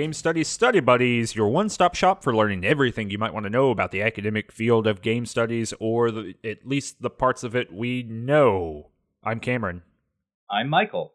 Game Studies Study Buddies, your one stop shop for learning everything you might want to know about the academic field of game studies, or the, at least the parts of it we know. I'm Cameron. I'm Michael.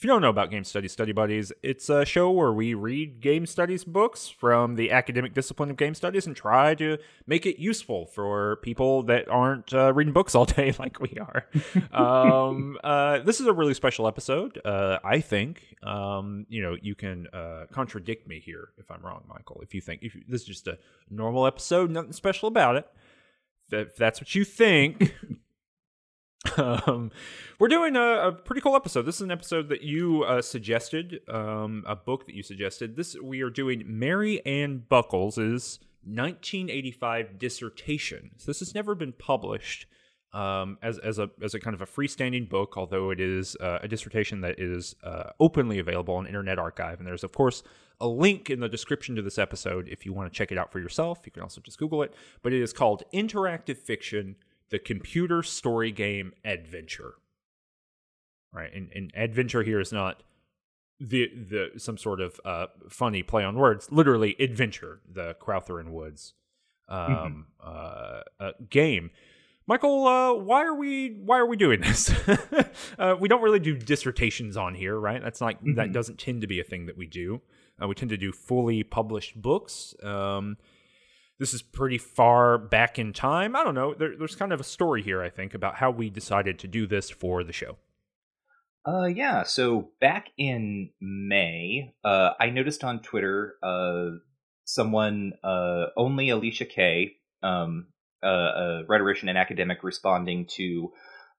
If you don't know about Game Studies Study Buddies, it's a show where we read game studies books from the academic discipline of game studies and try to make it useful for people that aren't uh, reading books all day like we are. um, uh, this is a really special episode, uh, I think. Um, you know, you can uh, contradict me here if I'm wrong, Michael. If you think if this is just a normal episode, nothing special about it. If that's what you think, um, we're doing a, a, pretty cool episode. This is an episode that you uh, suggested, um, a book that you suggested. This we are doing Mary Ann Buckles' 1985 dissertation. So this has never been published um, as as a as a kind of a freestanding book, although it is uh, a dissertation that is uh, openly available on Internet Archive. And there's of course a link in the description to this episode if you want to check it out for yourself. You can also just Google it. But it is called Interactive Fiction the computer story game adventure. Right and, and adventure here is not the the some sort of uh, funny play on words. Literally adventure the crowther and woods um, mm-hmm. uh, uh, game. Michael uh, why are we why are we doing this? Uh, we don't really do dissertations on here right? That's like mm-hmm. that doesn't tend to be a thing that we do. Uh, we tend to do fully published books. Um, this is pretty far back in time. I don't know. There, there's kind of a story here, I think, about how we decided to do this for the show. Uh, yeah. So back in May, uh, I noticed on Twitter, uh, someone, uh, only Alicia Kay, um, uh, a rhetorician and academic, responding to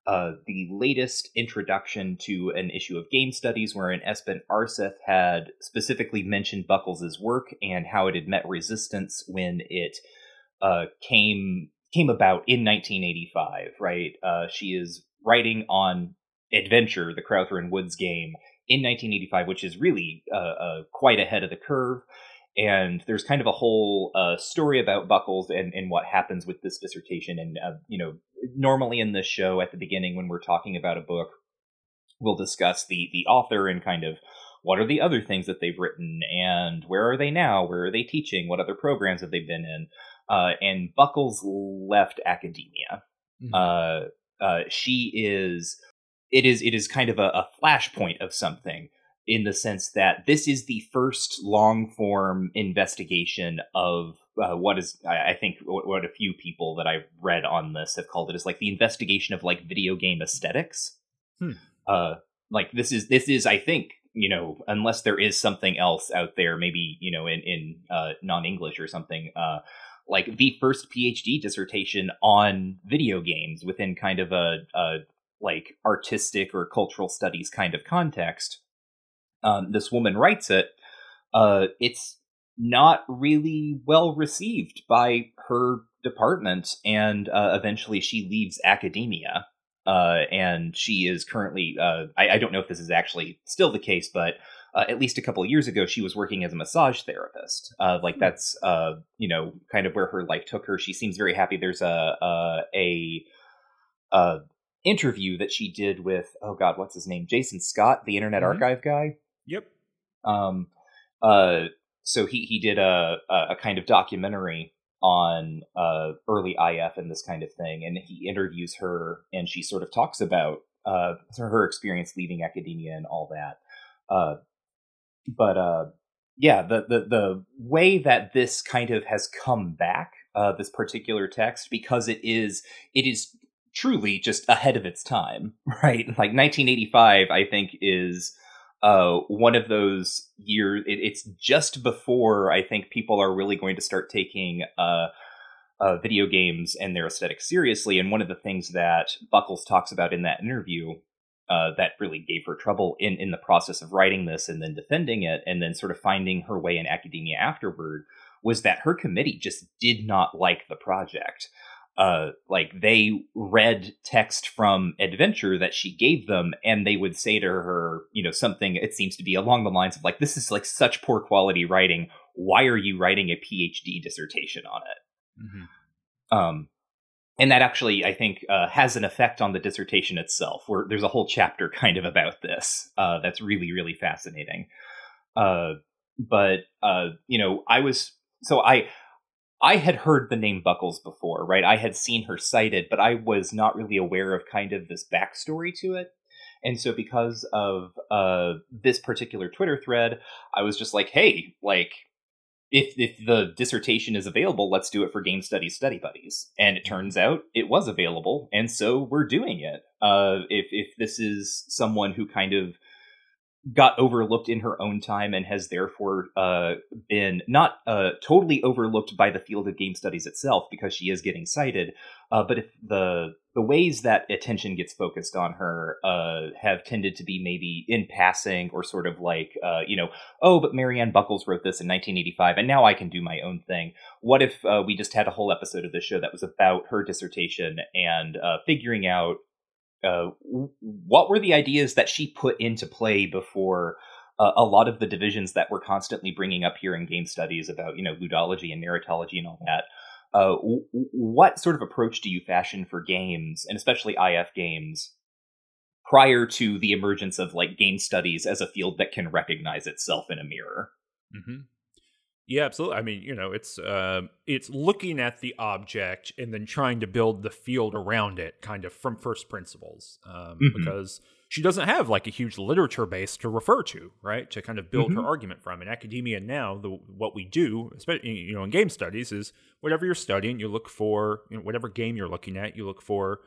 uh, the latest introduction to an issue of game studies wherein Espen Aarseth had specifically mentioned Buckles' work and how it had met resistance when it uh, came came about in 1985, right? Uh, she is writing on Adventure, the Crowther and Woods game, in 1985, which is really uh, uh, quite ahead of the curve and there's kind of a whole uh, story about Buckles and, and what happens with this dissertation. And you know, normally in this show at the beginning when we're talking about a book, we'll discuss the the author and kind of what are the other things that they've written and where are they now? Where are they teaching? What other programs have they been in? Uh, and Buckles left academia. Mm-hmm. Uh, uh, she is. It is. It is kind of a, a flashpoint of something in the sense that this is the first long form investigation of uh, what is I think what a few people that I've read on this have called it is like the investigation of like video game aesthetics. Hmm. Uh, like this is this is I think you know unless there is something else out there maybe you know in in uh, non English or something uh, like the first PhD dissertation on video games within kind of a, a like artistic or cultural studies kind of context um, this woman writes it, uh, it's not really well received by her department, and uh, eventually she leaves academia. Uh, and she is currently, uh, I, I, don't know if this is actually still the case, but uh, at least a couple of years ago, she was working as a massage therapist. Uh, like hmm. that's, you know, kind of where her life took her. She seems very happy. There's a, a, a interview that she did with, oh God, what's his name? Jason Scott, the Internet mm-hmm. Archive guy. Yep. Um, uh, so he he did a a kind of documentary on uh, early IF and this kind of thing, and he interviews her, and she sort of talks about uh, her experience leaving academia and all that. Uh, but uh, yeah, the, the the way that this kind of has come back, uh, this particular text, because it is it is truly just ahead of its time, right? Like 1985, I think is uh, one of those years. It, it's just before I think people are really going to start taking uh, uh, video games and their aesthetic seriously. And one of the things that Buckles talks about in that interview uh, that really gave her trouble in in the process of writing this and then defending it, and then sort of finding her way in academia afterward, was that her committee just did not like the project uh, like they read text from adventure that she gave them and they would say to her you know something it seems to be along the lines of like this is like such poor quality writing. Why are you writing a phd dissertation on it? Mm-hmm. um and that actually i think uh, has an effect on the dissertation itself where there's a whole chapter kind of about this uh, that's really really fascinating. Uh, but uh, you know, I was so I I had heard the name Buckles before, right? I had seen her cited, but I was not really aware of kind of this backstory to it. And so, because of uh, this particular Twitter thread, I was just like, "Hey, like, if if the dissertation is available, let's do it for Game Studies Study Buddies." And it turns out it was available, and so we're doing it. Uh, if if this is someone who kind of got overlooked in her own time and has therefore uh, been not uh, totally overlooked by the field of game studies itself because she is getting cited. Uh, but if the the ways that attention gets focused on her uh, have tended to be maybe in passing or sort of like uh, you know oh but Mary Ann Buckles wrote this in 1985 and now I can do my own thing. What if uh, we just had a whole episode of this show that was about her dissertation and figuring out uh, what were the ideas that she put into play before uh, a lot of the divisions that we're constantly bringing up here in game studies about you know ludology and narratology and all that uh, w- what sort of approach do you fashion for games and especially if games prior to the emergence of like game studies as a field that can recognize itself in a mirror mm-hmm. Yeah, absolutely. I mean, you know, it's uh, it's looking at the object and then trying to build the field around it, kind of from first principles, um, mm-hmm. because she doesn't have like a huge literature base to refer to, right? To kind of build mm-hmm. her argument from. In academia now, the what we do, especially you know, in game studies, is whatever you're studying, you look for you know, whatever game you're looking at, you look for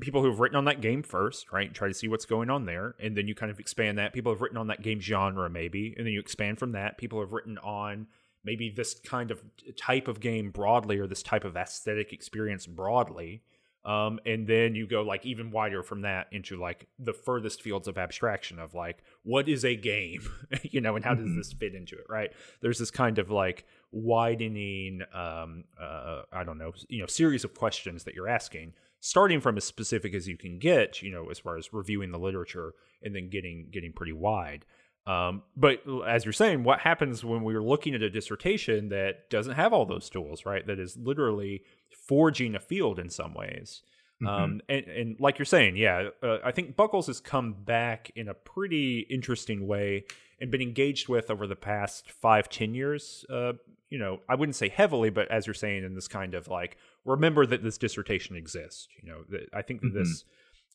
people who have written on that game first, right? Try to see what's going on there, and then you kind of expand that. People have written on that game genre, maybe, and then you expand from that. People have written on maybe this kind of type of game broadly or this type of aesthetic experience broadly um, and then you go like even wider from that into like the furthest fields of abstraction of like what is a game you know and how does mm-hmm. this fit into it right there's this kind of like widening um, uh, i don't know you know series of questions that you're asking starting from as specific as you can get you know as far as reviewing the literature and then getting getting pretty wide um, but as you're saying, what happens when we're looking at a dissertation that doesn't have all those tools, right? That is literally forging a field in some ways. Mm-hmm. Um, and, and, like you're saying, yeah, uh, I think Buckles has come back in a pretty interesting way and been engaged with over the past five, ten years. Uh, you know, I wouldn't say heavily, but as you're saying, in this kind of like, remember that this dissertation exists. You know, that I think that mm-hmm. this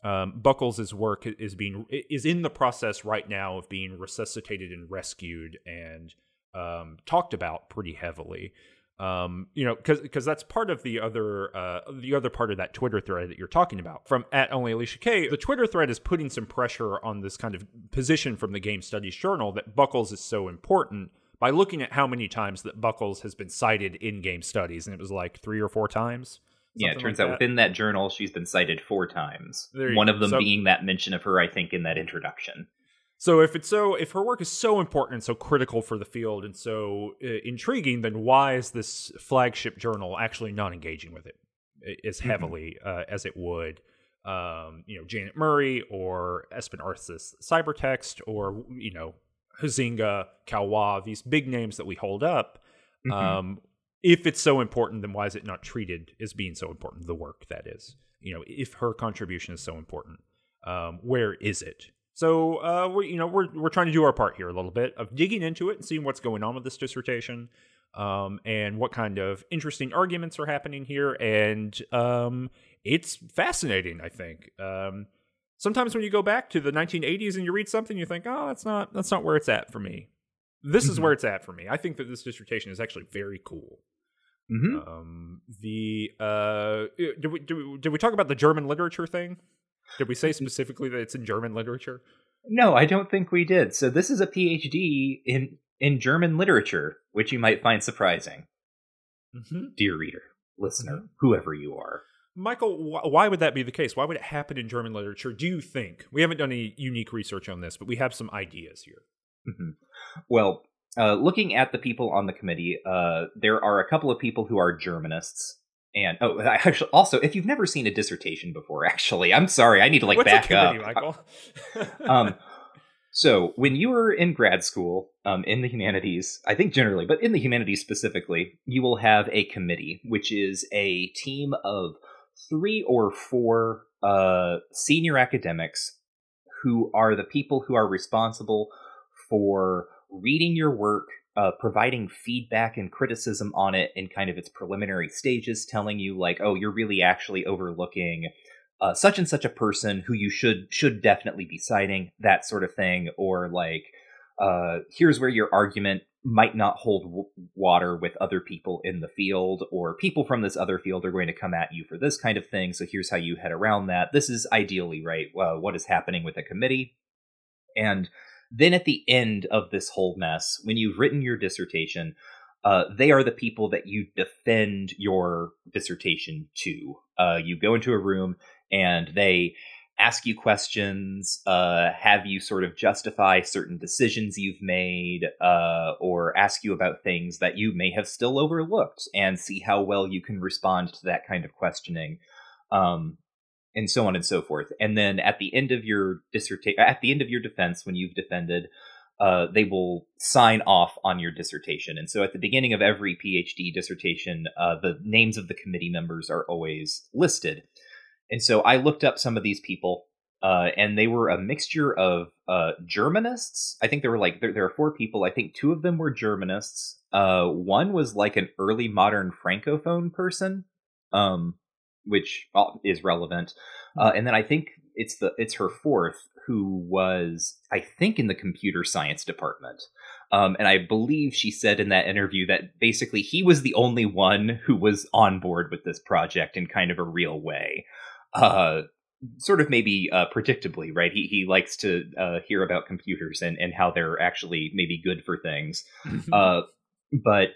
um, Buckles' work is being is in the process right now of being resuscitated and rescued and um, talked about pretty heavily. Um, you know, because because that's part of the other uh, the other part of that Twitter thread that you're talking about from at only Alicia K. The Twitter thread is putting some pressure on this kind of position from the Game Studies Journal that Buckles is so important by looking at how many times that Buckles has been cited in Game Studies, and it was like three or four times yeah, it turns like out that. within that journal, she's been cited four times. One of them so, being that mention of her, I think, in that introduction. So if it's so, if her work is so important and so critical for the field and so uh, intriguing, then why is this flagship journal actually not engaging with it as mm-hmm. heavily mm-hmm. uh, as it would? Um, you know, Janet Murray or Espen Aarseth's Cybertext or you know, Huizinga, Caillois, these big names that we hold up. Mm-hmm. Um, if it's so important, then why is it not treated as being so important? The work that is, you know, if her contribution is so important, um, where is it? So uh, we, you know, we're we're trying to do our part here a little bit of digging into it and seeing what's going on with this dissertation, um, and what kind of interesting arguments are happening here. And um, it's fascinating, I think. Um, sometimes when you go back to the 1980s and you read something, you think, oh, that's not that's not where it's at for me. This mm-hmm. is where it's at for me. I think that this dissertation is actually very cool. Mm-hmm. Um, the uh, did we, did we did we talk about the German literature thing? Did we say specifically that it's in German literature? No, I don't think we did. So this is a PhD in in German literature, which you might find surprising, mm-hmm. dear reader, listener, mm-hmm. whoever you are. Michael, wh- why would that be the case? Why would it happen in German literature? Do you think we haven't done any unique research on this, but we have some ideas here? Mm-hmm. Well, uh, looking at the people on the committee, uh, there are a couple of people who are Germanists. And oh, actually, also, if you've never seen a dissertation before, actually, I'm sorry, I need to like What's back committee, up. Michael? um, so when you were in grad school, um, in the humanities, I think generally, but in the humanities specifically, you will have a committee, which is a team of three or four uh, senior academics who are the people who are responsible for reading your work, uh, providing feedback and criticism on it in kind of its preliminary stages, telling you like, oh, you're really actually overlooking uh, such and such a person who you should should definitely be citing, that sort of thing, or like, uh, here's where your argument might not hold w- water with other people in the field, or people from this other field are going to come at you for this kind of thing. So here's how you head around that. This is ideally right. Uh, what is happening with a committee, and then at the end of this whole mess, when you've written your dissertation, uh, they are the people that you defend your dissertation to. Uh, you go into a room and they ask you questions, uh, have you sort of justify certain decisions you've made, uh, or ask you about things that you may have still overlooked and see how well you can respond to that kind of questioning. Um, and so on and so forth. And then at the end of your dissertation, at the end of your defense, when you've defended, uh, they will sign off on your dissertation. And so at the beginning of every PhD dissertation, uh, the names of the committee members are always listed. And so I looked up some of these people, uh, and they were a mixture of uh, Germanists. I think there were like there, there, are four people. I think two of them were Germanists. Uh, one was like an early modern francophone person, um, which uh, is relevant. Uh, and then I think it's the it's her fourth who was I think in the computer science department. Um, and I believe she said in that interview that basically he was the only one who was on board with this project in kind of a real way uh, sort of maybe uh, predictably, right? He he likes to uh, hear about computers and and how they're actually maybe good for things, uh, but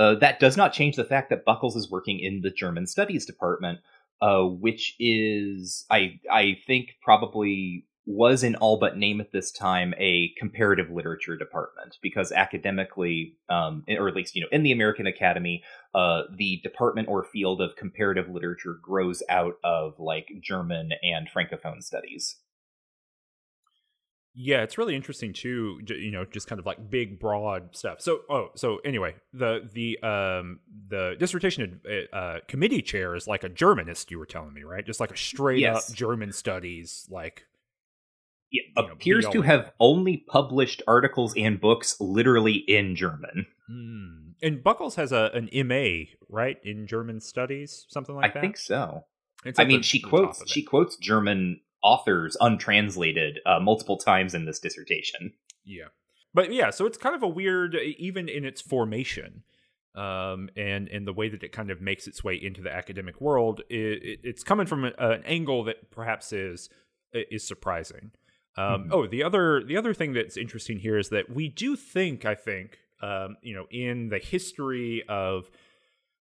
uh, that does not change the fact that Buckles is working in the German Studies department, uh, which is I I think probably was in all but name at this time a comparative literature department because academically, um, or at least you know in the American Academy, uh, the department or field of comparative literature grows out of like German and Francophone studies. Yeah, it's really interesting too. You know, just kind of like big, broad stuff. So, oh, so anyway, the the um the dissertation uh, committee chair is like a Germanist. You were telling me, right? Just like a straight yes. up German studies, like it appears to have only published articles and books literally in German. Mm. And Buckles has a an MA, right, in German studies, something like I that. I think so. I mean, she quotes she quotes German authors untranslated uh, multiple times in this dissertation. Yeah, but yeah, so it's kind of a weird, even in its formation, um, and and the way that it kind of makes its way into the academic world. It, it, it's coming from a, an angle that perhaps is is surprising. Um, mm-hmm. Oh, the other the other thing that's interesting here is that we do think, I think, um, you know, in the history of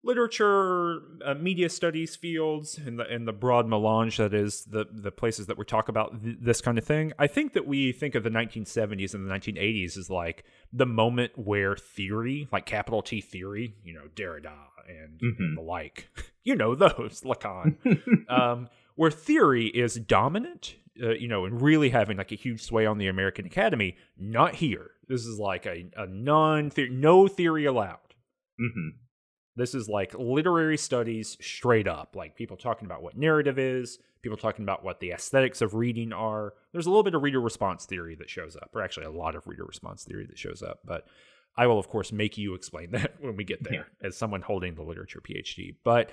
literature, uh, media studies fields, and the and the broad melange that is the the places that we talk about th- this kind of thing. I think that we think of the 1970s and the 1980s as like the moment where theory, like capital T theory, you know, Derrida and, mm-hmm. and the like, you know, those Lacan, um, where theory is dominant uh, you know, and really having like a huge sway on the American Academy. Not here. This is like a, a non no theory allowed. Mm-hmm. This is like literary studies straight up, like people talking about what narrative is, people talking about what the aesthetics of reading are. There's a little bit of reader response theory that shows up, or actually a lot of reader response theory that shows up. But I will, of course, make you explain that when we get there yeah. as someone holding the literature PhD. But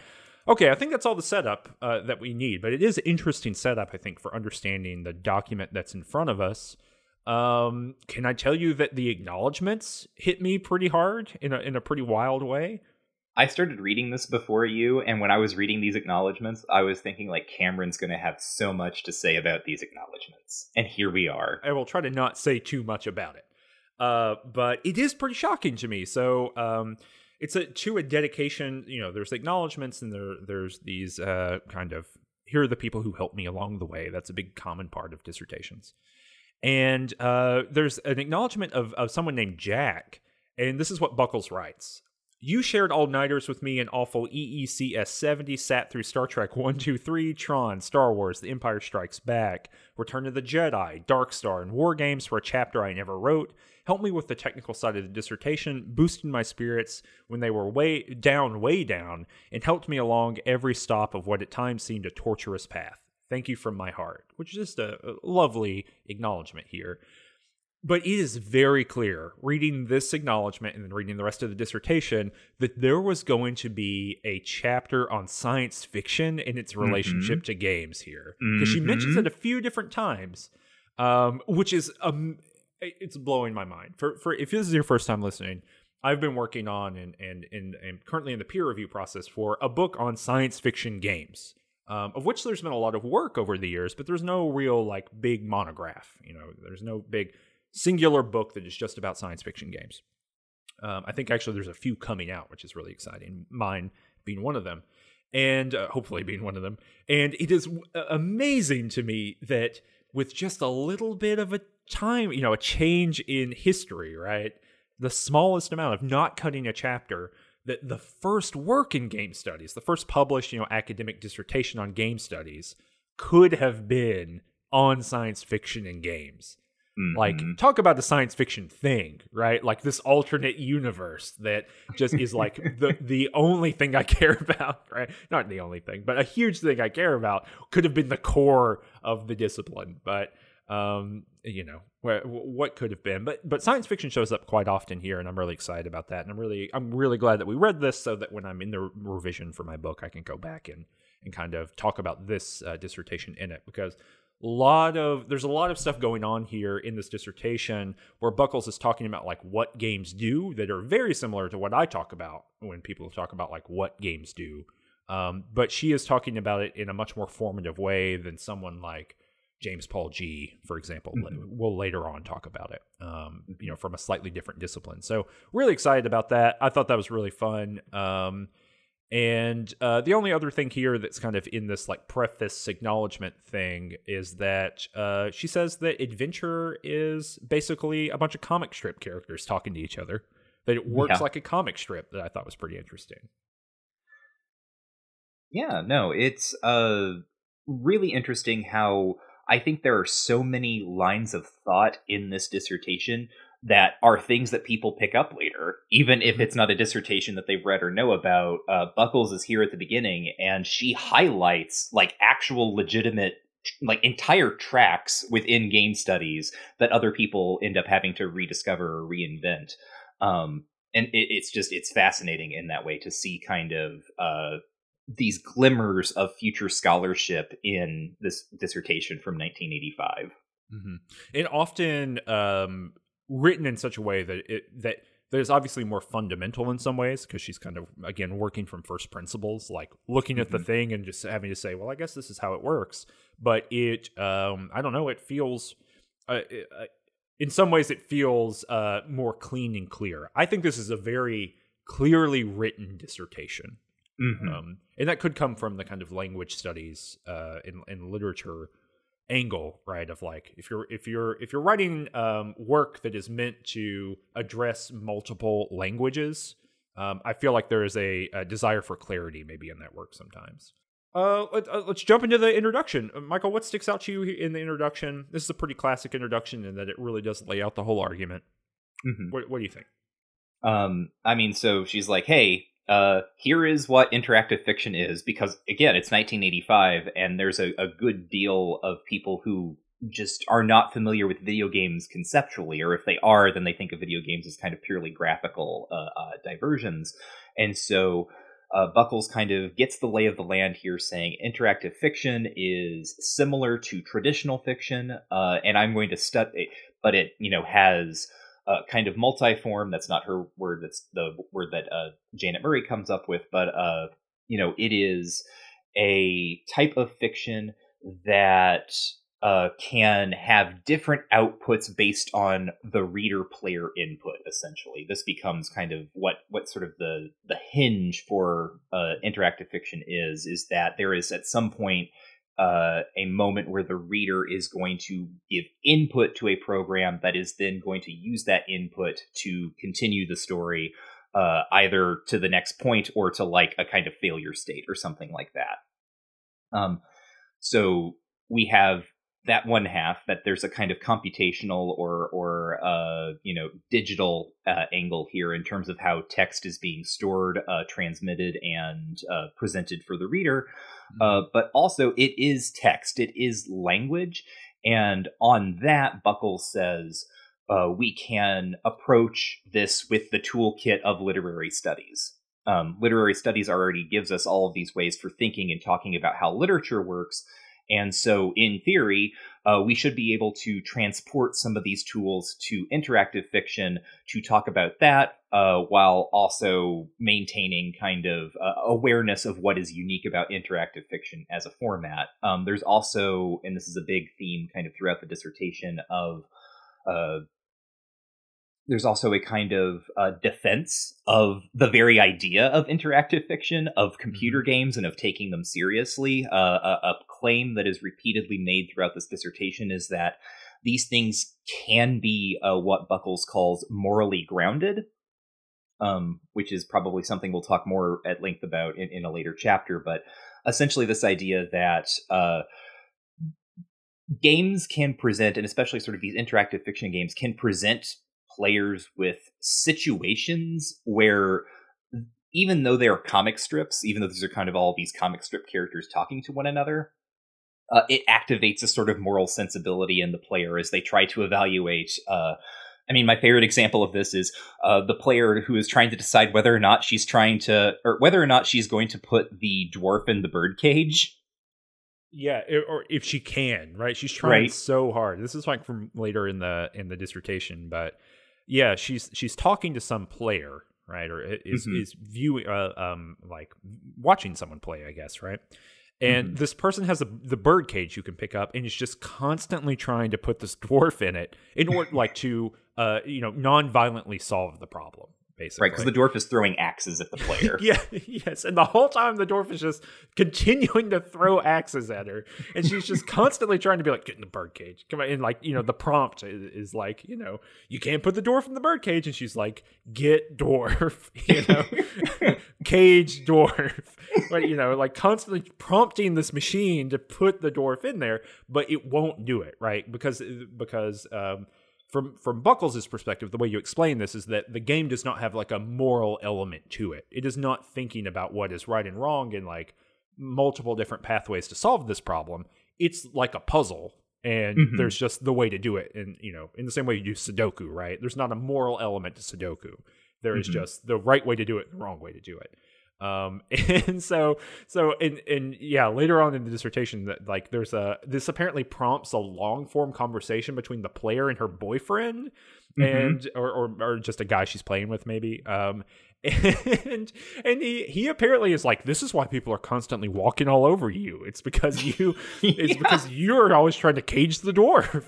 Okay, I think that's all the setup uh, that we need, but it is interesting setup, I think, for understanding the document that's in front of us. Um, can I tell you that the acknowledgments hit me pretty hard in a in a pretty wild way? I started reading this before you, and when I was reading these acknowledgments, I was thinking like Cameron's going to have so much to say about these acknowledgments, and here we are. I will try to not say too much about it, uh, but it is pretty shocking to me. So. Um, it's a to a dedication. You know, there's acknowledgments and there there's these uh, kind of here are the people who helped me along the way. That's a big common part of dissertations. And uh, there's an acknowledgement of, of someone named Jack, and this is what Buckles writes. You shared all nighters with me in awful EECS 70, sat through Star Trek 1, 2, 3, Tron, Star Wars, The Empire Strikes Back, Return of the Jedi, Dark Star, and War Games for a chapter I never wrote. Helped me with the technical side of the dissertation, boosted my spirits when they were way down, way down, and helped me along every stop of what at times seemed a torturous path. Thank you from my heart, which is just a lovely acknowledgement here. But it is very clear reading this acknowledgement and then reading the rest of the dissertation that there was going to be a chapter on science fiction and its relationship mm-hmm. to games here because mm-hmm. she mentions it a few different times um, which is um, it's blowing my mind for for if this is your first time listening I've been working on and and and, and currently in the peer review process for a book on science fiction games um, of which there's been a lot of work over the years, but there's no real like big monograph. You know, there's no big singular book that is just about science fiction games. Um, I think actually there's a few coming out, which is really exciting. Mine being one of them, and uh, hopefully being one of them. And it is w- amazing to me that with just a little bit of a time, you know, a change in history, right? The smallest amount of not cutting a chapter that the first work in game studies, the first published, you know, academic dissertation on game studies could have been on science fiction and games. Mm-hmm. Like talk about the science fiction thing, right? Like this alternate universe that just is like the the only thing I care about, right? Not the only thing, but a huge thing I care about could have been the core of the discipline, but um, you know where, what could have been but but science fiction shows up quite often here and i'm really excited about that and i'm really i'm really glad that we read this so that when i'm in the revision for my book i can go back and and kind of talk about this uh, dissertation in it because lot of there's a lot of stuff going on here in this dissertation where buckles is talking about like what games do that are very similar to what i talk about when people talk about like what games do um, but she is talking about it in a much more formative way than someone like James Paul Gee, for example. Mm-hmm. We'll later on talk about it, um, you know, from a slightly different discipline. So, really excited about that. I thought that was really fun. Um, and uh, the only other thing here that's kind of in this like preface acknowledgement thing is that uh, she says that adventure is basically a bunch of comic strip characters talking to each other. That it works yeah. like a comic strip. That I thought was pretty interesting. Yeah, no, it's uh, really interesting how I think there are so many lines of thought in this dissertation that are things that people pick up later, even if it's not a dissertation that they've read or know about. Uh, Buckles is here at the beginning, and she highlights like actual legitimate like entire tracks within game studies that other people end up having to rediscover or reinvent um, and it, it's just it's fascinating in that way to see kind of uh, these glimmers of future scholarship in this dissertation from 1985. Mm-hmm. And often um, written in such a way that it that there's obviously more fundamental in some ways because she's kind of again working from first principles, like looking mm-hmm. at the mm-hmm. thing and just having to say, well, I guess this is how it works. But it, um, I don't know, it feels. Uh, it, uh, in some ways, it feels uh, more clean and clear. I think this is a very clearly written dissertation. Mm-hmm. Um, and that could come from the kind of language studies uh, in, in literature angle, right? Of like if you're if you're if you're writing um, work that is meant to address multiple languages, um, I feel like there is a, a, desire for clarity maybe in that work sometimes. Uh, let, us uh, jump into the introduction. Uh, Michael, what sticks out to you in the introduction? This is a pretty classic introduction in that it really does lay out the whole argument. Mm-hmm. What, what do you think? Um, I mean, so she's like, "Hey, uh, here is what interactive fiction is because again it's 1985 and there's a, a, good deal of people who just are not familiar with video games conceptually or if they are then they think of video games as kind of purely graphical uh, uh, diversions. And so uh, buckles kind of gets the lay of the land here saying interactive fiction is similar to traditional fiction uh, and i'm going to study but it you know has uh, kind of multiform. That's not her word. That's the word that uh, Janet Murray comes up with. But uh, you know, it is a type of fiction that uh, can have different outputs based on the reader player input. Essentially, this becomes kind of what what sort of the the hinge for uh, interactive fiction is. Is that there is at some point uh, a moment where the reader is going to give input to a program that is then going to use that input to continue the story uh, either to the next point or to like a kind of failure state or something like that. Um, so we have that one half that there's a kind of computational or or uh, you know digital uh, angle here in terms of how text is being stored, uh, transmitted, and uh, presented for the reader. Mm-hmm. Uh, but also, it is text. It is language, and on that, Buckle says. uh, we can approach this with the toolkit of literary studies. Um, literary studies already gives us all of these ways for thinking and talking about how literature works. And so, in theory, uh, we should be able to transport some of these tools to interactive fiction to talk about that uh, while also maintaining kind of uh, awareness of what is unique about interactive fiction as a format. Um, there's also, and this is a big theme kind of throughout the dissertation, of uh, there's also a kind of uh, defense of the very idea of interactive fiction, of computer mm-hmm. games, and of taking them seriously. Uh, a, a, claim that is repeatedly made throughout this dissertation is that these things can be uh, what Buckles calls morally grounded, um, which is probably something we'll talk more at length about in, in a later chapter. But essentially, this idea that uh, games can present, and especially sort of these interactive fiction games, can present players with situations where even though they are comic strips, even though these are kind of all these comic strip characters talking to one another, uh, it activates a sort of moral sensibility in the player as they try to evaluate. Uh, I mean, my favorite example of this is uh, the player who is trying to decide whether or not she's trying to, or whether or not she's going to put the dwarf in the birdcage. Yeah, or if she can, right? She's trying right. so hard. This is like from later in the in the dissertation, but yeah, she's she's talking to some player, right, or is mm-hmm. is viewing, uh, um, like watching someone play, I guess, right. And mm-hmm. this person has a, the bird cage you can pick up, and is just constantly trying to put this dwarf in it in order, like, to, uh, you know, non-violently solve the problem basically. Right, because the dwarf is throwing axes at the player. yeah, yes. And the whole time the dwarf is just continuing to throw axes at her. And she's just constantly trying to be like, get in the birdcage. Come on. And like, you know, the prompt is, is, like, you know, you can't put the dwarf in the birdcage. And she's like, get dwarf, you know, cage dwarf. But, you know, like constantly prompting this machine to put the dwarf in there, but it won't do it, right? Because, because, um, from from Buckles' perspective, the way you explain this is that the game does not have like a moral element to it. It is not thinking about what is right and wrong and like multiple different pathways to solve this problem. It's like a puzzle and mm-hmm. there's just the way to do it and you know in the same way you do sudoku right there's not a moral element to sudoku There is mm-hmm. just the right way to do it and the wrong way to do it um, and so, so, and, and yeah, later on in the dissertation, that like there's a this apparently prompts a long form conversation between the player and her boyfriend, mm-hmm. and or, or or just a guy she's playing with, maybe. Um, and and he he apparently is like, this is why people are constantly walking all over you. It's because you, it's yeah. because you're always trying to cage the dwarf,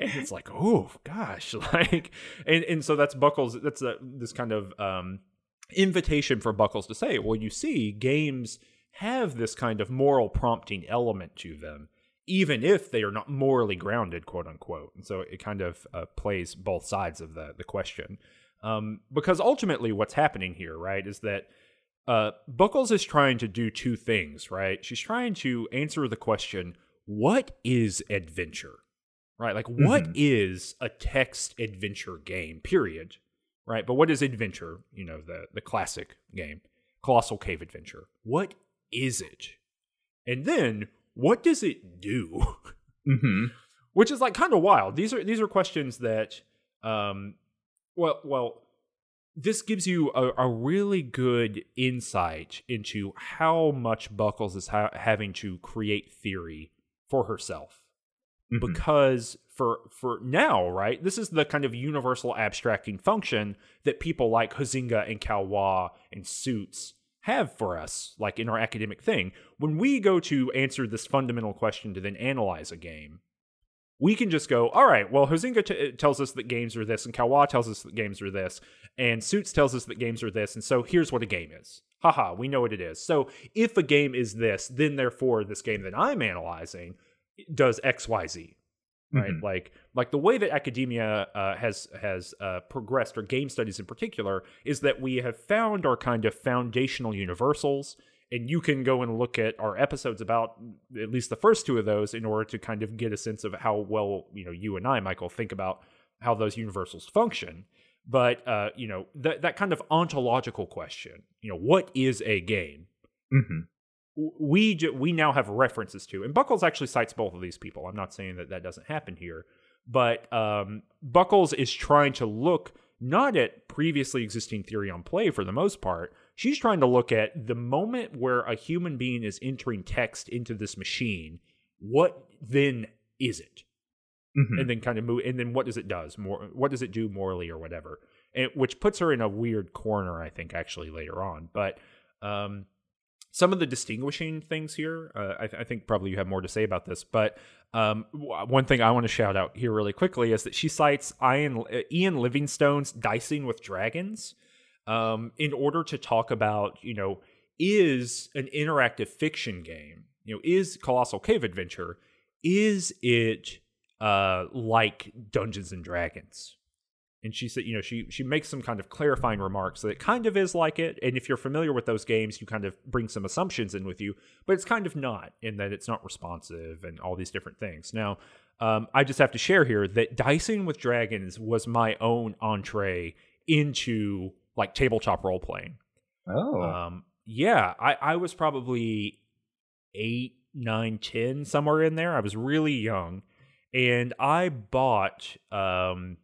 and it's like, oh gosh, like, and and so that's Buckles. That's a this kind of um invitation for Buckles to say, well, you see, games have this kind of moral prompting element to them, even if they are not morally grounded, quote unquote. And so it kind of uh, plays both sides of the, the question. Um, because ultimately, what's happening here, right, is that uh, Buckles is trying to do two things, right? She's trying to answer the question, what is adventure? Right? Like, mm-hmm. what is a text adventure game, period? Right? But what is adventure? You know, the the classic game, Colossal Cave Adventure. What is it? And then what does it do? Mm-hmm. Which is like kind of wild. These are these are questions that, um, well, well, this gives you a, a really good insight into how much Buckles is ha- having to create theory for herself, mm-hmm. because for for now, right? This is the kind of universal abstracting function that people like Huizinga and Caillois and Suits have for us, like in our academic thing. When we go to answer this fundamental question to then analyze a game, we can just go, all right, well, Huizinga t- tells us that games are this, and Caillois tells us that games are this, and Suits tells us that games are this, and so here's what a game is. Haha, we know what it is. So if a game is this, then therefore this game that I'm analyzing does XYZ right? Mm-hmm. like like the way that academia uh, has has uh, progressed or game studies in particular is that we have found our kind of foundational universals and you can go and look at our episodes about at least the first two of those in order to kind of get a sense of how well you know you and i michael think about how those universals function. But uh, you know that that kind of ontological question you know what is a game? Mm-hmm we we now have references to, and Buckles actually cites both of these people. I'm not saying that that doesn't happen here, but um, Buckles is trying to look not at previously existing theory on play for the most part. She's trying to look at the moment where a human being is entering text into this machine. What then is it? Mm-hmm. And then kind of move, and then what does it does more? What does it do morally or whatever? And, which puts her in a weird corner, I think, actually later on. But um, some of the distinguishing things here, uh, I, th- I, think probably you have more to say about this, but um, one thing I want to shout out here really quickly is that she cites Ian, uh, Ian Livingstone's Dicing with Dragons um, in order to talk about, you know, is an interactive fiction game, you know, is Colossal Cave Adventure, is it uh, like Dungeons and Dragons? And she said you know she she makes some kind of clarifying remarks that it kind of is like it. And if you're familiar with those games you kind of bring some assumptions in with you but it's kind of not in that it's not responsive and all these different things. Now um, i just have to share here that dicing with dragons was my own entree into like tabletop role playing oh. Um, yeah i i was probably eight nine ten somewhere in there. I was really young and i bought um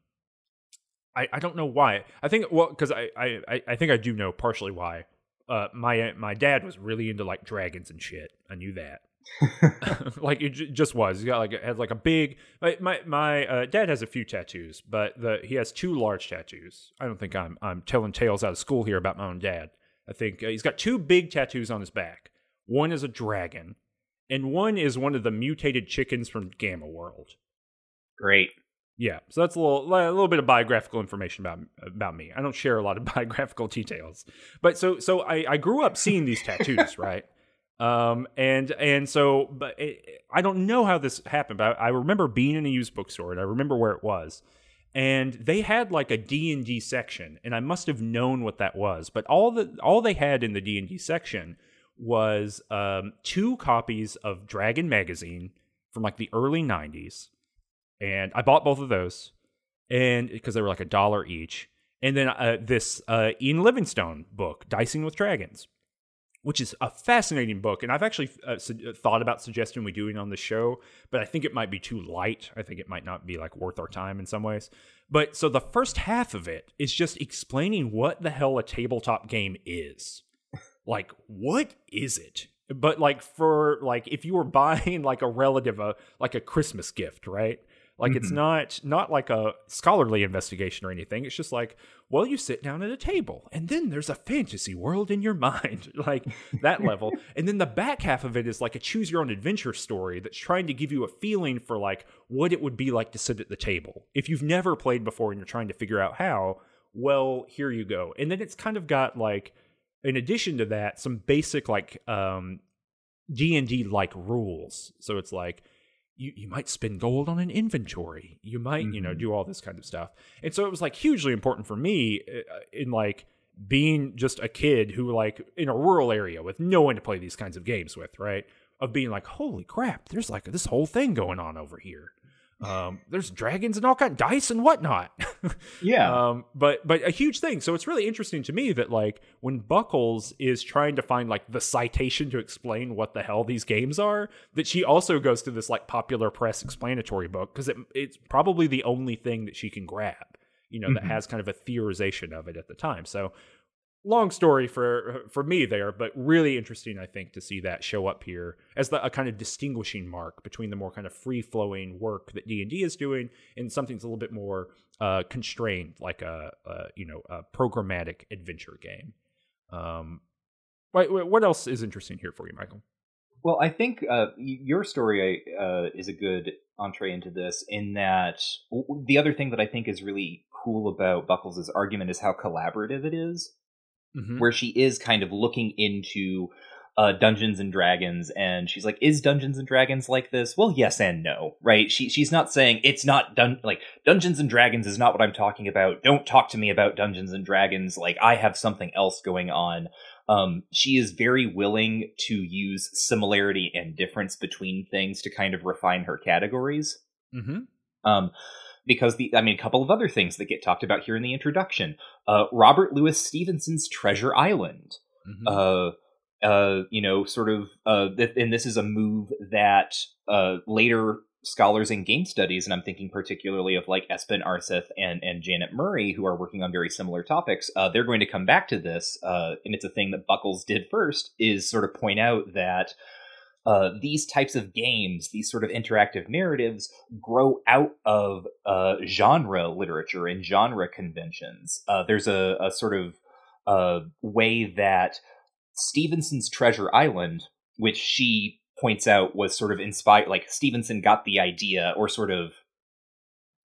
I, I don't know why. I think well because I, I I think I do know partially why. Uh, my my dad was really into like dragons and shit. I knew that. like it j- just was. He got like has like a big. My my, my uh, dad has a few tattoos, but the he has two large tattoos. I don't think I'm I'm telling tales out of school here about my own dad. I think uh, he's got two big tattoos on his back. One is a dragon, and one is one of the mutated chickens from Gamma World. Great. Yeah, so that's a little a little bit of biographical information about about me. I don't share a lot of biographical details, but so so I, I grew up seeing these tattoos, right? Um, and and so, but it, I don't know how this happened, but I, I remember being in a used bookstore, and I remember where it was, and they had like a D and D section, and I must have known what that was. But all the all they had in the D and D section was um, two copies of Dragon magazine from like the early '90s and I bought both of those, and because they were like a dollar each. And then uh, this uh, Ian Livingstone book, Dicing with Dragons, which is a fascinating book. And I've actually uh, su- uh, thought about suggesting we do it on the show, but I think it might be too light. I think it might not be like worth our time in some ways. But so the first half of it is just explaining what the hell a tabletop game is. like, what is it? But like for like if you were buying like a relative a like a Christmas gift, right? Like mm-hmm. it's not not like a scholarly investigation or anything. It's just like, well, you sit down at a table and then there's a fantasy world in your mind, like that level. and then the back half of it is like a choose your own adventure story that's trying to give you a feeling for like what it would be like to sit at the table. If you've never played before and you're trying to figure out how, well, here you go. And then it's kind of got like in addition to that, some basic like um D&D like rules. So it's like you, you might spend gold on an inventory. You might, mm-hmm. you know, mm-hmm. do all this kind of stuff. And so it was like hugely important for me uh, in like being just a kid who like in a rural area with no one to play these kinds of games with, right? Of being like, holy crap, there's like this whole thing going on over here. Um, there's dragons and all kind of dice and whatnot. yeah. Um, but but a huge thing. So it's really interesting to me that like when Buckles is trying to find like the citation to explain what the hell these games are, that she also goes to this like popular press explanatory book because it, it's probably the only thing that she can grab. You know, mm-hmm. that has kind of a theorization of it at the time. So long story for for me there, but really interesting, I think, to see that show up here as the, a kind of distinguishing mark between the more kind of free flowing work that D and D is doing and something that's a little bit more uh, constrained, like a, a, you know a programmatic adventure game. Um, what what else is interesting here for you, Michael? Well, I think uh, your story uh, is a good entree into this. In that, the other thing that I think is really cool about Buckles' argument is how collaborative it is mm-hmm. where she is kind of looking into uh, Dungeons and Dragons, and she's like, "Is Dungeons and Dragons like this?" Well, yes and no, right? She she's not saying it's not done. like Dungeons and Dragons is not what I'm talking about. Don't talk to me about Dungeons and Dragons. Like I have something else going on. Um, she is very willing to use similarity and difference between things to kind of refine her categories. Mm-hmm. Um, because the I mean a couple of other things that get talked about here in the introduction. Uh, Robert Louis Stevenson's Treasure Island. Mm-hmm. Uh, uh, you know, sort of, uh, th- and this is a move that uh, later scholars in game studies, and I'm thinking particularly of like Espen Aarseth and and Janet Murray, who are working on very similar topics. Uh, they're going to come back to this, uh, and it's a thing that Buckles did first, is sort of point out that. Uh, these types of games, these sort of interactive narratives, grow out of uh, genre literature and genre conventions. Uh, there's a, a, sort of uh, way that Stevenson's Treasure Island, which she points out was sort of inspired like Stevenson got the idea or sort of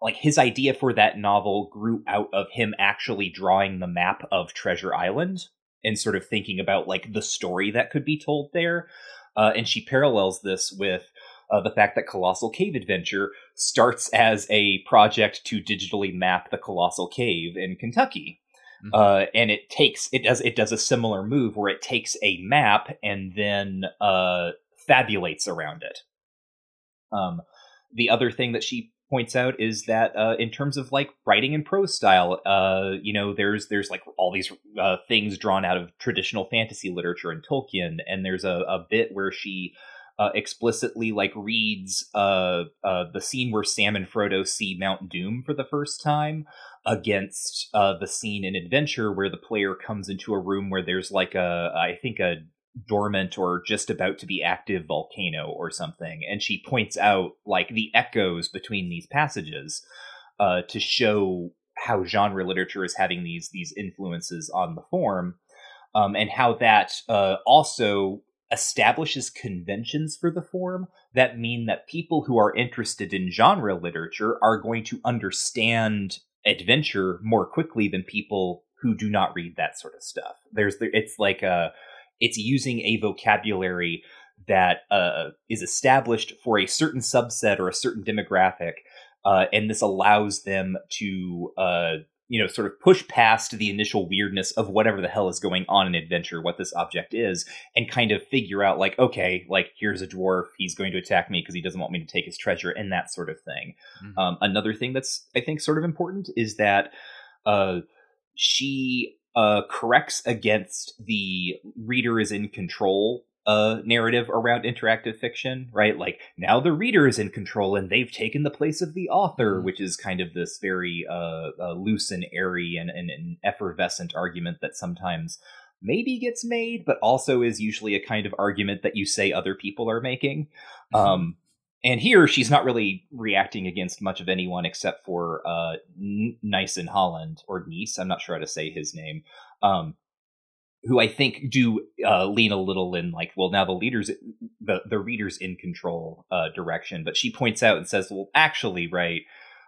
like his idea for that novel grew out of him actually drawing the map of Treasure Island and sort of thinking about like the story that could be told there. Uh, and she parallels this with uh, the fact that Colossal Cave Adventure starts as a project to digitally map the Colossal Cave in Kentucky. Mm-hmm. Uh, and it takes it does it does a similar move where it takes a map and then uh, fabulates around it. Um, the other thing that she points out is that uh, in terms of like writing and prose style, uh, you know, there's there's like all these uh, things drawn out of traditional fantasy literature and Tolkien, and there's a, a bit where she uh, explicitly like reads uh, uh, the scene where Sam and Frodo see Mount Doom for the first time against the scene in Adventure where the player comes into a room where there's like a I think a dormant or just about to be active volcano or something and she points out like the echoes between these passages uh, to show how genre literature is having these these influences on the form um, and how that uh, also establishes conventions for the form that mean that people who are interested in genre literature are going to understand adventure more quickly than people who do not read that sort of stuff. There's the, it's like a it's using a vocabulary that uh, is established for a certain subset or a certain demographic, uh, and this allows them to uh, you know sort of push past the initial weirdness of whatever the hell is going on in adventure, what this object is, and kind of figure out like okay, like here's a dwarf, he's going to attack me because he doesn't want me to take his treasure, and that sort of thing. Mm-hmm. Um, another thing that's I think sort of important is that uh, she uh, corrects against the reader is in control uh, narrative around interactive fiction, right? Like now the reader is in control and they've taken the place of the author, mm-hmm. which is kind of this very uh, uh, loose and airy and, and, and, effervescent argument that sometimes maybe gets made, but also is usually a kind of argument that you say other people are making. Mm-hmm. Um, and here she's not really reacting against much of anyone except for uh, N- Nyson Holland or Nice. I'm not sure how to say his name. Um, who I think do uh, lean a little in like, well, now the leaders, the the readers in control uh, direction. But she points out and says, well, actually, right,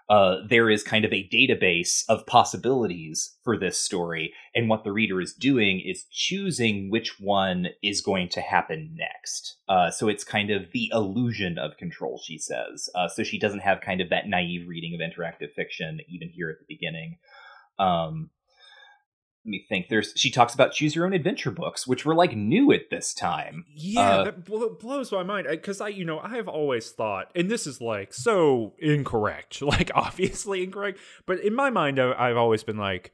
uh, there is kind of a database of possibilities for this story, and what the reader is doing is choosing which one is going to happen next. Uh, so it's kind of the illusion of control, she says. Uh, so she doesn't have kind of that naive reading of interactive fiction, even here at the beginning. Um, let me think. There's she talks about choose your own adventure books, which were like new at this time. Yeah, uh, that blows my mind because I, you know, I have always thought, and this is like so incorrect, like obviously incorrect, but in my mind, I, I've always been like,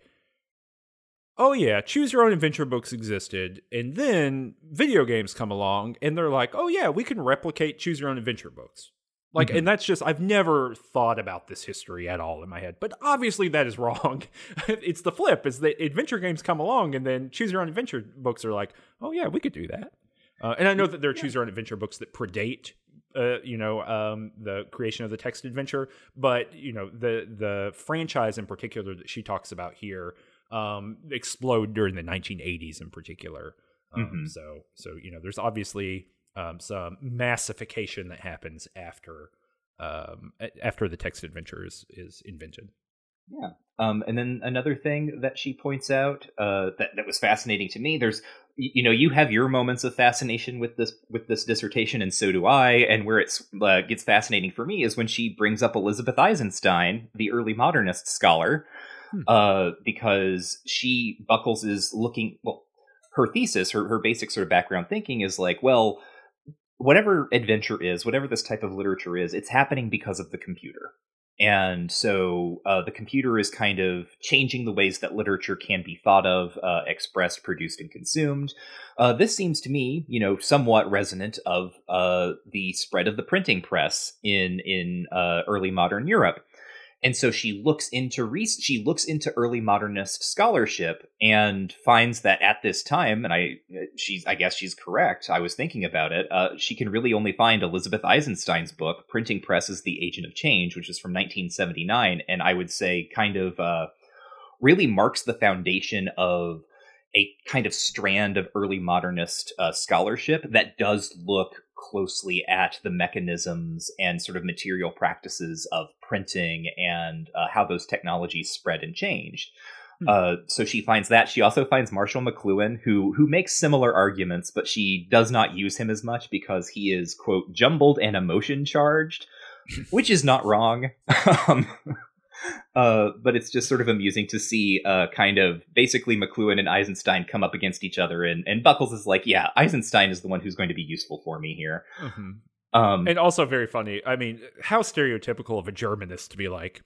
oh yeah, choose your own adventure books existed, and then video games come along, and they're like, oh yeah, we can replicate choose your own adventure books. Like, mm-hmm. and that's just, I've never thought about this history at all in my head. But obviously, that is wrong. it's the flip, is that adventure games come along and then choose your own adventure books are like, oh, yeah, we could do that. Uh, and I know that there are choose your own adventure books that predate uh, you know um, the creation of the text adventure but you know the the franchise in particular that she talks about here um, explode during the 1980s in particular um, mm-hmm. so so you know there's obviously um, some massification that happens after um, after the text adventure is, is invented. Yeah. Um, and then another thing that she points out uh, that that was fascinating to me. There's, you know, you have your moments of fascination with this with this dissertation, and so do I. And where it uh, gets fascinating for me is when she brings up Elizabeth Eisenstein, the early modernist scholar, hmm. uh, because she Buckles is looking. Well, her thesis, her her basic sort of background thinking is like, well, whatever adventure is, whatever this type of literature is, it's happening because of the computer. And so uh, the computer is kind of changing the ways that literature can be thought of, uh, expressed, produced, and consumed. Uh, this seems to me, you know, somewhat resonant of uh, the spread of the printing press in in uh, early modern Europe and so she looks into re- she looks into early modernist scholarship and finds that at this time and i she's i guess she's correct i was thinking about it uh, she can really only find elizabeth eisenstein's book printing press is the agent of change which is from 1979 and i would say kind of uh, really marks the foundation of a kind of strand of early modernist uh, scholarship that does look closely at the mechanisms and sort of material practices of printing and uh, how those technologies spread and changed. Hmm. Uh, so she finds that. She also finds Marshall McLuhan, who who makes similar arguments, but she does not use him as much because he is quote jumbled and emotion charged, which is not wrong. um, uh, but it's just sort of amusing to see uh, kind of basically McLuhan and Eisenstein come up against each other, and, and Buckles is like, yeah, Eisenstein is the one who's going to be useful for me here. Mm-hmm. Um, and also very funny. I mean, how stereotypical of a Germanist to be like,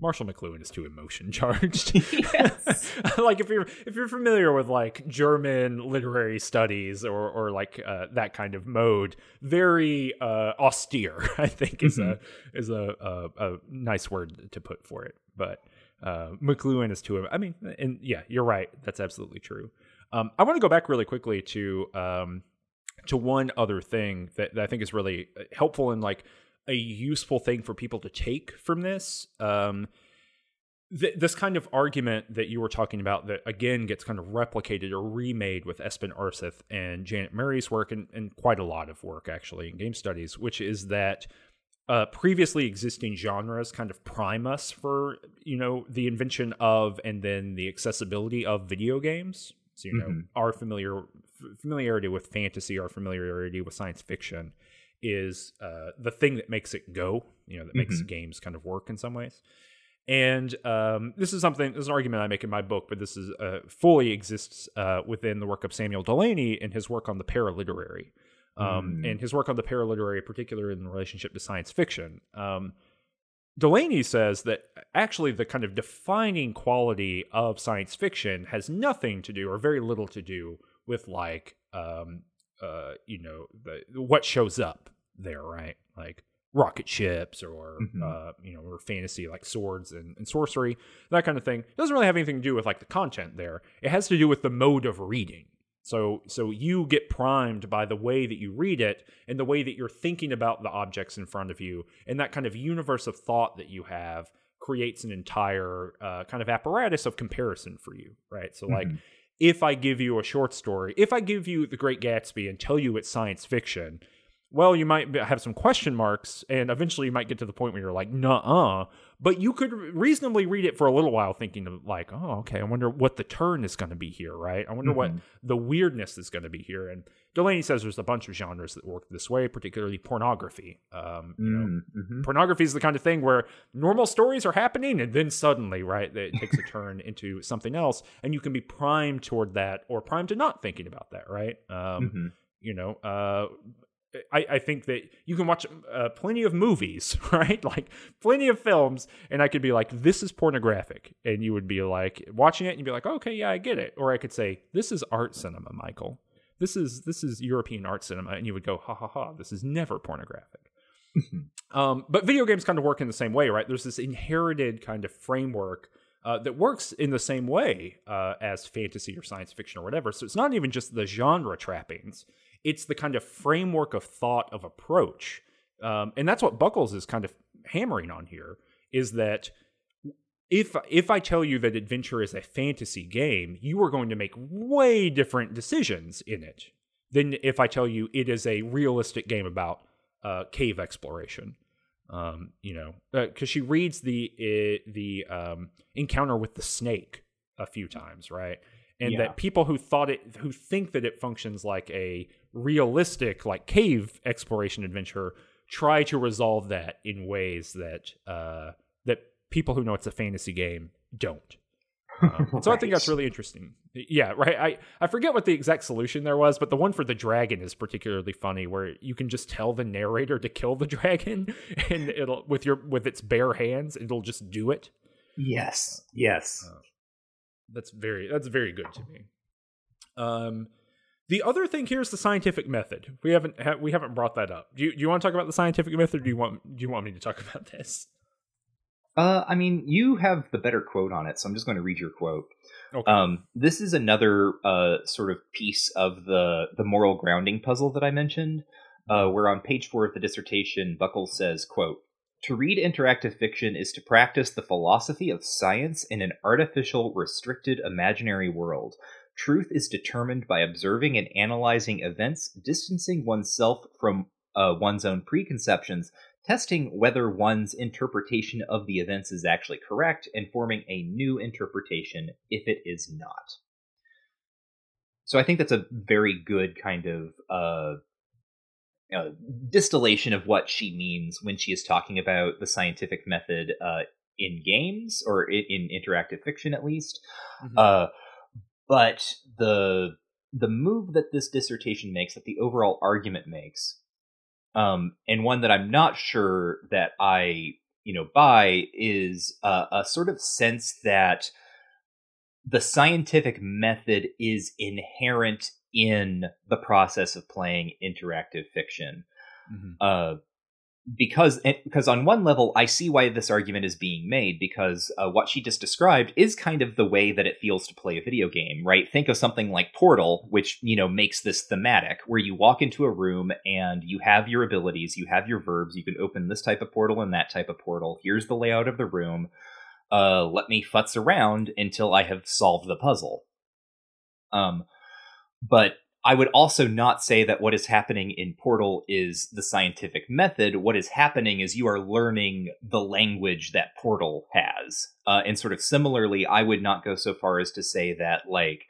Marshall McLuhan is too emotion charged. like if you're if you're familiar with like German literary studies or or like uh, that kind of mode, very uh, austere. I think is mm-hmm. a is a, a, a nice word to put for it. But uh, McLuhan is too. I mean, and yeah, you're right. That's absolutely true. Um, I want to go back really quickly to um, to one other thing that, that I think is really helpful in like a useful thing for people to take from this. Um, th- this kind of argument that you were talking about that again gets kind of replicated or remade with Espen Aarseth and Janet Murray's work and, and quite a lot of work actually in game studies, which is that uh, previously existing genres kind of prime us for you know the invention of and then the accessibility of video games. So you know mm-hmm. our familiar f- familiarity with fantasy, our familiarity with science fiction is uh, the thing that makes it go, you know, that makes mm-hmm. games kind of work in some ways. And um, this is something, this is an argument I make in my book, but this is uh, fully exists uh, within the work of Samuel Delany and his work on the paraliterary. Um, mm. And his work on the paraliterary, particularly in relationship to science fiction. Um, Delany says that actually the kind of defining quality of science fiction has nothing to do, or very little to do, with like um, uh, you know, the, what shows up there, right? Like rocket ships or mm-hmm. uh, you know, or fantasy like swords and, and, sorcery, that kind of thing. It doesn't really have anything to do with like the content there. It has to do with the mode of reading. So so you get primed by the way that you read it and the way that you're thinking about the objects in front of you and that kind of universe of thought that you have creates an entire uh, kind of apparatus of comparison for you, right? So like mm-hmm if I give you a short story, if I give you The Great Gatsby and tell you it's science fiction, well, you might have some question marks, and eventually you might get to the point where you're like, "Nuh-uh." But you could reasonably read it for a little while, thinking of like, "Oh, okay. I wonder what the turn is going to be here, right? I wonder mm-hmm. what the weirdness is going to be here." And Delany says there's a bunch of genres that work this way, particularly pornography. Um, you know, mm-hmm. pornography is the kind of thing where normal stories are happening, and then suddenly, right, it takes a turn into something else, and you can be primed toward that, or primed to not thinking about that, right? Um, mm-hmm. You know, uh, I, I, think that you can watch uh, plenty of movies, right? Like plenty of films, and I could be like, "This is pornographic," and you would be like watching it, and you'd be like, "Okay, yeah, I get it." Or I could say, "This is art cinema, Michael. This is this is European art cinema," and you would go, "Ha ha ha! This is never pornographic." um, but video games kind of work in the same way, right? There's this inherited kind of framework uh, that works in the same way uh, as fantasy or science fiction or whatever. So it's not even just the genre trappings it's the kind of framework of thought of approach um, and that's what buckles is kind of hammering on here is that if if i tell you that adventure is a fantasy game you are going to make way different decisions in it than if i tell you it is a realistic game about uh, cave exploration. Um, you know because uh, she reads the uh, the um, encounter with the snake a few times right and yeah. that people who thought it who think that it functions like a realistic like cave exploration adventure try to resolve that in ways that uh that people who know it's a fantasy game don't Um, right. So I think that's really interesting. Yeah, right. I, I forget what the exact solution there was, but the one for the dragon is particularly funny, where you can just tell the narrator to kill the dragon, and it'll with your with its bare hands, it'll just do it. Yes. Yes. Uh, that's very that's very good to me. Um, the other thing here is the scientific method. We haven't ha- we haven't brought that up. Do you, do you want to talk about the scientific method? Or do you want do you want me to talk about this? Uh, I mean, you have the better quote on it, so I'm just going to read your quote. Okay. Um, this is another uh, sort of piece of the the moral grounding puzzle that I mentioned, uh, where on page four of the dissertation, Buckle says, "quote To read interactive fiction is to practice the philosophy of science in an artificial, restricted, imaginary world." Truth is determined by observing and analyzing events, distancing oneself from uh, one's own preconceptions, testing whether one's interpretation of the events is actually correct, and forming a new interpretation if it is not. So I think that's a very good kind of uh, uh, distillation of what she means when she is talking about the scientific method uh, in games or in, in, interactive fiction, at least. Mm-hmm. Uh, but the the move that this dissertation makes, that the overall argument makes, um, and one that I'm not sure that I you know buy is a, a sort of sense that the scientific method is inherent in the process of playing interactive fiction. Mm-hmm. Uh, because because on one level I see why this argument is being made because uh, what she just described is kind of the way that it feels to play a video game, right? Think of something like Portal, which you know makes this thematic, where you walk into a room and you have your abilities, you have your verbs, you can open this type of portal and that type of portal. Here's the layout of the room. Uh, let me futz around until I have solved the puzzle. Um, but I would also not say that what is happening in Portal is the scientific method. What is happening is you are learning the language that Portal has. Uh, and sort of similarly, I would not go so far as to say that, like,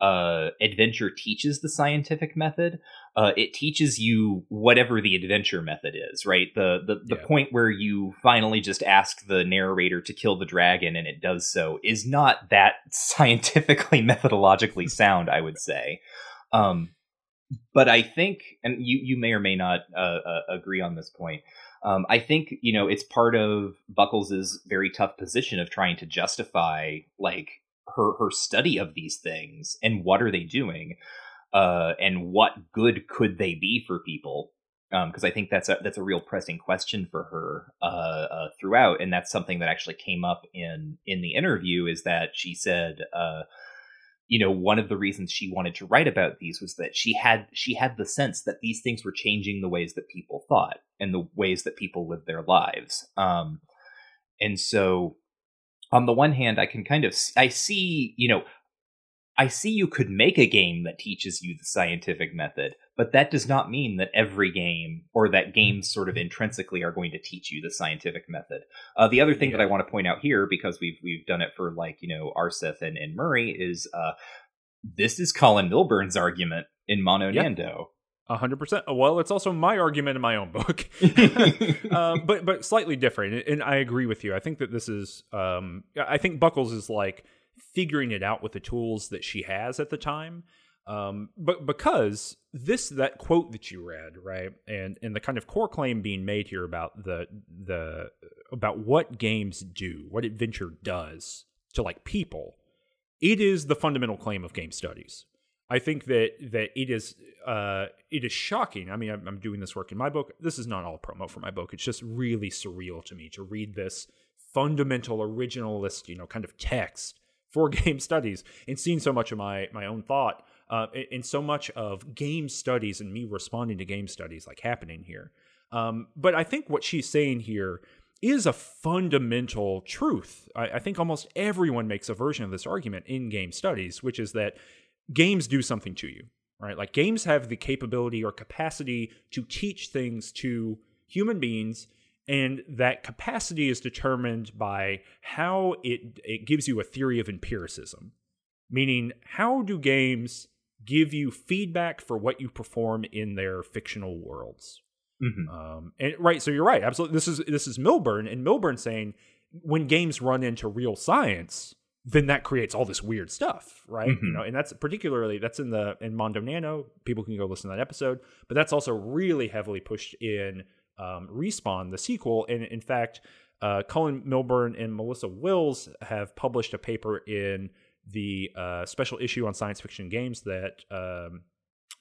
uh, adventure teaches the scientific method. Uh, it teaches you whatever the adventure method is, right? The the, the yeah. point where you finally just ask the narrator to kill the dragon and it does so is not that scientifically methodologically sound, I would say. Um, but I think, and you you may or may not uh, uh, agree on this point. Um, I think you know it's part of Buckles's very tough position of trying to justify like her her study of these things and what are they doing, uh, and what good could they be for people? Because um, I think that's a that's a real pressing question for her uh, uh, throughout, and that's something that actually came up in in the interview. Is that she said uh, you know one of the reasons she wanted to write about these was that she had she had the sense that these things were changing the ways that people thought and the ways that people lived their lives um and so on the one hand i can kind of i see you know I see you could make a game that teaches you the scientific method, but that does not mean that every game or that games sort of intrinsically are going to teach you the scientific method. Uh, the other thing yeah. that I want to point out here, because we've we've done it for like you know Aarseth and, and Murray, is uh, this is Colin Milburn's argument in Mondo yep. Nano. A hundred percent. Well, it's also my argument in my own book, uh, but but slightly different. And I agree with you. I think that this is. Um, I think Buckles is like figuring it out with the tools that she has at the time. Um, but because this that quote that you read, right, and and the kind of core claim being made here about the the about what games do, what adventure does to like people, it is the fundamental claim of game studies. I think that that it is uh, it is shocking. I mean, I'm, I'm doing this work in my book. This is not all promo for my book. It's just really surreal to me to read this fundamental originalist, you know, kind of text for game studies and seeing so much of my my own thought uh, and so much of game studies and me responding to game studies like happening here. Um, but I think what she's saying here is a fundamental truth. I, I think almost everyone makes a version of this argument in game studies, which is that games do something to you, right? Like games have the capability or capacity to teach things to human beings and that capacity is determined by how it it gives you a theory of empiricism meaning how do games give you feedback for what you perform in their fictional worlds mm-hmm. um, and right so you're right absolutely this is this is milburn and milburn saying when games run into real science then that creates all this weird stuff, right? Mm-hmm. You know, and that's particularly that's in the in Mondo Nano. People can go listen to that episode, but that's also really heavily pushed in um, Respawn, the sequel. And in fact, uh, Colin Milburn and Melissa Wills have published a paper in the uh, special issue on science fiction games that um,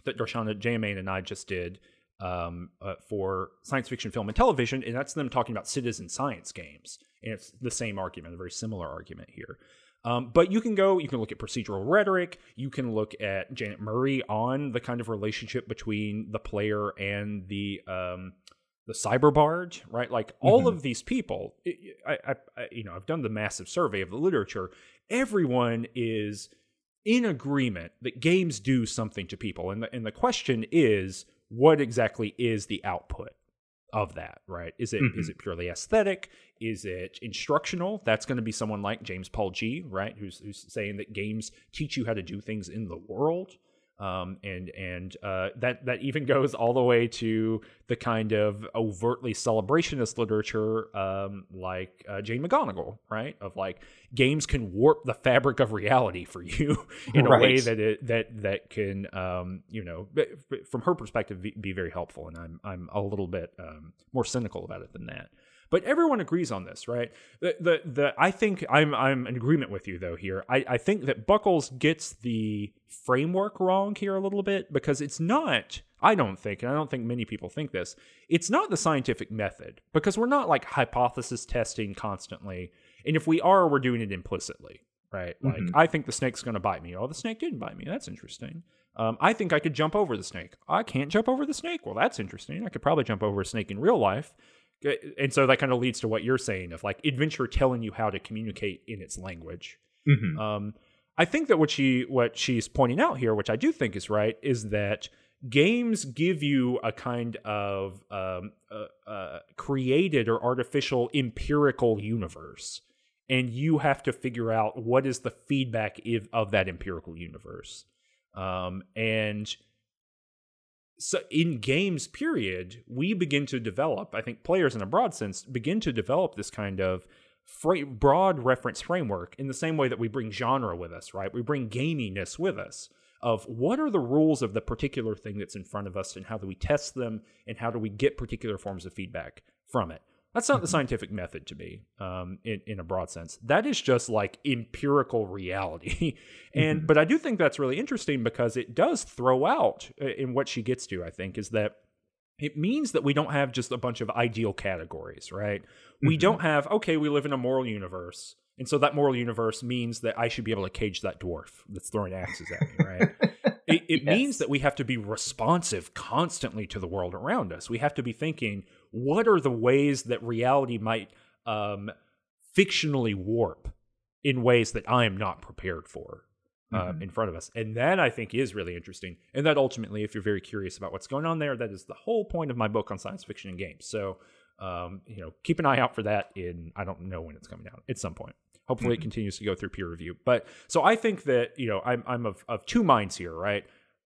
that Darshana Jayemanne and I just did um, uh, for science fiction film and television, and that's them talking about citizen science games. And it's the same argument, a very similar argument here. Um, but you can go, you can look at procedural rhetoric, you can look at Janet Murray on the kind of relationship between the player and the um, the cyber bard, right? Like all Mhm. of these people, I, I, I, you know, I've done the massive survey of the literature. Everyone is in agreement that games do something to people, and the, and the question is, what exactly is the output of that? Right? Is it is Mhm. it purely aesthetic? Is it instructional? That's going to be someone like James Paul Gee, right? Who's who's saying that games teach you how to do things in the world um, and and uh, that that even goes all the way to the kind of overtly celebrationist literature, um, like uh, Jane McGonigal, right? Of like games can warp the fabric of reality for you in a way that it that that can, um, you know, from her perspective, be, be very helpful. And I'm I'm a little bit um, more cynical about it than that. But everyone agrees on this, right? The, the the I think I'm I'm in agreement with you though here. I, I think that Buckles gets the framework wrong here a little bit because it's not I don't think, and I don't think many people think this, it's not the scientific method because we're not like hypothesis testing constantly. And if we are, we're doing it implicitly, right? Like, Mhm. I think the snake's going to bite me. Oh, the snake didn't bite me. That's interesting. Um, I think I could jump over the snake. I can't jump over the snake. Well, that's interesting. I could probably jump over a snake in real life. Uh, And so that kind of leads to what you're saying of like adventure telling you how to communicate in its language. Mhm. Um, I think that what she what she's pointing out here, which I do think is right, is that games give you a kind of um, uh, uh, created or artificial empirical universe, and you have to figure out what is the feedback if, of that empirical universe. Um, and so in games period we begin to develop i think players in a broad sense begin to develop this kind of broad reference framework in the same way that we bring genre with us right? We bring gaminess with us of what are the rules of the particular thing that's in front of us and how do we test them and how do we get particular forms of feedback from it that's not the scientific method to me um, in, in a broad sense that is just like empirical reality and Mhm. but i do think that's really interesting because it does throw out uh, in what she gets to i think is that it means that we don't have just a bunch of ideal categories right we Mhm. don't have okay we live in a moral universe and so that moral universe means that i should be able to cage that dwarf that's throwing axes at me right it, it means that we have to be responsive constantly to the world around us. We have to be thinking, what are the ways that reality might um, fictionally warp in ways that I am not prepared for uh, Mhm. in front of us? And that I think is really interesting. And that ultimately, if you're very curious about what's going on there, that is the whole point of my book on science fiction and games. So, um, you know, keep an eye out for that. In I don't know when it's coming out at some point. Hopefully, it Mhm. continues to go through peer review. But so I think that you know I'm I'm of, of two minds here, right?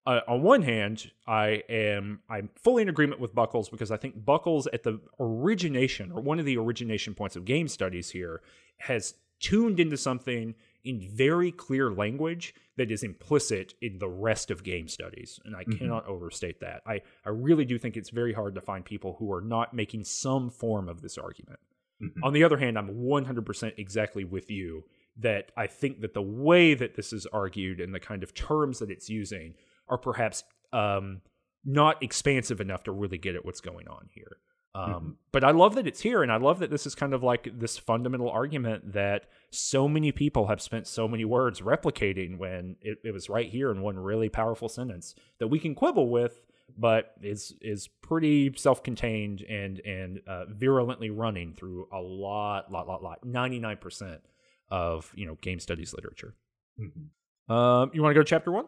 Uh, on one hand, I am I'm fully in agreement with Buckles because I think Buckles at the origination or one of the origination points of game studies here has tuned into something in very clear language that is implicit in the rest of game studies and I Mhm. cannot overstate that. I I really do think it's very hard to find people who are not making some form of this argument. Mhm. On the other hand, I'm 100% exactly with you that I think that the way that this is argued and the kind of terms that it's using are perhaps um, not expansive enough to really get at what's going on here. Um, Mhm. But I love that it's here, and I love that this is kind of like this fundamental argument that so many people have spent so many words replicating when it, it was right here in one really powerful sentence that we can quibble with, but is is pretty self-contained and and uh, virulently running through a lot, lot, lot, lot, ninety nine percent of you know game studies literature. Mhm. Um, you want to go to chapter one?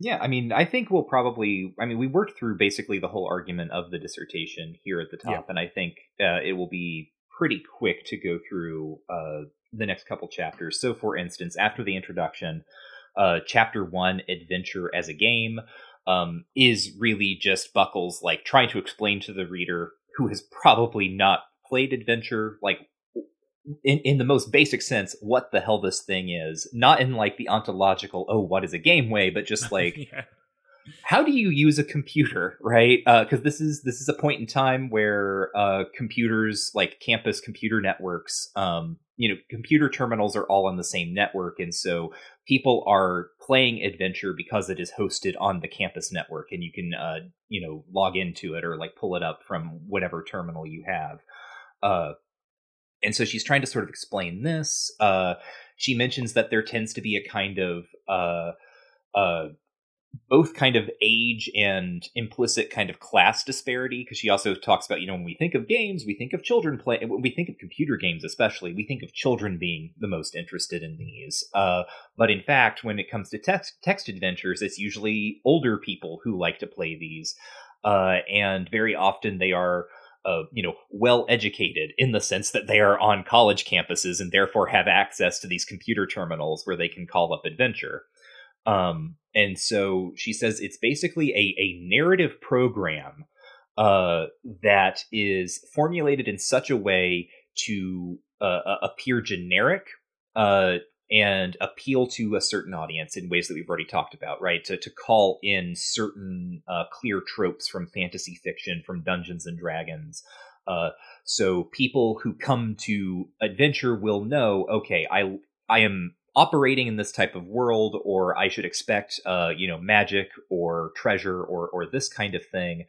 Yeah, I mean, I think we'll probably. I mean, we worked through basically the whole argument of the dissertation here at the top, Yeah. and I think uh, it will be pretty quick to go through uh, the next couple chapters. So, for instance, after the introduction, uh, chapter one, adventure as a game, um, is really just Buckles like trying to explain to the reader who has probably not played adventure, like in, in the most basic sense what the hell this thing is. Not in like the ontological oh what is a game way but just like yeah. how do you use a computer right? Because uh, this is this is a point in time where uh, computers like campus computer networks um, you know computer terminals are all on the same network and so people are playing adventure because it is hosted on the campus network and you can uh, you know log into it or like pull it up from whatever terminal you have. Uh, and so she's trying to sort of explain this. Uh, she mentions that there tends to be a kind of uh, uh, both kind of age and implicit kind of class disparity because she also talks about you know when we think of games we think of children play when we think of computer games especially we think of children being the most interested in these uh, but in fact when it comes to text text adventures it's usually older people who like to play these uh, and very often they are uh, you know, well educated in the sense that they are on college campuses and therefore have access to these computer terminals where they can call up adventure. Um, and so she says it's basically a, a narrative program uh, that is formulated in such a way to uh, appear generic uh, and appeal to a certain audience in ways that we've already talked about, right? To, to call in certain uh, clear tropes from fantasy fiction, from Dungeons and Dragons. Uh, so people who come to adventure will know, okay, I I am operating in this type of world, or I should expect, uh, you know, magic or treasure or or this kind of thing.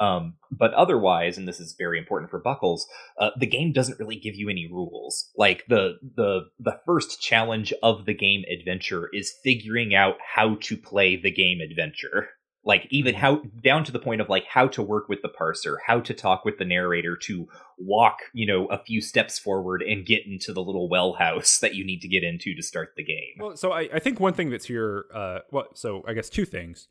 Um, but otherwise, and this is very important for Buckles, uh, the game doesn't really give you any rules. Like the the the first challenge of the game adventure is figuring out how to play the game adventure. Like even mm-hmm. how down to the point of like how to work with the parser, how to talk with the narrator to walk, you know, a few steps forward and get into the little well house that you need to get into to start the game. Well, so I, I think one thing that's here, uh, well, so I guess two things.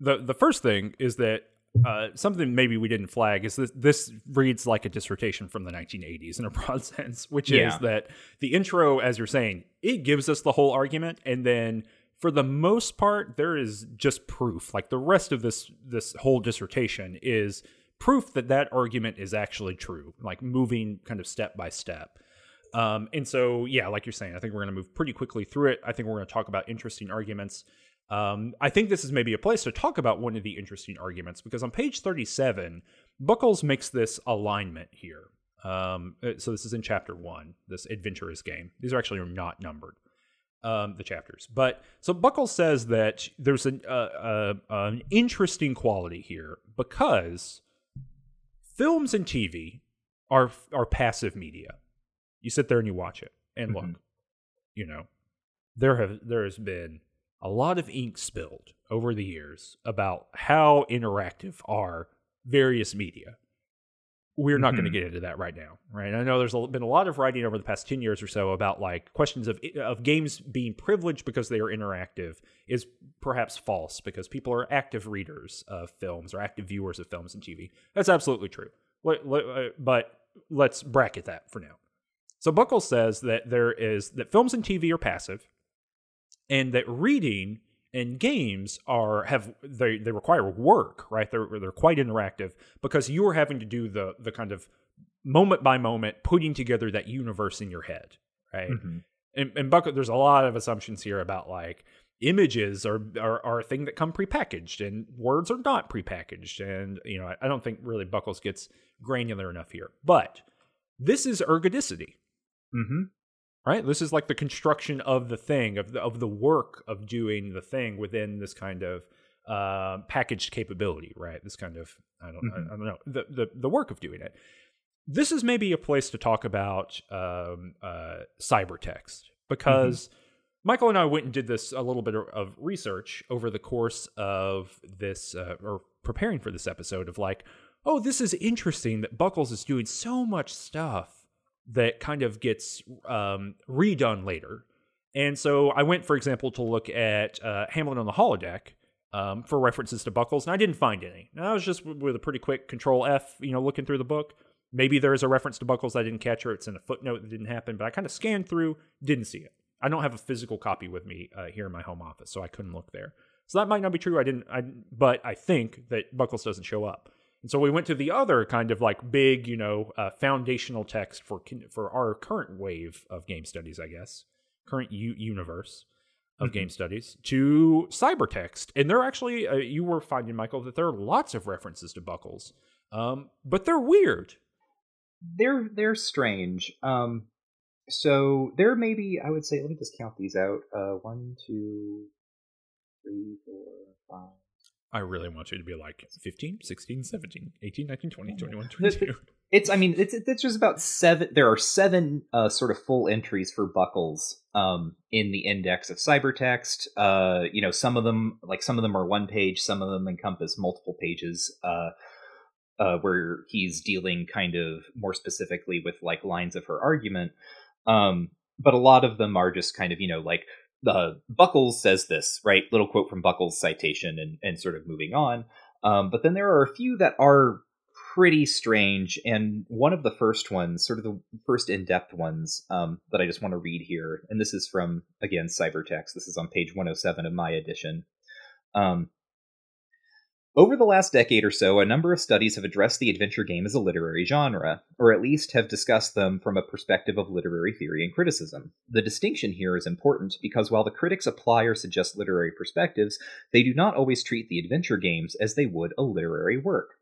The the first thing is that uh, something maybe we didn't flag is this, this reads like a dissertation from the 1980s in a broad sense, which yeah. is that the intro, as you're saying, it gives us the whole argument, and then for the most part, there is just proof. Like the rest of this this whole dissertation is proof that that argument is actually true, like moving kind of step by step. Um, and so, yeah, like you're saying, I think we're going to move pretty quickly through it. I think we're going to talk about interesting arguments. Um, I think this is maybe a place to talk about one of the interesting arguments because on page 37, Buckles makes this alignment here. Um, uh, so this is in chapter one, this adventurous game. These are actually not numbered, um, the chapters. But so Buckles says that there's an, uh, uh, an interesting quality here because films and TV are are passive media. You sit there and you watch it and mm-hmm. look. You know, there have there has been a lot of ink spilled over the years about how interactive are various media. We're not mm-hmm. going to get into that right now, right? I know there's been a lot of writing over the past 10 years or so about like questions of of games being privileged because they are interactive is perhaps false because people are active readers of films or active viewers of films and TV. That's absolutely true. Uh, but let's bracket that for now. So Buckle says that there is that films and TV are passive and that reading and games are have they they require work right? They're they're quite interactive because you're having to do the the kind of moment by moment putting together that universe in your head right? Mm-hmm. and, and bucket there's a lot of assumptions here about like images are, are are a thing that come prepackaged and words are not prepackaged. And you know I, I don't think really buckles gets granular enough here. But this is ergodicity. Mm-hmm right this is like the construction of the thing of the, of the work of doing the thing within this kind of uh, packaged capability right this kind of i don't, mm-hmm. I, I, don't know the, the the work of doing it this is maybe a place to talk about um, uh, cybertext because mm-hmm. michael and i went and did this a little bit of research over the course of this uh, or preparing for this episode of like oh this is interesting that buckles is doing so much stuff that kind of gets um, redone later. And so I went, for example, to look at uh, Hamlet on the holodeck um, for references to Buckles, and I didn't find any. And I was just with a pretty quick Control F, you know, looking through the book. Maybe there is a reference to Buckles I didn't catch, or it's in a footnote that didn't happen. But I kind of scanned through, didn't see it. I don't have a physical copy with me uh, here in my home office, so I couldn't look there. So that might not be true. I didn't, I, but I think that Buckles doesn't show up. And so we went to the other kind of like big, you know, uh, foundational text for for our current wave of game studies, I guess, current u- universe of mm-hmm. game studies to cybertext. And there actually, uh, you were finding, Michael, that there are lots of references to Buckles, um, but they're weird. They're they're strange. Um, so there may be, I would say, let me just count these out. Uh, one, two, three, four, five. I really want you to be like 15, 16, 17, 18, 19, 20, 21, 22. It's, I mean, it's it's just about seven. There are seven uh, sort of full entries for Buckles um, in the index of cybertext. Uh, you know, some of them, like some of them are one page, some of them encompass multiple pages. Uh, uh, where he's dealing kind of more specifically with like lines of her argument. Um, but a lot of them are just kind of, you know, like uh, Buckles says this, right? Little quote from Buckles' citation and, and sort of moving on. Um, but then there are a few that are pretty strange. And one of the first ones, sort of the first in depth ones um, that I just want to read here, and this is from, again, Cybertext. This is on page 107 of my edition. Um, over the last decade or so, a number of studies have addressed the adventure game as a literary genre, or at least have discussed them from a perspective of literary theory and criticism. The distinction here is important because while the critics apply or suggest literary perspectives, they do not always treat the adventure games as they would a literary work.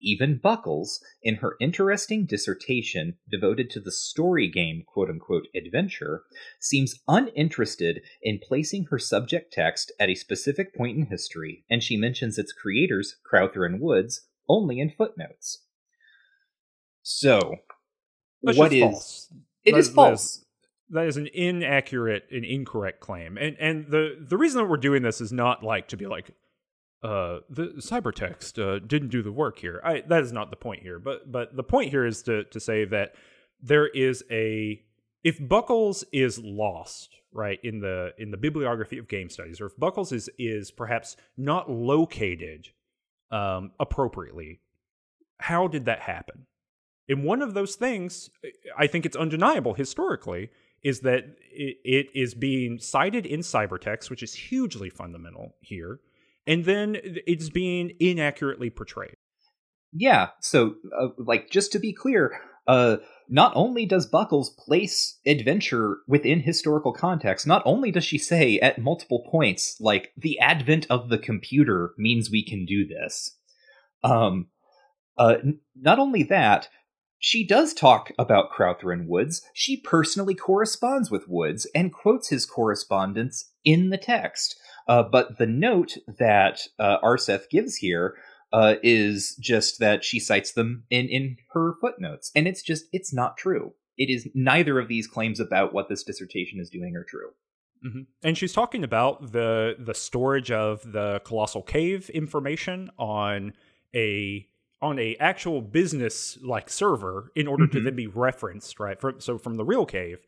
Even Buckles, in her interesting dissertation devoted to the story game quote unquote adventure, seems uninterested in placing her subject text at a specific point in history, and she mentions its creators, Crowther and Woods, only in footnotes. So, That's what is false. It that, is false. That is, that is an inaccurate and incorrect claim. And and the the reason that we're doing this is not like to be like uh, the cybertext uh, didn't do the work here. I, that is not the point here, but but the point here is to to say that there is a if Buckles is lost right in the in the bibliography of game studies, or if Buckles is is perhaps not located um, appropriately, how did that happen? And one of those things, I think it's undeniable historically, is that it, it is being cited in cybertext, which is hugely fundamental here and then it's being inaccurately portrayed. Yeah, so uh, like just to be clear, uh not only does Buckles place adventure within historical context, not only does she say at multiple points like the advent of the computer means we can do this. Um uh n- not only that, she does talk about Crowther and Woods. She personally corresponds with Woods and quotes his correspondence in the text. Uh, but the note that uh, Aarseth gives here uh, is just that she cites them in in her footnotes, and it's just it's not true. It is neither of these claims about what this dissertation is doing are true. Mm-hmm. And she's talking about the the storage of the colossal cave information on a on a actual business like server in order mm-hmm. to then be referenced, right? For, so from the real cave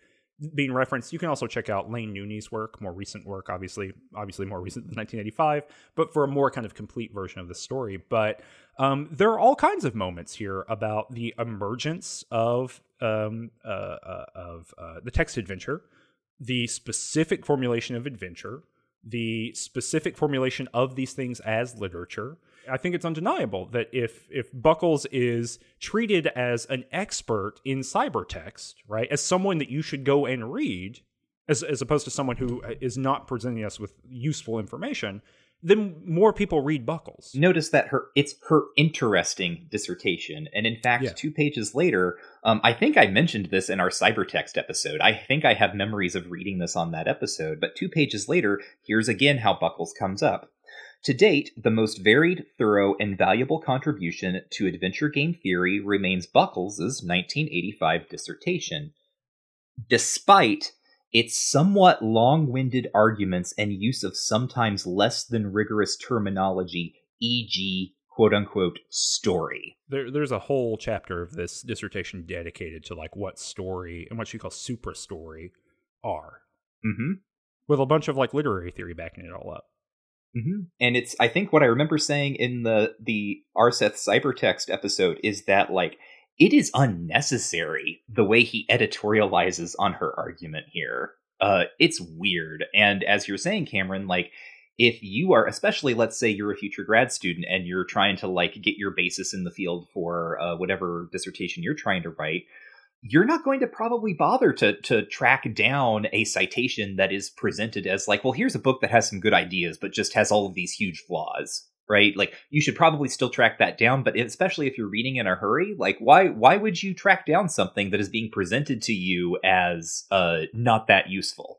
being referenced. You can also check out Laine Nooney's work, more recent work, obviously, obviously more recent than 1985, but for a more kind of complete version of the story. But um, there are all kinds of moments here about the emergence of um, uh, uh, of uh, the text adventure, the specific formulation of adventure, the specific formulation of these things as literature, I think it's undeniable that if if Buckles is treated as an expert in cybertext, right, as someone that you should go and read, as as opposed to someone who is not presenting us with useful information, then more people read Buckles. Notice that her it's her interesting dissertation, and in fact, yeah. two pages later, um, I think I mentioned this in our cybertext episode. I think I have memories of reading this on that episode, but two pages later, here's again how Buckles comes up. To date, the most varied, thorough, and valuable contribution to adventure game theory remains Buckles' 1985 dissertation. Despite its somewhat long winded arguments and use of sometimes less than rigorous terminology, e.g., quote unquote, story. There, there's a whole chapter of this dissertation dedicated to like what story and what she calls supra story are. Mm-hmm. With a bunch of like literary theory backing it all up. Mm-hmm. And it's I think what I remember saying in the the Aarseth cybertext episode is that like it is unnecessary the way he editorializes on her argument here. Uh, it's weird, and as you're saying, Cameron, like if you are, especially let's say you're a future grad student and you're trying to like get your basis in the field for uh, whatever dissertation you're trying to write, you're not going to probably bother to to track down a citation that is presented as like, well, here's a book that has some good ideas, but just has all of these huge flaws right? Like you should probably still track that down but especially if you're reading in a hurry like why why would you track down something that is being presented to you as uh not that useful?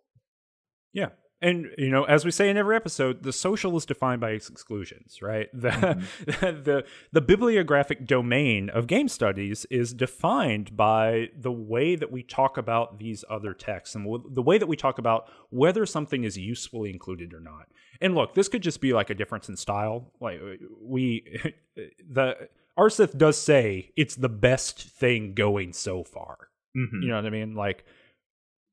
Yeah and you know as we say in every episode the social is defined by its exclusions right? The mm-hmm. the the bibliographic domain of game studies is defined by the way that we talk about these other texts and the way that we talk about whether something is usefully included or not. And look this could just be like a difference in style. Like we the Aarseth does say it's the best thing going so far. Mm-hmm. you know what i mean? Like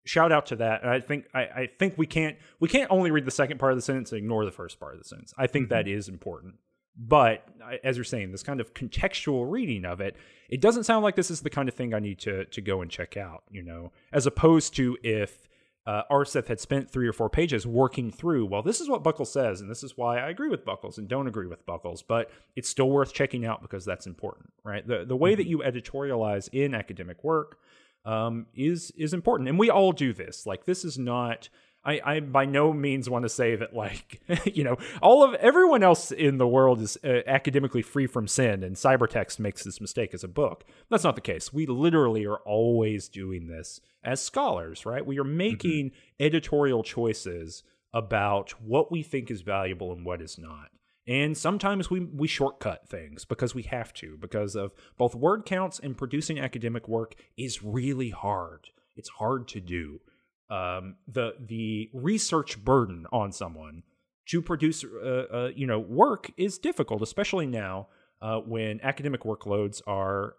shout out to that. And I think I, I, think we can't we can't only read the second part of the sentence and ignore the first part of the sentence. I think mm-hmm. that is important. But as you're saying, this kind of contextual reading of it, it doesn't sound like this is the kind of thing I need to to go and check out. You know, as opposed to if uh, Aarseth had spent three or four pages working through, well, this is what Buckles says, and this is why I agree with Buckles and don't agree with Buckles, but it's still worth checking out because that's important, right? The the way mm-hmm. that you editorialize in academic work um, is is important, and we all do this. Like this is not. I, I by no means want to say that like you know all of everyone else in the world is uh, academically free from sin and cybertext makes this mistake as a book that's not the case we literally are always doing this as scholars right we are mm-hmm. making mm-hmm. editorial choices about what we think is valuable and what is not and sometimes we, we shortcut things because we have to, because of both word counts and producing academic work is really hard. It's hard to do. Um, the the research burden on someone to produce uh, uh, you know work is difficult, especially now uh, when academic workloads are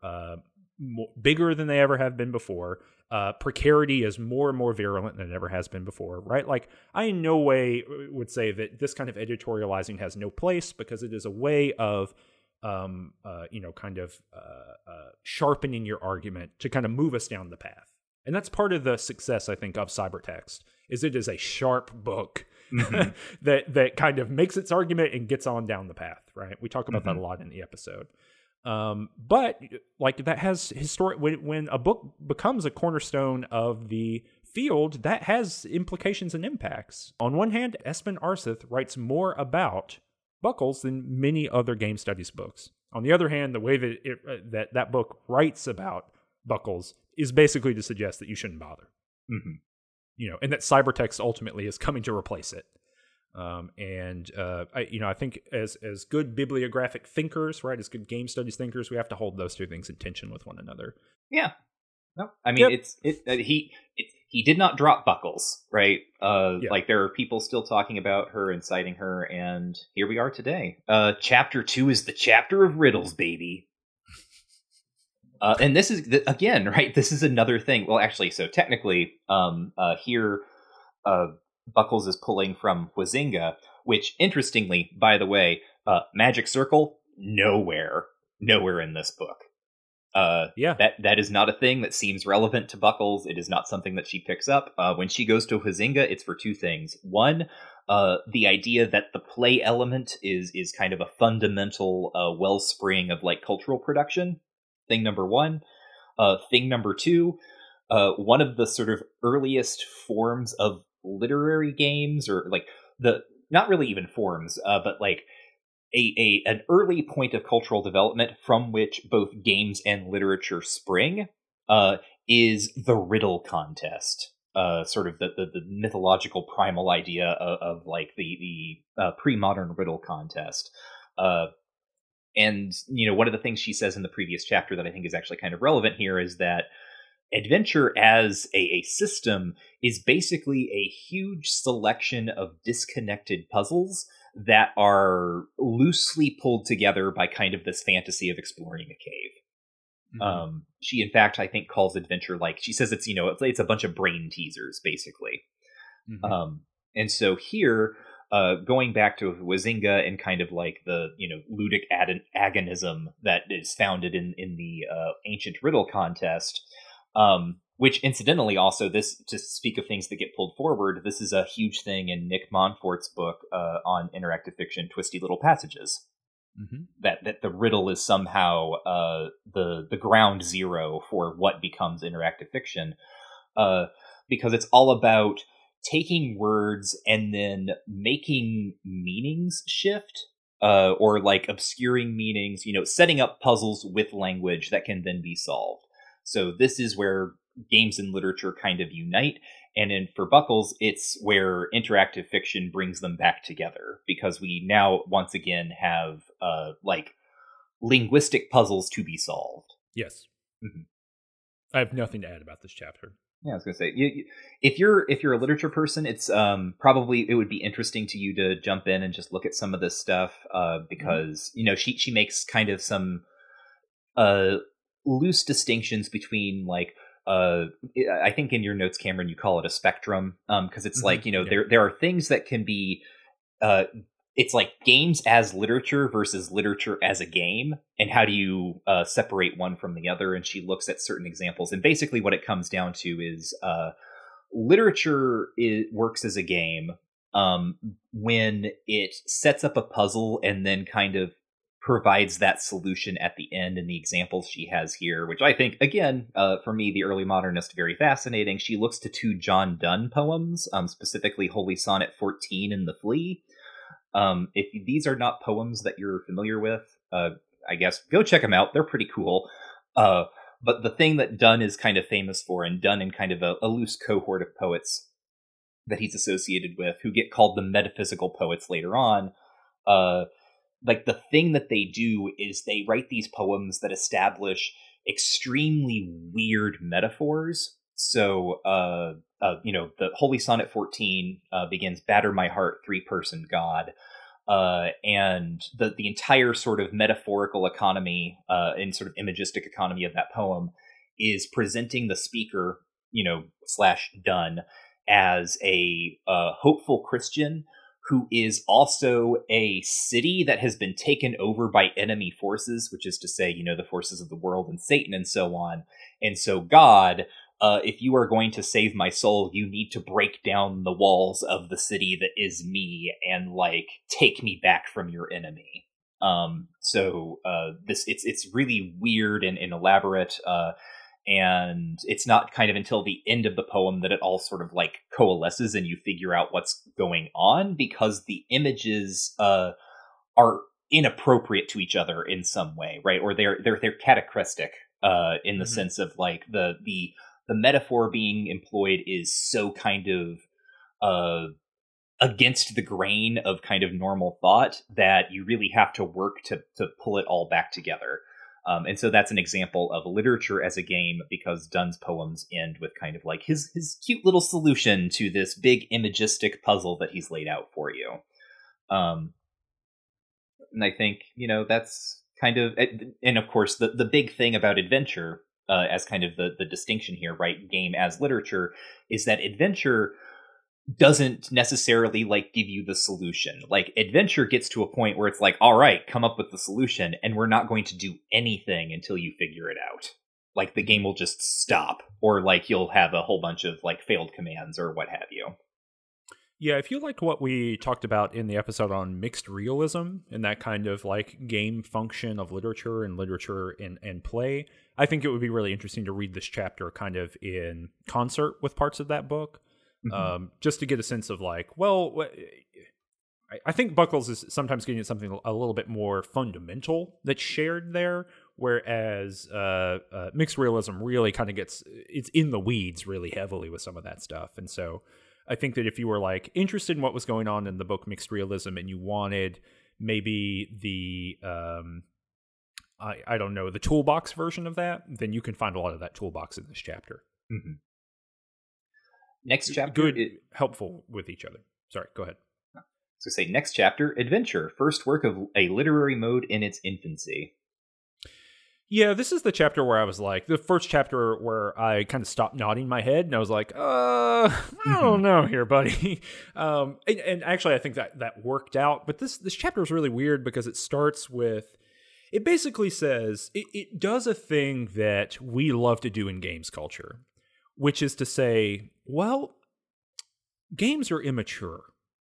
uh, bigger than they ever have been before. Uh, precarity is more and more virulent than it ever has been before, right? Like, I in no way would say that this kind of editorializing has no place because it is a way of, um, uh, you know, kind of uh, uh sharpening your argument to kind of move us down the path. And that's part of the success, I think, of Cybertext is it is a sharp book mm-hmm. that that kind of makes its argument and gets on down the path, right? We talk about mm-hmm. that a lot in the episode. Um, but like that has historic when when a book becomes a cornerstone of the field, that has implications and impacts. On one hand, Espen Aarseth writes more about Buckles than many other game studies books. On the other hand, the way that it, uh, that that book writes about Buckles is basically to suggest that you shouldn't bother. Mm-hmm. You know, and that cybertext ultimately is coming to replace it. Um, and uh, I, you know, I think as as good bibliographic thinkers, right, as good game studies thinkers, we have to hold those two things in tension with one another. Yeah. No, I mean yep. it's it. Uh, he it, he did not drop buckles, right? Uh, yeah. Like there are people still talking about her and citing her, and here we are today. Uh, chapter two is the chapter of riddles, baby. Uh, and this is again, right? This is another thing. Well, actually, so technically, um, uh, here, uh, Buckles is pulling from Huizinga, which interestingly, by the way, uh, Magic Circle, nowhere, nowhere in this book. Uh, yeah, that that is not a thing that seems relevant to Buckles. It is not something that she picks up. Uh, when she goes to Huizinga, it's for two things. One, uh, the idea that the play element is is kind of a fundamental uh, wellspring of like cultural production. Thing number one. Uh, thing number two, uh, one of the sort of earliest forms of literary games or like the not really even forms, uh, but like a, a an early point of cultural development from which both games and literature spring uh, is the riddle contest. Uh, sort of the, the, the, mythological primal idea of, of like the the uh, pre-modern riddle contest. Uh, and you know, one of the things she says in the previous chapter that I think is actually kind of relevant here is that adventure as a, a system is basically a huge selection of disconnected puzzles that are loosely pulled together by kind of this fantasy of exploring a cave. Mm-hmm. Um, she, in fact, I think calls adventure like she says it's you know it's, it's a bunch of brain teasers basically. Mm-hmm. Um, and so here, uh, going back to Huizinga and kind of like the you know ludic ad- agonism that is founded in in the uh, ancient riddle contest, um, which incidentally also this to speak of things that get pulled forward this is a huge thing in nick montfort's book uh, on interactive fiction twisty little passages. Mm-hmm. that that the riddle is somehow uh, the the ground zero for what becomes interactive fiction. Uh, because it's all about taking words and then making meanings shift uh, or like obscuring meanings you know setting up puzzles with language that can then be solved so this is where games and literature kind of unite. And in for Buckles, it's where interactive fiction brings them back together because we now once again have uh, like linguistic puzzles to be solved. Yes. Mm-hmm. I have nothing to add about this chapter. Yeah, I was gonna say, you, you, if you're if you're a literature person, it's um, probably it would be interesting to you to jump in and just look at some of this stuff uh, mm-hmm. because mm-hmm. you know she she makes kind of some uh, loose distinctions between like uh, I think in your notes, Cameron, you call it a spectrum Um because um, it's mm-hmm. like you know yeah. there there are things that can be. Uh, it's like games as literature versus literature as a game, and how do you uh, separate one from the other? And she looks at certain examples, and basically what it comes down to is uh, literature is, works as a game um, when it sets up a puzzle and then kind of provides that solution at the end in the examples she has here, which I think, again, uh, for me, the early modernist, very fascinating. She looks to two John Donne poems, um, specifically Holy Sonnet 14 and The Flea. Um, if these are not poems that you're familiar with, uh, I guess go check them out. They're pretty cool. Uh, but the thing that Donne is kind of famous for, and Donne in kind of a, a loose cohort of poets that he's associated with, who get called the metaphysical poets later on, uh, like the thing that they do is they write these poems that establish extremely weird metaphors. So, uh, uh, you know, the Holy Sonnet 14 uh, begins "Batter my heart, three-person God," uh, and the the entire sort of metaphorical economy uh, and sort of imagistic economy of that poem is presenting the speaker, you know, slash Donne as a uh, hopeful Christian who is also a city that has been taken over by enemy forces, which is to say, you know, the forces of the world and Satan and so on. And so, God, uh, if you are going to save my soul, you need to break down the walls of the city that is me and like take me back from your enemy. Um, so uh, this it's it's really weird and, and elaborate. Uh, and it's not kind of until the end of the poem that it all sort of like coalesces and you figure out what's going on because the images uh, are inappropriate to each other in some way right or they're they're they're catachrestic uh, in the mm-hmm. sense of like the the the metaphor being employed is so kind of uh against the grain of kind of normal thought that you really have to work to to pull it all back together um, and so that's an example of literature as a game because Donne's poems end with kind of like his his cute little solution to this big imagistic puzzle that he's laid out for you. Um, and I think you know that's kind of and of course the the big thing about adventure uh, as kind of the the distinction here, right? Game as literature is that adventure doesn't necessarily like give you the solution. Like adventure gets to a point where it's like, all right, come up with the solution, and we're not going to do anything until you figure it out. Like the game will just stop, or like you'll have a whole bunch of like failed commands or what have you. Yeah, if you liked what we talked about in the episode on mixed realism and that kind of like game function of literature and literature and, and play, I think it would be really interesting to read this chapter kind of in concert with parts of that book mm-hmm. um, just to get a sense of like, well, I think Buckles is sometimes getting at something a little bit more fundamental that's shared there, whereas uh, uh, mixed realism really kind of gets it's in the weeds really heavily with some of that stuff, and so I think that if you were like interested in what was going on in the book mixed realism and you wanted maybe the um, I, I don't know the toolbox version of that, then you can find a lot of that toolbox in this chapter. Mm-hmm. Next chapter, good, it, helpful with each other. Sorry, go ahead. So say next chapter, adventure, first work of a literary mode in its infancy. Yeah, this is the chapter where I was like, the first chapter where I kind of stopped nodding my head and I was like, uh, I don't know here, buddy. Um, and, and, actually, I think that that worked out. But this this chapter is really weird because it starts with, it basically says it, it does a thing that we love to do in games culture, which is to say, well, games are immature.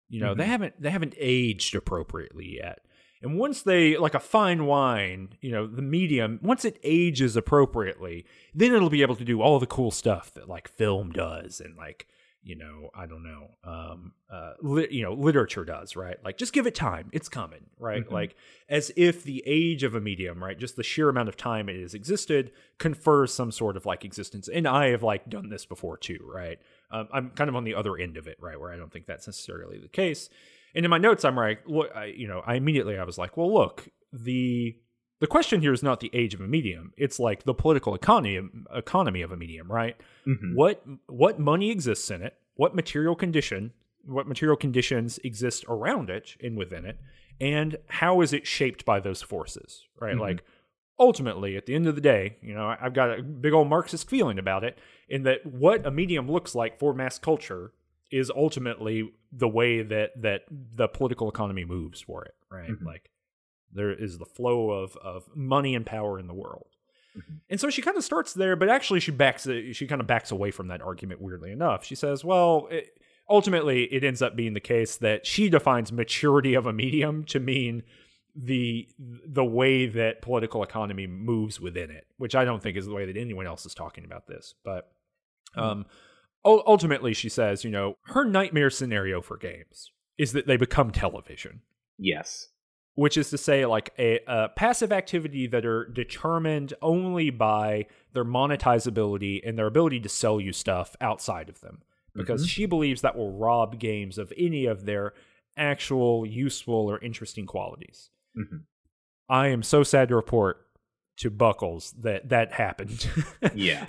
You know, mm-hmm. they haven't they haven't aged appropriately yet. And once they like a fine wine, you know, the medium, once it ages appropriately, then it'll be able to do all the cool stuff that like film does and like you know, I don't know, um, uh, li- you know, literature does, right? Like, just give it time; it's coming, right? Mm-hmm. Like, as if the age of a medium, right, just the sheer amount of time it has existed, confers some sort of like existence. And I have like done this before too, right? Um, I'm kind of on the other end of it, right, where I don't think that's necessarily the case. And in my notes, I'm like, look, I, you know, I immediately I was like, well, look, the the question here is not the age of a medium; it's like the political economy economy of a medium, right? Mm-hmm. What what money exists in it? What material condition? What material conditions exist around it and within it? And how is it shaped by those forces, right? Mm-hmm. Like ultimately, at the end of the day, you know, I've got a big old Marxist feeling about it in that what a medium looks like for mass culture is ultimately the way that that the political economy moves for it, right? Mm-hmm. Like there is the flow of of money and power in the world. Mm-hmm. And so she kind of starts there, but actually she backs she kind of backs away from that argument weirdly enough. She says, "Well, it, ultimately it ends up being the case that she defines maturity of a medium to mean the the way that political economy moves within it, which I don't think is the way that anyone else is talking about this. But mm-hmm. um, ultimately, she says, you know, her nightmare scenario for games is that they become television. Yes which is to say like a, a, passive activity that are determined only by their monetizability and their ability to sell you stuff outside of them because mm-hmm. she believes that will rob games of any of their actual useful or interesting qualities mm-hmm. i am so sad to report to buckles that that happened yeah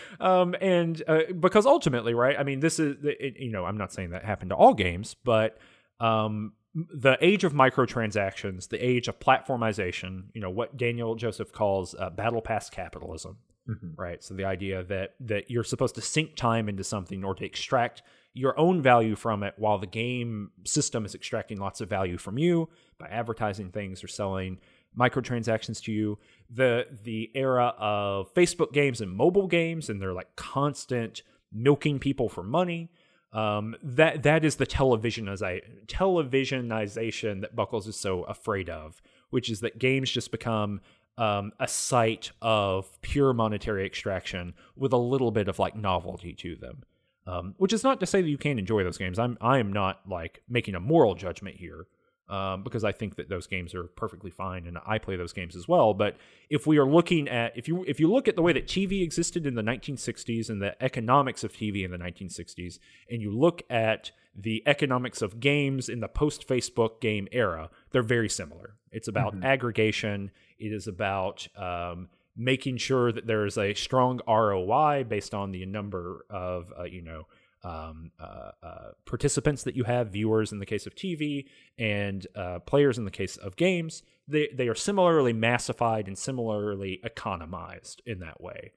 um and uh, because ultimately right i mean this is it, you know i'm not saying that happened to all games but um the age of microtransactions, the age of platformization, you know, what Daniel Joseph calls uh, battle pass capitalism, mm-hmm. right? So the idea that that you're supposed to sink time into something or to extract your own value from it while the game system is extracting lots of value from you by advertising things or selling microtransactions to you. The the era of Facebook games and mobile games and they're like constant milking people for money um, that that is the televisionization televisionization that Buckles is so afraid of, which is that games just become um, a site of pure monetary extraction with a little bit of like novelty to them. Um, which is not to say that you can't enjoy those games. I'm I am not like making a moral judgment here um, because I think that those games are perfectly fine and I play those games as well. But if we are looking at if you if you look at the way that TV existed in the 1960s and the economics of TV in the 1960s, and you look at the economics of games in the post Facebook game era, they're very similar. It's about mm-hmm. aggregation. It is about um, making sure that there is a strong ROI based on the number of uh, you know um, uh, uh, participants that you have, viewers in the case of TV, and uh, players in the case of games, they, they are similarly massified and similarly economized in that way.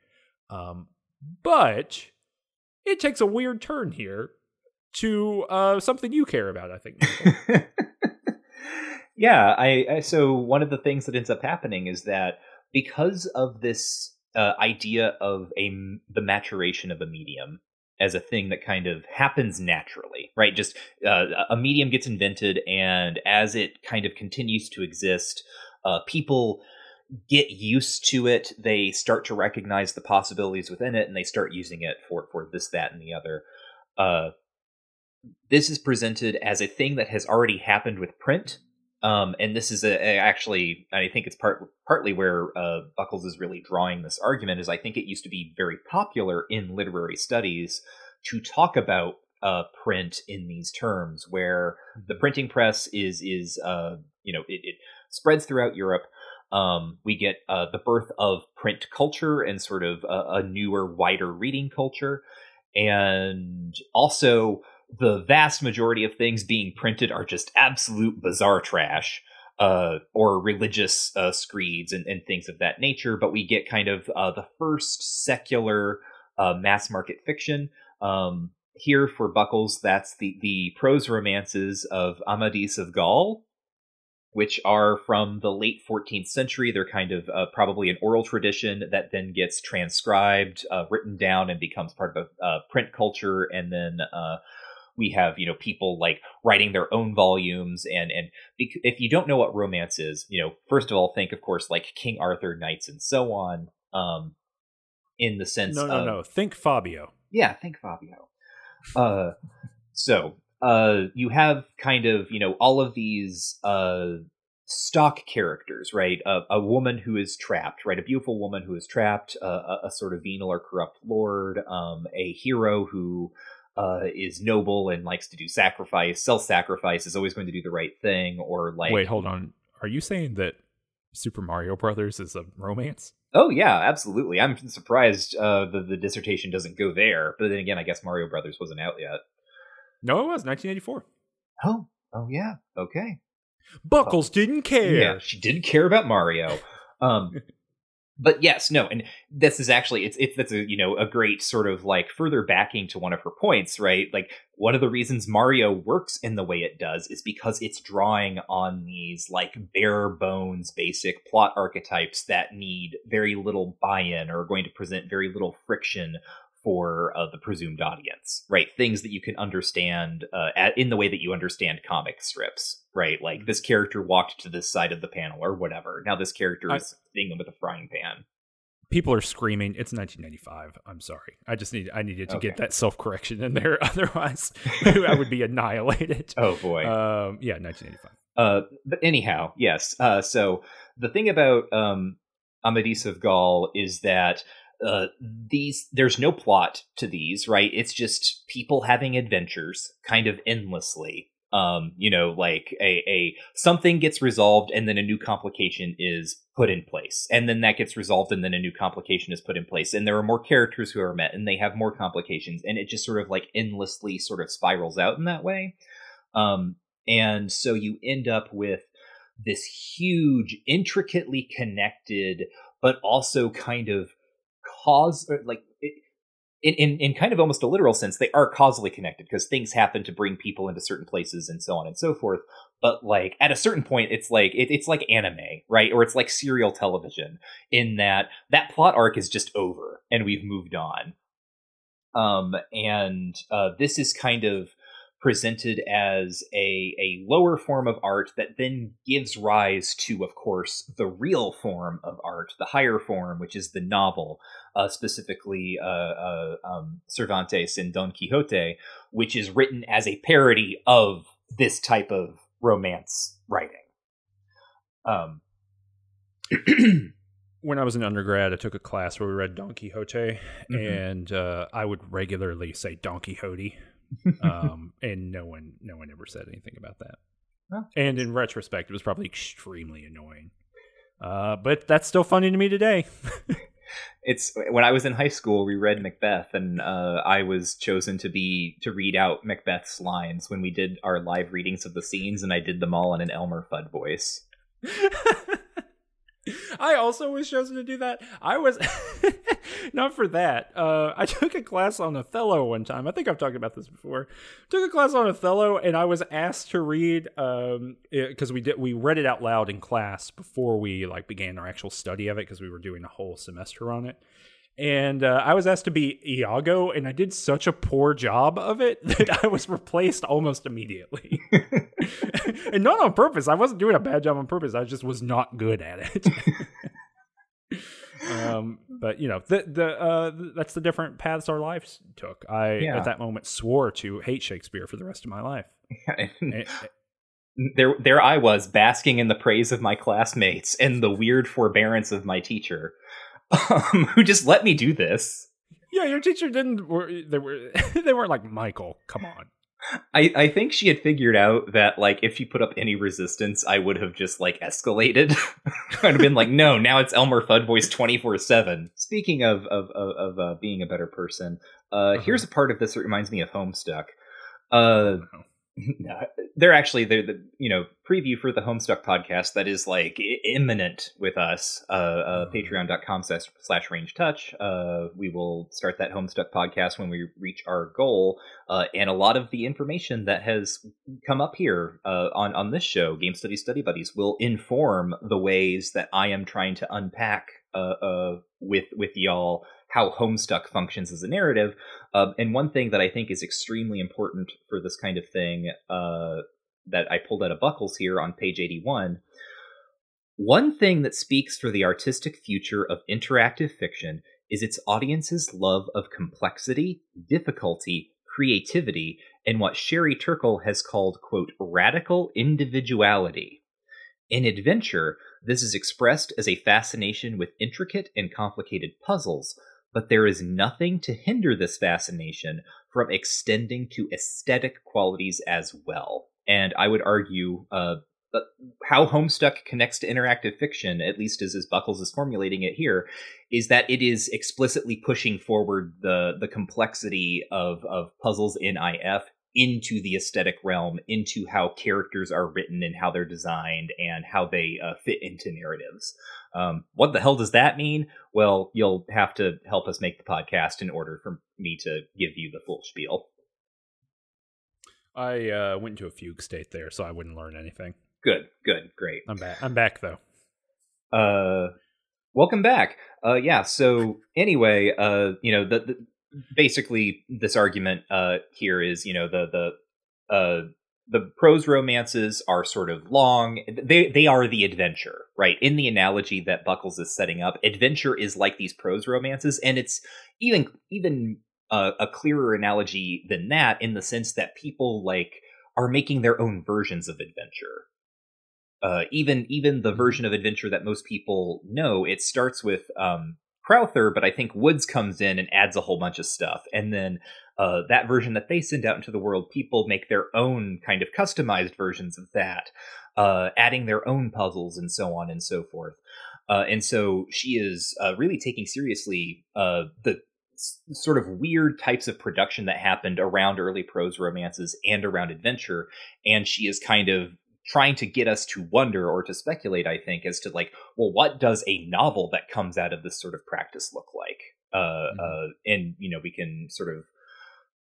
Um, but it takes a weird turn here to uh, something you care about, I think. yeah, I, I, so one of the things that ends up happening is that because of this uh, idea of a the maturation of a medium, as a thing that kind of happens naturally, right? Just uh, a medium gets invented, and as it kind of continues to exist, uh, people get used to it. They start to recognize the possibilities within it, and they start using it for for this, that, and the other. Uh, this is presented as a thing that has already happened with print, um, and this is a, a, actually, I think it's part partly where uh, Buckles is really drawing this argument. Is I think it used to be very popular in literary studies to talk about uh, print in these terms, where the mm-hmm. printing press is is uh, you know it, it, spreads throughout Europe. Um, we get uh, the birth of print culture and sort of a, a newer, wider reading culture, and also the vast majority of things being printed are just absolute bizarre trash. Uh, or religious uh, screeds and, and, things of that nature, but we get kind of uh, the first secular uh, mass market fiction. Um, here for Buckles, that's the, the prose romances of Amadis of Gaul. which are from the late 14th century. They're kind of uh, probably an oral tradition that then gets transcribed, uh, written down, and becomes part of a uh, print culture. And then uh, we have you know people like writing their own volumes. And and if you don't know what romance is, you know, first of all, think of course like King Arthur, knights, and so on. Um, in the sense, no, no, of, no. Think Fabio. Yeah, think Fabio. Uh, so uh, you have kind of you know all of these uh, stock characters, right? A, a, woman who is trapped, right? A beautiful woman who is trapped, uh, a, a, sort of venal or corrupt lord, um, a hero who uh, is noble and likes to do sacrifice, self-sacrifice, is always going to do the right thing, or like. Wait, hold on. Are you saying that Super Mario Brothers is a romance? Oh yeah, absolutely. I'm surprised uh, the the dissertation doesn't go there, but then again, I guess Mario Brothers wasn't out yet. No, it was 1984. Oh, oh yeah. Okay. Buckles oh. didn't care. Yeah, she didn't care about Mario. Um, but yes, no, and this is actually it's it's that's a you know a great sort of like further backing to one of her points, right? Like one of the reasons Mario works in the way it does is because it's drawing on these like bare bones basic plot archetypes that need very little buy-in or are going to present very little friction for uh, the presumed audience, right? Things that you can understand uh, at, in the way that you understand comic strips, right? Like this character walked to this side of the panel or whatever. Now this character is seeing them with a frying pan. People are screaming. It's 1995. I'm sorry. I just need. I needed to okay. get that self correction in there. Otherwise, I would be annihilated. Oh boy. Um, yeah, 1985. Uh, but anyhow, yes. Uh, so the thing about um, Amadis of Gaul is that uh, these there's no plot to these right? It's just people having adventures kind of endlessly. Um you know like a, a something gets resolved and then a new complication is put in place. And then that gets resolved and then a new complication is put in place. And there are more characters who are met and they have more complications. And it just sort of like endlessly sort of spirals out in that way. Um and so you end up with this huge intricately connected but also kind of cause like in, in, in kind of almost a literal sense, they are causally connected because things happen to bring people into certain places and so on and so forth. But like at a certain point, it's like it, it's like anime, right? Or it's like serial television in that that plot arc is just over and we've moved on. Um, and uh, this is kind of presented as a, a lower form of art that then gives rise to, of course, the real form of art, the higher form, which is the novel, uh, specifically uh, uh, um, Cervantes and Don Quixote, which is written as a parody of this type of romance writing. Um, when I was an undergrad, I took a class where we read Don Quixote, mm-hmm. and uh, I would regularly say Don Quixote um, and no one, no one ever said anything about that. And in retrospect, it was probably extremely annoying. Uh, but that's still funny to me today. it's when I was in high school, we read Macbeth, and uh, I was chosen to be to read out Macbeth's lines when we did our live readings of the scenes, and I did them all in an Elmer Fudd voice. I also was chosen to do that. I was not for that. Uh, I took a class on Othello one time. I think I've talked about this before. Took a class on Othello, and I was asked to read because um, we did we read it out loud in class before we like began our actual study of it because we were doing a whole semester on it and uh, I was asked to be Iago, and I did such a poor job of it that I was replaced almost immediately. and not on purpose. I wasn't doing a bad job on purpose. I just was not good at it. um, but you know, the the uh, that's the different paths our lives took. I yeah. at that moment swore to hate Shakespeare for the rest of my life. and, there, there I was basking in the praise of my classmates and the weird forbearance of my teacher um, who just let me do this. Yeah, your teacher didn't. They were they weren't like Michael. Come on. I, I think she had figured out that like if she put up any resistance, I would have just like escalated. I'd have been like, no, now it's Elmer Fudd voice twenty four seven. Speaking of of of, of uh, being a better person, uh, uh-huh. here's a part of this that reminds me of Homestuck. Uh, they're actually they're the you know preview for the Homestuck podcast that is like imminent with us. Uh, uh mm-hmm. Patreon.com slash, slash Ranged Touch. Uh, we will start that Homestuck podcast when we reach our goal. Uh, and a lot of the information that has come up here uh, on on this show, Game Study Study Buddies, will inform the ways that I am trying to unpack uh, uh with with y'all how Homestuck functions as a narrative. Um, and one thing that I think is extremely important for this kind of thing uh, that I pulled out of Buckles here on page 81. One thing that speaks for the artistic future of interactive fiction is its audience's love of complexity, difficulty, creativity, and what Sherry Turkle has called, quote, radical individuality. In adventure, this is expressed as a fascination with intricate and complicated puzzles, but there is nothing to hinder this fascination from extending to aesthetic qualities as well. And I would argue uh, how Homestuck connects to interactive fiction, at least as, as Buckles is formulating it here, is that it is explicitly pushing forward the the complexity of of puzzles in IF into the aesthetic realm, into how characters are written and how they're designed and how they uh, fit into narratives. Um, what the hell does that mean? Well, you'll have to help us make the podcast in order for me to give you the full spiel. I uh, went into a fugue state there, so I wouldn't learn anything. Good, good, great. I'm back. I'm back though. Uh, welcome back. Uh, yeah. So anyway, uh, you know, the, the basically this argument uh here is, you know, the the uh the prose romances are sort of long. They they are the adventure, right? In the analogy that Buckles is setting up, adventure is like these prose romances, and it's even even uh, a clearer analogy than that in the sense that people like are making their own versions of adventure. Uh, even even the version of adventure that most people know, it starts with um, Crowther, but I think Woods comes in and adds a whole bunch of stuff, and then uh, that version that they send out into the world, people make their own kind of customized versions of that, uh, adding their own puzzles and so on and so forth. Uh, and so she is uh, really taking seriously uh, the sort of weird types of production that happened around early prose romances and around adventure. And she is kind of trying to get us to wonder or to speculate, I think, as to like, well, what does a novel that comes out of this sort of practice look like? Uh, mm-hmm. uh, and you know, we can sort of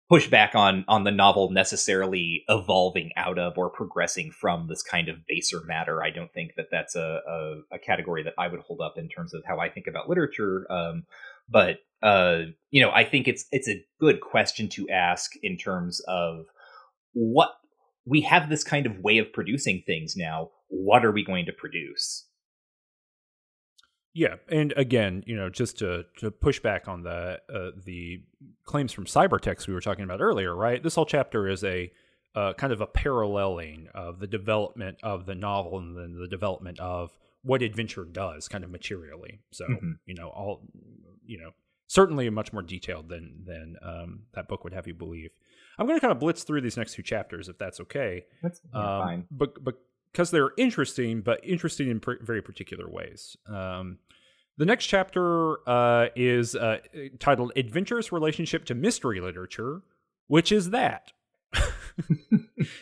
push back on on the novel necessarily evolving out of or progressing from this kind of baser matter. I don't think that that's a, a, a category that I would hold up in terms of how I think about literature. Um, but uh, you know, I think it's it's a good question to ask in terms of what we have this kind of way of producing things now. What are we going to produce? Yeah, and again, you know, just to to push back on the uh, the claims from Cybertext we were talking about earlier, right? This whole chapter is a uh, kind of a paralleling of the development of the novel and then the development of what adventure does, kind of materially. So, mm-hmm. you know, all you know, certainly much more detailed than than um, that book would have you believe. I'm going to kind of blitz through these next two chapters, if that's okay. That's um, fine. But but because they're interesting, but interesting in pr- very particular ways. Um, the next chapter uh, is uh, titled Adventure's Relationship to Mystery Literature, which is that.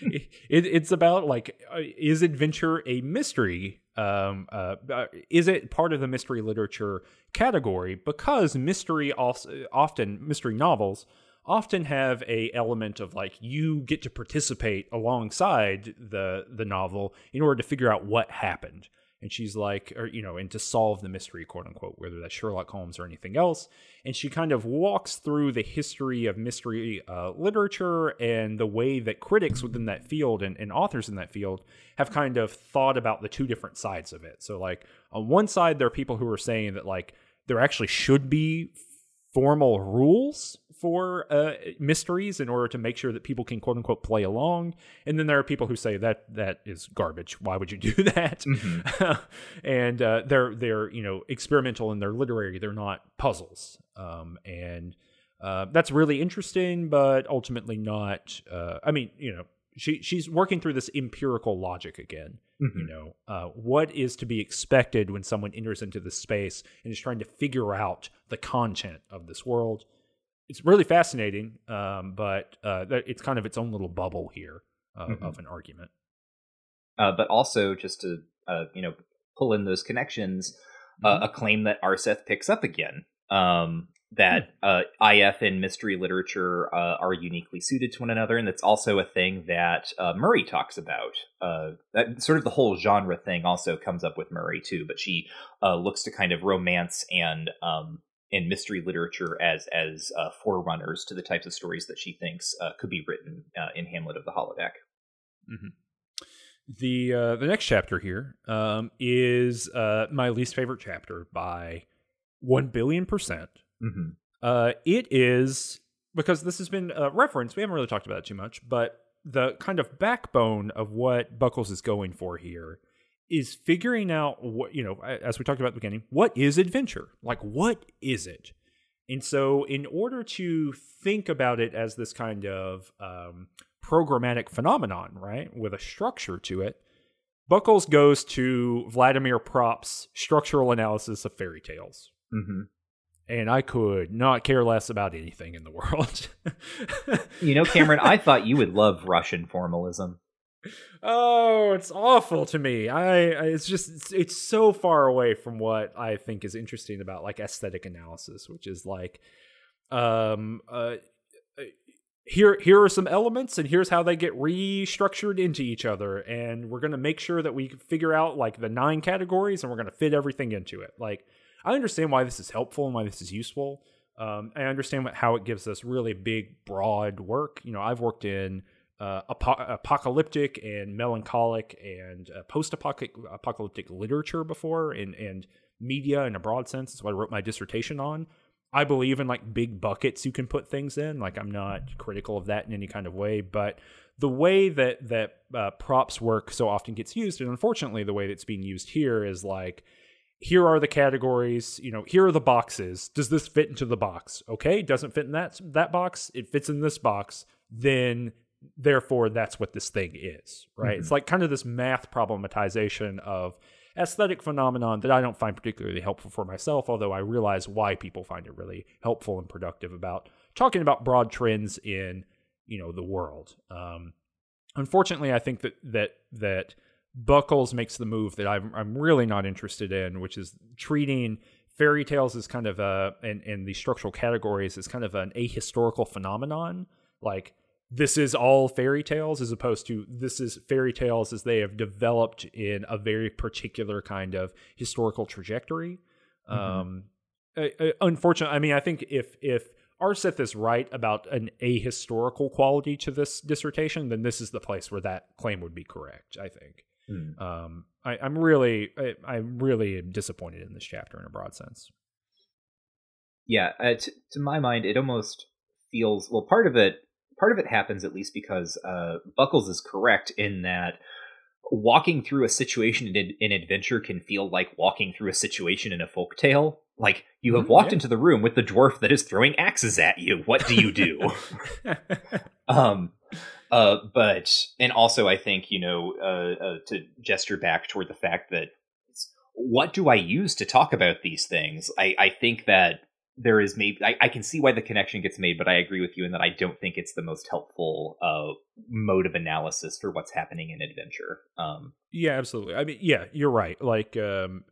it, it's about like, uh, is adventure a mystery? Um, uh, uh, is it part of the mystery literature category? Because mystery also, often, mystery novels often have a element of like you get to participate alongside the the novel in order to figure out what happened. And she's like or you know and to solve the mystery quote unquote whether that's sherlock holmes or anything else. And she kind of walks through the history of mystery uh, literature and the way that critics within that field and, and authors in that field have kind of thought about the two different sides of it. So like on one side there are people who are saying that like there actually should be formal rules for uh, mysteries in order to make sure that people can quote unquote play along. And then there are people who say that that is garbage. Why would you do that? Mm-hmm. and uh, they're they're you know experimental and they're literary. They're not puzzles. Um, and uh, that's really interesting, but ultimately not. Uh, I mean, you know, she she's working through this empirical logic again. Mm-hmm. You know, uh, what is to be expected when someone enters into this space and is trying to figure out the content of this world. It's really fascinating, um, but uh, it's kind of its own little bubble here. uh, mm-hmm. of an argument. Uh, but also, just to uh, you know pull in those connections, uh, mm-hmm. a claim that Aarseth picks up again. Um, that hmm. uh, IF and mystery literature uh, are uniquely suited to one another, and that's also a thing that uh, Murray talks about. Uh, that sort of the whole genre thing also comes up with Murray too, but she uh, looks to kind of romance and um, and mystery literature as as uh, forerunners to the types of stories that she thinks could be written in Hamlet of the Holodeck. Mm-hmm. The the next chapter here um, is my least favorite chapter by one billion percent Mm-hmm. Uh, it is because this has been uh, referenced. We haven't really talked about it too much, but the kind of backbone of what Buckles is going for here is figuring out what you know, as we talked about at the beginning. What is adventure? Like, what is it? And so, in order to think about it as this kind of um, programmatic phenomenon, right, with a structure to it, Buckles goes to Vladimir Propp's structural analysis of fairy tales. Mm-hmm and I could not care less about anything in the world. you know, Cameron, I thought you would love Russian formalism. Oh, it's awful to me. I, I it's just it's, it's, so far away from what I think is interesting about like aesthetic analysis, which is like um uh, uh here here are some elements and here's how they get restructured into each other and we're going to make sure that we figure out like the nine categories and we're going to fit everything into it. Like I understand why this is helpful and why this is useful. Um, I understand what, how it gives us really big, broad work. You know, I've worked in uh, ap- apocalyptic and melancholic and uh, post-apocalyptic literature before, and and media in a broad sense. That's what I wrote my dissertation on. I believe in like big buckets you can put things in. Like I'm not critical of that in any kind of way, but the way that that uh, Propp's work so often gets used, and unfortunately the way that's being used here is like here are the categories you know here are the boxes does this fit into the box okay doesn't fit in that that box it fits in this box then therefore that's what this thing is right mm-hmm. it's like kind of this math problematization of aesthetic phenomenon that i don't find particularly helpful for myself although i realize why people find it really helpful and productive about talking about broad trends in you know the world um unfortunately i think that that that Buckles makes the move that I'm I'm really not interested in, which is treating fairy tales as kind of a and, and the structural categories as kind of an ahistorical phenomenon. Like this is all fairy tales as opposed to this is fairy tales as they have developed in a very particular kind of historical trajectory. Mm-hmm. Um, unfortunately, I mean, I think if if Aarseth is right about an ahistorical quality to this dissertation, then this is the place where that claim would be correct. I think. Mm. Um, I, am really, I, I'm really disappointed in this chapter in a broad sense. Yeah, uh, t- to my mind, it almost feels well. Part of it, part of it happens at least because uh, Buckles is correct in that walking through a situation in, in adventure can feel like walking through a situation in a folk tale. Like you have mm, walked yeah. into the room with the dwarf that is throwing axes at you. What do you do? um, uh, but and also I think you know uh, uh, to gesture back toward the fact that what do I use to talk about these things? I, I think that there is maybe I, I, can see why the connection gets made, but I agree with you in that I don't think it's the most helpful uh, mode of analysis for what's happening in adventure. Um, yeah, absolutely. I mean, yeah, you're right. Like um,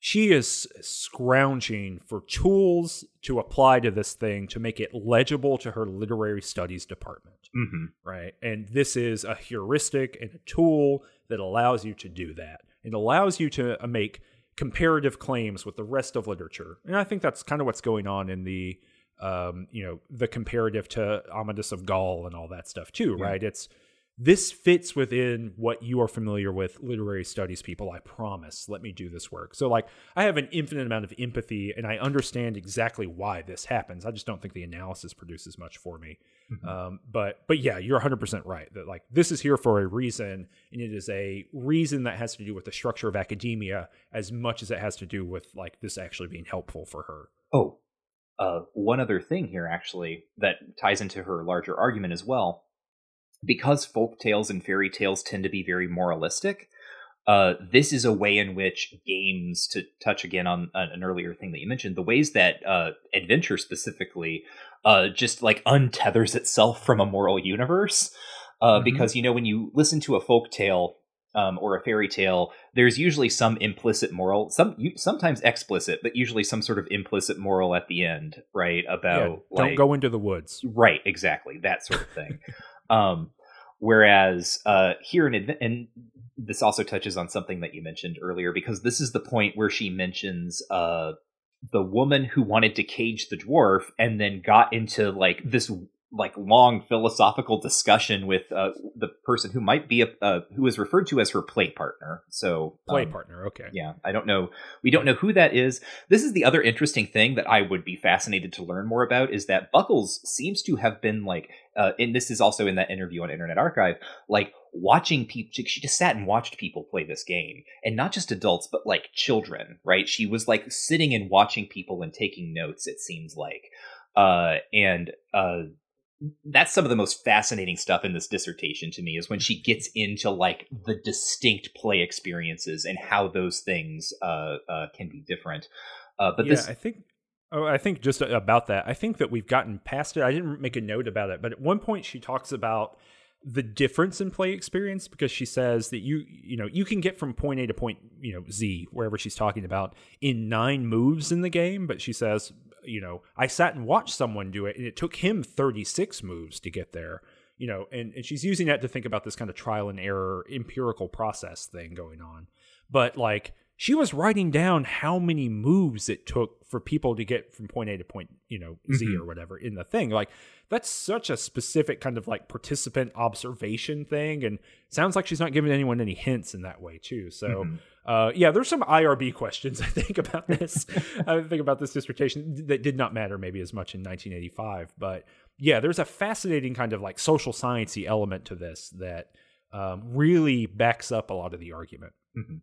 she is scrounging for tools to apply to this thing to make it legible to her literary studies department. Mm-hmm. Right. And this is a heuristic and a tool that allows you to do that. It allows you to uh, make comparative claims with the rest of literature. And I think that's kind of what's going on in the, um, you know, the comparative to Amadis of Gaul and all that stuff too, yeah. right? It's, this fits within what you are familiar with literary studies people i promise. Let me do this work. So like i have an infinite amount of empathy and i understand exactly why this happens. I just don't think the analysis produces much for me. Mm-hmm. um, but but yeah you're 100% right that like this is here for a reason and it is a reason that has to do with the structure of academia as much as it has to do with like this actually being helpful for her. Oh uh, one other thing here actually that ties into her larger argument as well because folk tales and fairy tales tend to be very moralistic, uh, this is a way in which games, to touch again on an earlier thing that you mentioned, the ways that uh, adventure specifically uh, just like untethers itself from a moral universe. uh, mm-hmm. because you know when you listen to a folk tale um, or a fairy tale, there's usually some implicit moral, some sometimes explicit, but usually some sort of implicit moral at the end, right? About yeah, don't like, go into the woods, right? Exactly that sort of thing. um, whereas uh, here in and this also touches on something that you mentioned earlier because this is the point where she mentions uh, the woman who wanted to cage the dwarf and then got into like this like long philosophical discussion with uh, the person who might be a uh, who is referred to as her play partner. So play um, partner, okay. Yeah, I don't know. We don't know who that is. This is the other interesting thing that I would be fascinated to learn more about is that Buckles seems to have been like, uh, and this is also in that interview on Internet Archive, like watching people. She just sat and watched people play this game, and not just adults, but like children. Right? She was like sitting and watching people and taking notes. It seems like. Uh, and uh, that's some of the most fascinating stuff in this dissertation to me is when she gets into like the distinct play experiences and how those things uh, uh, can be different. Uh, but yeah, this, I think, oh, I think just about that, I think that we've gotten past it. I didn't make a note about it, but at one point she talks about the difference in play experience because she says that you you know you can get from point A to point you know Z wherever she's talking about in nine moves in the game, but she says you know, I sat and watched someone do it and it took him 36 moves to get there, you know, and, and she's using that to think about this kind of trial and error empirical process thing going on. But like she was writing down how many moves it took for people to get from point A to point, you know, Z mm-hmm. or whatever in the thing. Like that's such a specific kind of like participant observation thing. And sounds like she's not giving anyone any hints in that way too. So mm-hmm. Uh, yeah, there's some IRB questions I think about this. I think about this dissertation that did not matter maybe as much in 1985, but yeah, there's a fascinating kind of like social sciencey element to this that um, really backs up a lot of the argument. Mm-hmm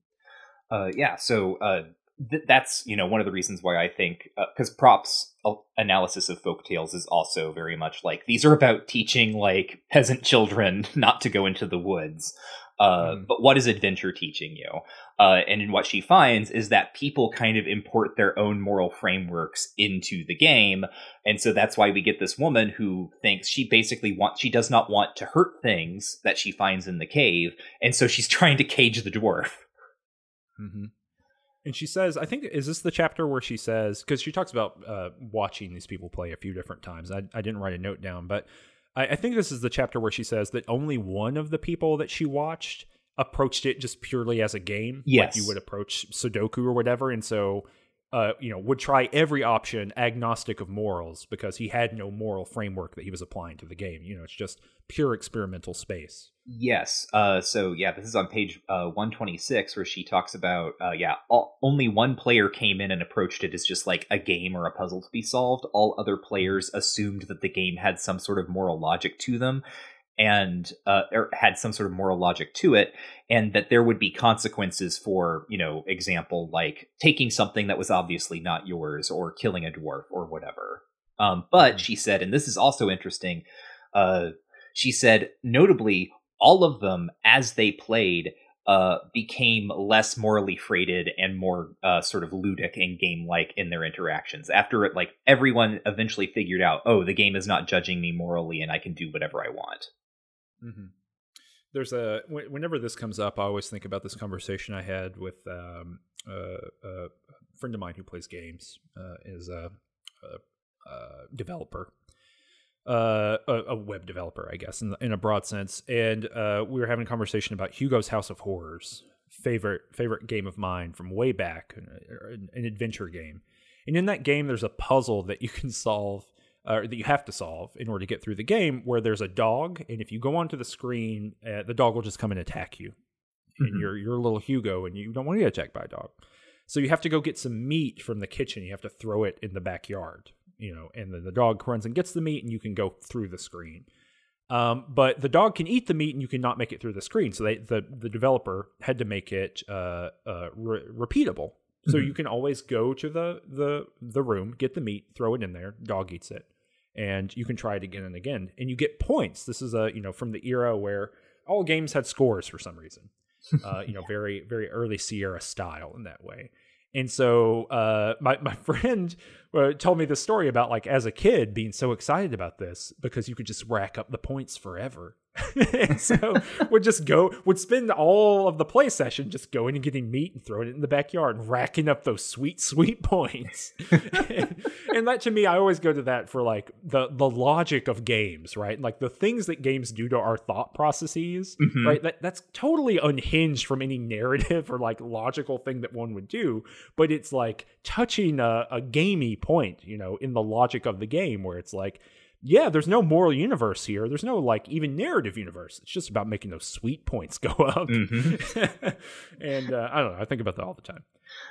uh, yeah, so uh, th- that's you know one of the reasons why I think because uh, Propp's analysis of folk tales is also very much like these are about teaching like peasant children not to go into the woods. Uh, mm. But what is adventure teaching you? Uh, and what she finds is that people kind of import their own moral frameworks into the game, and so that's why we get this woman who thinks she basically wants she does not want to hurt things that she finds in the cave, and so she's trying to cage the dwarf. Mm-hmm. And she says, I think, is this the chapter where she says, because she talks about uh, watching these people play a few different times. I, I didn't write a note down, but I, I, think this is the chapter where she says that only one of the people that she watched approached it just purely as a game. Yes. Like you would approach Sudoku or whatever. And so uh, you know, would try every option agnostic of morals because he had no moral framework that he was applying to the game. You know, it's just pure experimental space. Yes. Uh, so yeah, this is on page uh, 126 where she talks about uh, yeah, all, only one player came in and approached it as just like a game or a puzzle to be solved. All other players assumed that the game had some sort of moral logic to them and uh, or had some sort of moral logic to it and that there would be consequences for you know example like taking something that was obviously not yours or killing a dwarf or whatever um, but mm-hmm. she said and this is also interesting uh, she said notably all of them as they played uh, became less morally freighted and more uh, sort of ludic and game like in their interactions. After it, like everyone eventually figured out, oh, the game is not judging me morally, and I can do whatever I want. Mm-hmm. There's a whenever this comes up, I always think about this conversation I had with um, a, a, friend of mine who plays games. Uh, is a, a, a developer, uh, a, web developer, I guess, in, in a broad sense. And uh, we were having a conversation about Hugo's House of Horrors, favorite favorite game of mine from way back, an, an adventure game. And in that game, there's a puzzle that you can solve uh, that you have to solve in order to get through the game where there's a dog and if you go onto the screen uh, the dog will just come and attack you mm-hmm. and you're you're a little hugo and you don't want to get attacked by a dog so you have to go get some meat from the kitchen you have to throw it in the backyard you know and then the dog runs and gets the meat and you can go through the screen. Um, but the dog can eat the meat and you cannot make it through the screen. So they, the the developer had to make it uh, uh, re- repeatable. So mm-hmm. you can always go to the the the room get the meat throw it in there dog eats it. And you can try it again and again. And you get points. This is a you know from the era where all games had scores for some reason. Uh, you know very very early sierra style in that way. And so uh, my, my friend uh, told me the story about like as a kid being so excited about this because you could just rack up the points forever. And so would just go would spend all of the play session just going and getting meat and throwing it in the backyard and racking up those sweet sweet points. And, and, that to me i always go to that for like the the logic of games right? Like the things that games do to our thought processes mm-hmm. right? That, that's totally unhinged from any narrative or like logical thing that one would do but it's like touching a, a gamey point you know in the logic of the game where it's like yeah, there's no moral universe here. There's no like even narrative universe. It's just about making those sweet points go up. Mm-hmm. and uh, I don't know. I think about that all the time.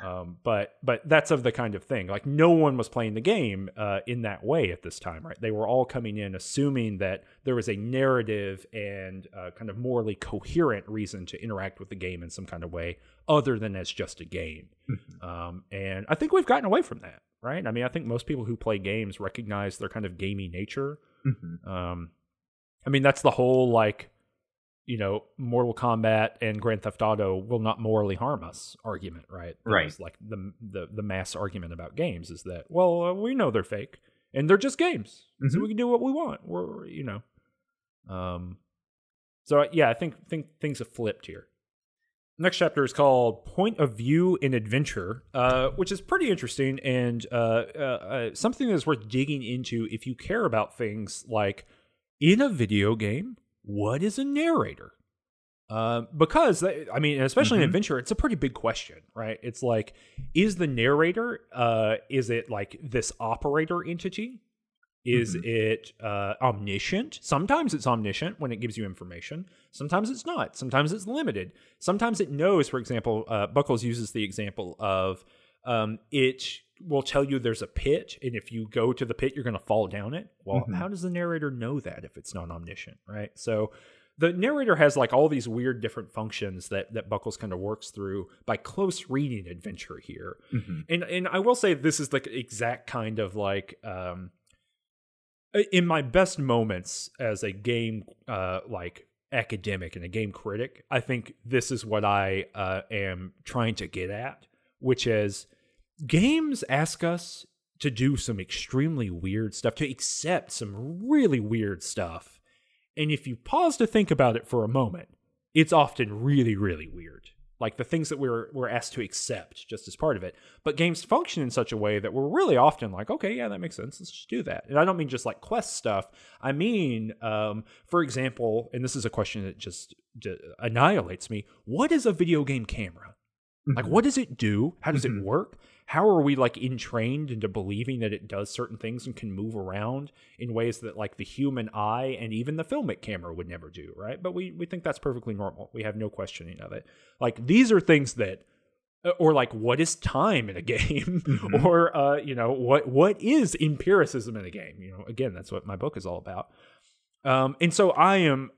Um, but but that's of the kind of thing. Like no one was playing the game uh, in that way at this time, right? They were all coming in assuming that there was a narrative and uh, kind of morally coherent reason to interact with the game in some kind of way, other than as just a game. Mm-hmm. Um, and I think we've gotten away from that right? I mean, I think most people who play games recognize their kind of gamey nature. Mm-hmm. Um, I mean, that's the whole like, you know, Mortal Kombat and Grand Theft Auto will not morally harm us argument, right? That right. Like the the the mass argument about games is that well, uh, we know they're fake and they're just games, mm-hmm. so we can do what we want. We're you know, um, so yeah, I think think things have flipped here. Next chapter is called Point of View in Adventure, uh, which is pretty interesting and uh, uh, uh, something that's worth digging into if you care about things like in a video game, what is a narrator? Uh, because I mean, especially mm-hmm. in adventure, it's a pretty big question, right? It's like, is the narrator, uh, is it like this operator entity is mm-hmm. it uh, omniscient? Sometimes it's omniscient when it gives you information. Sometimes it's not. Sometimes it's limited. Sometimes it knows. For example, uh, Buckles uses the example of um, it will tell you there's a pit, and if you go to the pit, you're going to fall down it. Well, mm-hmm. how does the narrator know that if it's not omniscient, right? So the narrator has like all these weird different functions that that Buckles kind of works through by close reading adventure here. Mm-hmm. And and I will say this is the exact kind of like um, in my best moments as a game uh, like academic and a game critic, I think this is what I uh, am trying to get at, which is games ask us to do some extremely weird stuff, to accept some really weird stuff. And if you pause to think about it for a moment, it's often really, really weird like the things that we're we're asked to accept just as part of it. But games function in such a way that we're really often like, okay, yeah, that makes sense. Let's just do that. And I don't mean just like quest stuff. I mean, um, for example, and this is a question that just d- annihilates me. What is a video game camera? Mm-hmm. Like, what does it do? How does mm-hmm. it work? How are we like entrained into believing that it does certain things and can move around in ways that like the human eye and even the filmic camera would never do right? But we we think that's perfectly normal. We have no questioning of it. Like these are things that uh, or like what is time in a game? Mm-hmm. or uh you know what what is empiricism in a game? You know again that's what my book is all about. Um and so i am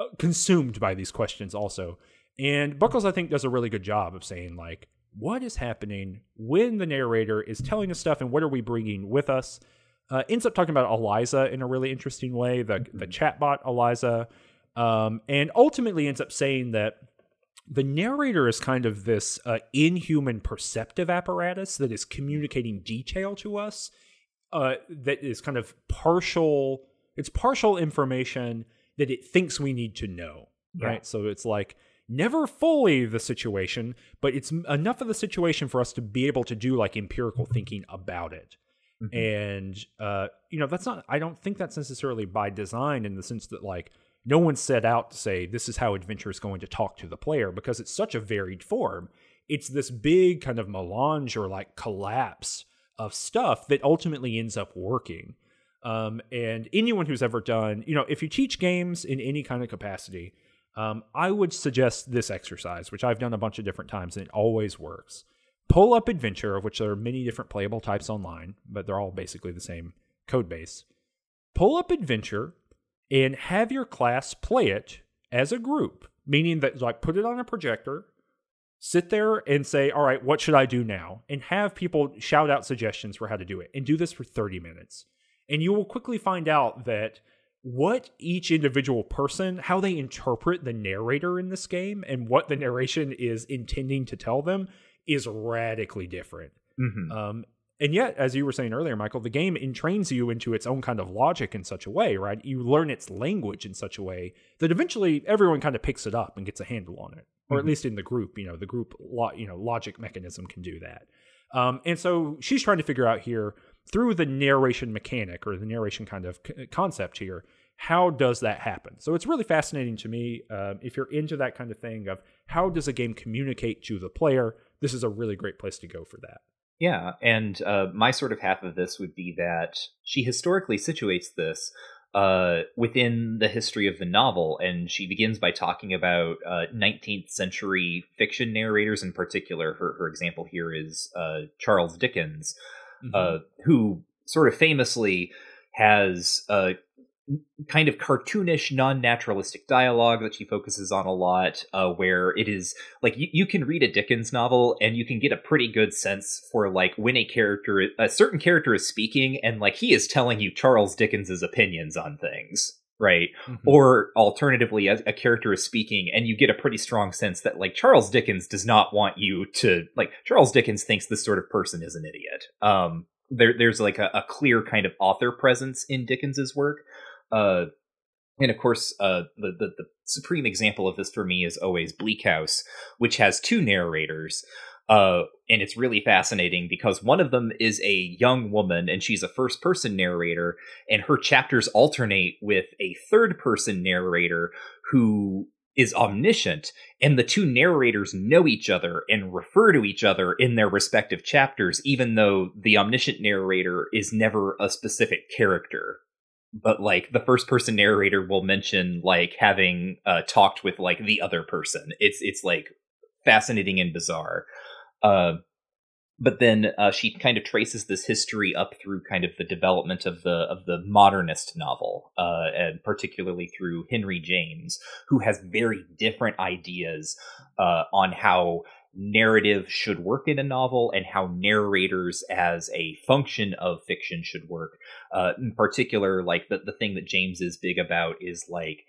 uh, consumed by these questions also. And buckles i think does a really good job of saying like what is happening when the narrator is telling us stuff and what are we bringing with us. Uh, ends up talking about Eliza in a really interesting way, the mm-hmm. the chatbot Eliza, um, and ultimately ends up saying that the narrator is kind of this uh, inhuman perceptive apparatus that is communicating detail to us. Uh, that is kind of partial. It's partial information that it thinks we need to know, yeah. right? So it's like never fully the situation, but it's enough of the situation for us to be able to do like empirical thinking about it. Mm-hmm. And uh, you know, that's not I don't think that's necessarily by design in the sense that like no one set out to say this is how adventure is going to talk to the player because it's such a varied form. It's this big kind of melange or like collapse of stuff that ultimately ends up working. Um, and anyone who's ever done, you know, if you teach games in any kind of capacity, um, I would suggest this exercise, which I've done a bunch of different times and it always works. Pull up Adventure, of which there are many different playable types online, but they're all basically the same code base. Pull up Adventure and have your class play it as a group, meaning that like put it on a projector, sit there and say, "All right, what should I do now?" and have people shout out suggestions for how to do it and do this for 30 minutes. And you will quickly find out that what each individual person, how they interpret the narrator in this game and what the narration is intending to tell them is radically different. Mm-hmm. Um, and yet, as you were saying earlier, Michael, the game entrains you into its own kind of logic in such a way, right? You learn its language in such a way that eventually everyone kind of picks it up and gets a handle on it, or mm-hmm. at least in the group. You know, the group, lo- you know, logic mechanism can do that. Um, and so she's trying to figure out here through the narration mechanic or the narration kind of c- concept here how does that happen so it's really fascinating to me uh, if you're into that kind of thing of how does a game communicate to the player this is a really great place to go for that yeah and uh, my sort of half of this would be that she historically situates this uh, within the history of the novel, and she begins by talking about uh, 19th century fiction narrators in particular. Her, her example here is uh, Charles Dickens, mm-hmm. Uh, who sort of famously has uh, kind of cartoonish, non-naturalistic dialogue that she focuses on a lot, uh, where it is like you, you can read a Dickens novel and you can get a pretty good sense for like when a character, a certain character is speaking and like he is telling you Charles Dickens's opinions on things. Right. Mm-hmm. Or alternatively, a, a character is speaking and you get a pretty strong sense that like Charles Dickens does not want you to like Charles Dickens thinks this sort of person is an idiot. Um, there, there's like a, a, clear kind of author presence in Dickens's work uh, and of course, uh, the, the, the supreme example of this for me is always Bleak House, which has two narrators. Uh, and it's really fascinating because one of them is a young woman and she's a first person narrator, and her chapters alternate with a third person narrator who is omniscient, and the two narrators know each other and refer to each other in their respective chapters, even though the omniscient narrator is never a specific character but like the first person narrator will mention like having uh, talked with like the other person. It's it's like fascinating and bizarre. Uh, but then uh, she kind of traces this history up through kind of the development of the of the modernist novel, uh, and particularly through Henry James, who has very different ideas uh, on how narrative should work in a novel and how narrators as a function of fiction should work. Uh, in particular, like the, the thing that James is big about is like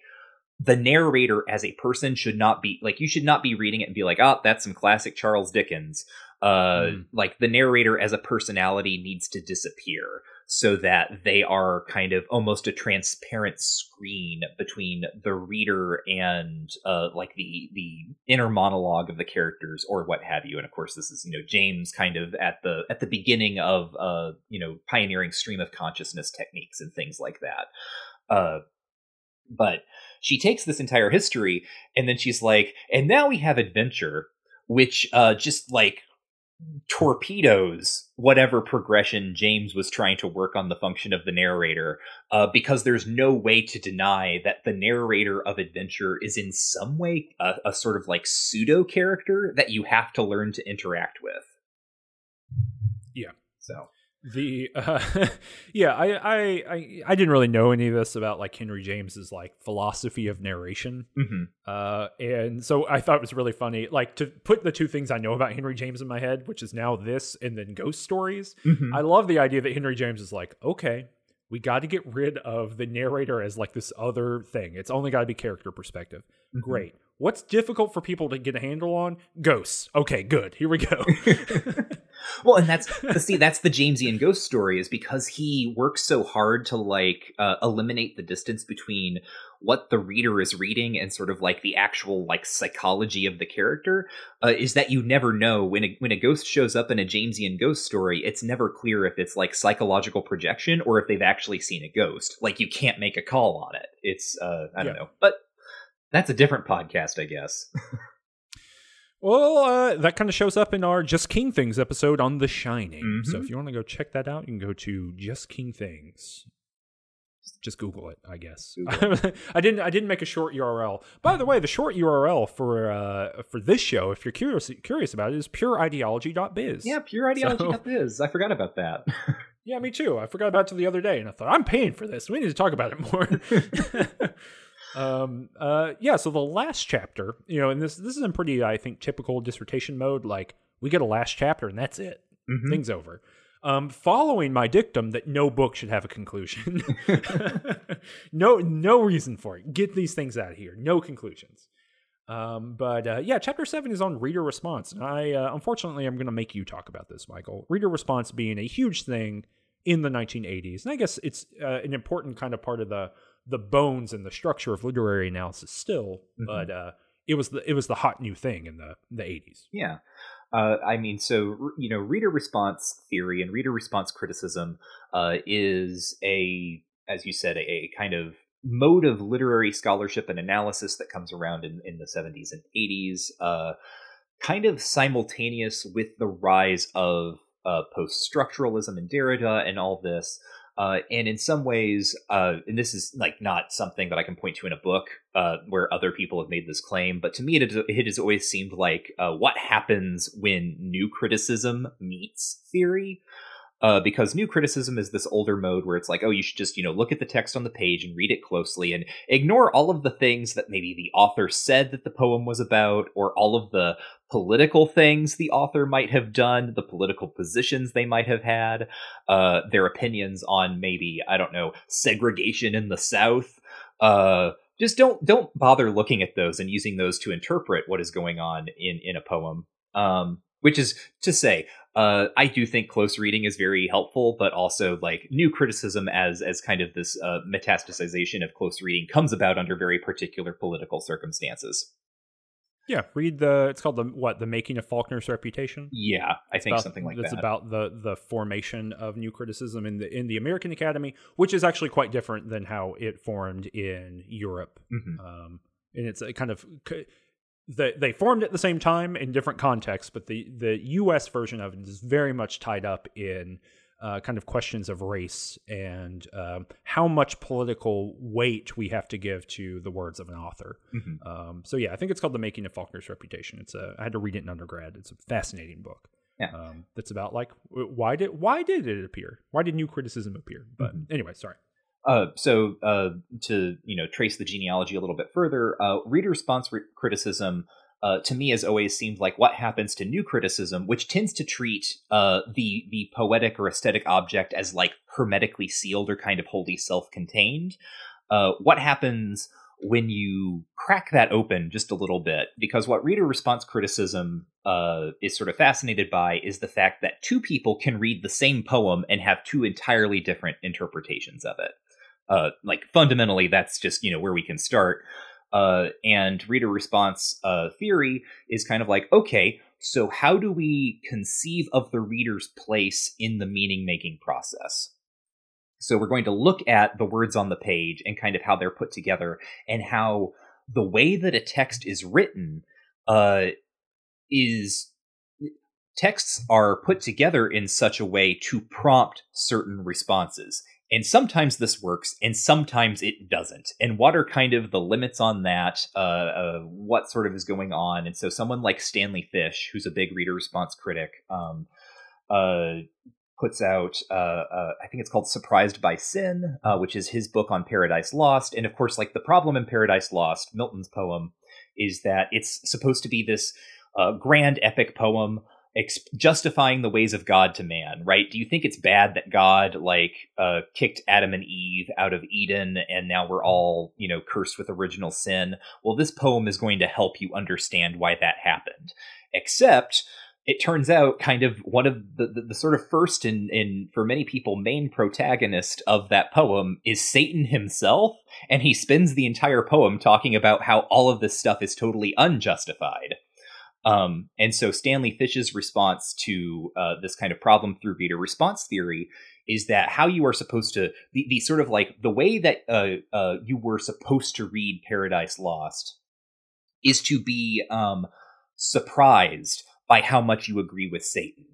the narrator as a person should not be like you should not be reading it and be like, oh, that's some classic Charles Dickens. Uh, mm. like the narrator as a personality needs to disappear so that they are kind of almost a transparent screen between the reader and uh, like the the inner monologue of the characters or what have you. And of course this is you know james kind of at the at the beginning of uh you know pioneering stream of consciousness techniques and things like that. Uh but she takes this entire history and then she's like and now we have adventure which uh just like torpedoes whatever progression James was trying to work on the function of the narrator, uh, because there's no way to deny that the narrator of adventure is in some way a, a sort of like pseudo character that you have to learn to interact with. Yeah. So the uh, yeah I, I i i didn't really know any of this about like henry james's like philosophy of narration. Mm-hmm. uh and so i thought it was really funny like to put the two things i know about henry james in my head which is now this and then ghost stories mm-hmm. i love the idea that henry james is like okay we got to get rid of the narrator as like this other thing. It's only got to be character perspective. Mm-hmm. great. What's difficult for people to get a handle on? Ghosts. Okay good. Here we go well, and that's see that's the Jamesian ghost story is because he works so hard to like uh, eliminate the distance between what the reader is reading and sort of like the actual like psychology of the character uh, is that you never know. When a, when a ghost shows up in a Jamesian ghost story it's never clear if it's like psychological projection or if they've actually seen a ghost. Like you can't make a call on it. It's uh I don't yeah. know. But that's a different podcast I guess Well, uh, that kind of shows up in our Just King Things episode on The Shining. Mm-hmm. So if you want to go check that out, you can go to Just King Things. Just Google it, I guess. I didn't. I didn't make a short URL. By the way, the short URL for uh, for this show, if you're curious curious about it, is purideology.biz. Yeah, purideology.biz. So, I forgot about that. yeah, me too. I forgot about it the other day, and I thought I'm paying for this. We need to talk about it more. Um, uh, yeah. So the last chapter, you know, and this this is in pretty, I think, typical dissertation mode. Like we get a last chapter and that's it. Mm-hmm. Things over. Um, following my dictum that no book should have a conclusion. no, no reason for it. Get these things out of here. No conclusions. Um, but uh, yeah, chapter seven is on reader response, and I uh, unfortunately I'm going to make you talk about this, Michael. Reader response being a huge thing in the 1980s, and I guess it's uh, an important kind of part of the the bones and the structure of literary analysis still, mm-hmm. but uh, it was the it was the hot new thing in the the 80s. Yeah. Uh, I mean, so you know, reader response theory and reader response criticism uh, is a, as you said, a, a, kind of mode of literary scholarship and analysis that comes around in, in the 70s and 80s, uh, kind of simultaneous with the rise of uh, post structuralism and Derrida and all this. Uh, and in some ways, uh, and this is like not something that I can point to in a book uh, where other people have made this claim, but to me, it, it has always seemed like uh, what happens when new criticism meets theory uh, because new criticism is this older mode where it's like, oh, you should just you know look at the text on the page and read it closely and ignore all of the things that maybe the author said that the poem was about, or all of the political things the author might have done, the political positions they might have had, uh, their opinions on maybe I don't know segregation in the South. Uh, just don't don't bother looking at those and using those to interpret what is going on in in a poem. Um, which is to say uh, I do think close reading is very helpful, but also like new criticism as as kind of this uh, metastasization of close reading comes about under very particular political circumstances. Yeah, read the. It's called the what? The making of Faulkner's reputation. Yeah, I think about, something like it's that. It's about the the formation of new criticism in the in the American Academy, which is actually quite different than how it formed in Europe. Mm-hmm. Um, and it's a kind of the, they formed at the same time in different contexts, but the the U.S. version of it is very much tied up in uh, kind of questions of race and um, how much political weight we have to give to the words of an author. Mm-hmm. Um, so yeah, I think it's called "The Making of Faulkner's Reputation." It's a I had to read it in undergrad. It's a fascinating book. Yeah. Um, that's about like why did why did it appear? Why did new criticism appear? But mm-hmm. anyway, sorry. Uh, so uh, to you know trace the genealogy a little bit further, uh, reader response re- criticism uh, to me has always seemed like what happens to new criticism, which tends to treat uh, the the poetic or aesthetic object as like hermetically sealed or kind of wholly self-contained. Uh, what happens when you crack that open just a little bit, because what reader response criticism is sort of fascinated by is the fact that two people can read the same poem and have two entirely different interpretations of it uh, like fundamentally that's just you know where we can start. Uh, and reader response uh, theory is kind of like okay so how do we conceive of the reader's place in the meaning making process? So we're going to look at the words on the page and kind of how they're put together and how the way that a text is written uh, is texts are put together in such a way to prompt certain responses and sometimes this works, and sometimes it doesn't. And what are kind of the limits on that? Uh, uh, what sort of is going on? And so, someone like Stanley Fish, who's a big reader response critic, um, uh, puts out, uh, uh, I think it's called Surprised by Sin, uh, which is his book on Paradise Lost. And of course, like the problem in Paradise Lost, Milton's poem, is that it's supposed to be this grand epic poem ex- justifying the ways of God to man, right? Do you think it's bad that God like uh, kicked Adam and Eve out of Eden, and now we're all you know cursed with original sin? Well, this poem is going to help you understand why that happened. Except it turns out kind of one of the, the, the, sort of first and, in for many people main protagonist of that poem is satan himself and he spends the entire poem talking about how all of this stuff is totally unjustified um, and so Stanley Fish's response to uh, this kind of problem through reader response theory is that how you are supposed to the, the sort of like the way that uh, uh, you were supposed to read Paradise Lost is to be um, surprised by how much you agree with Satan.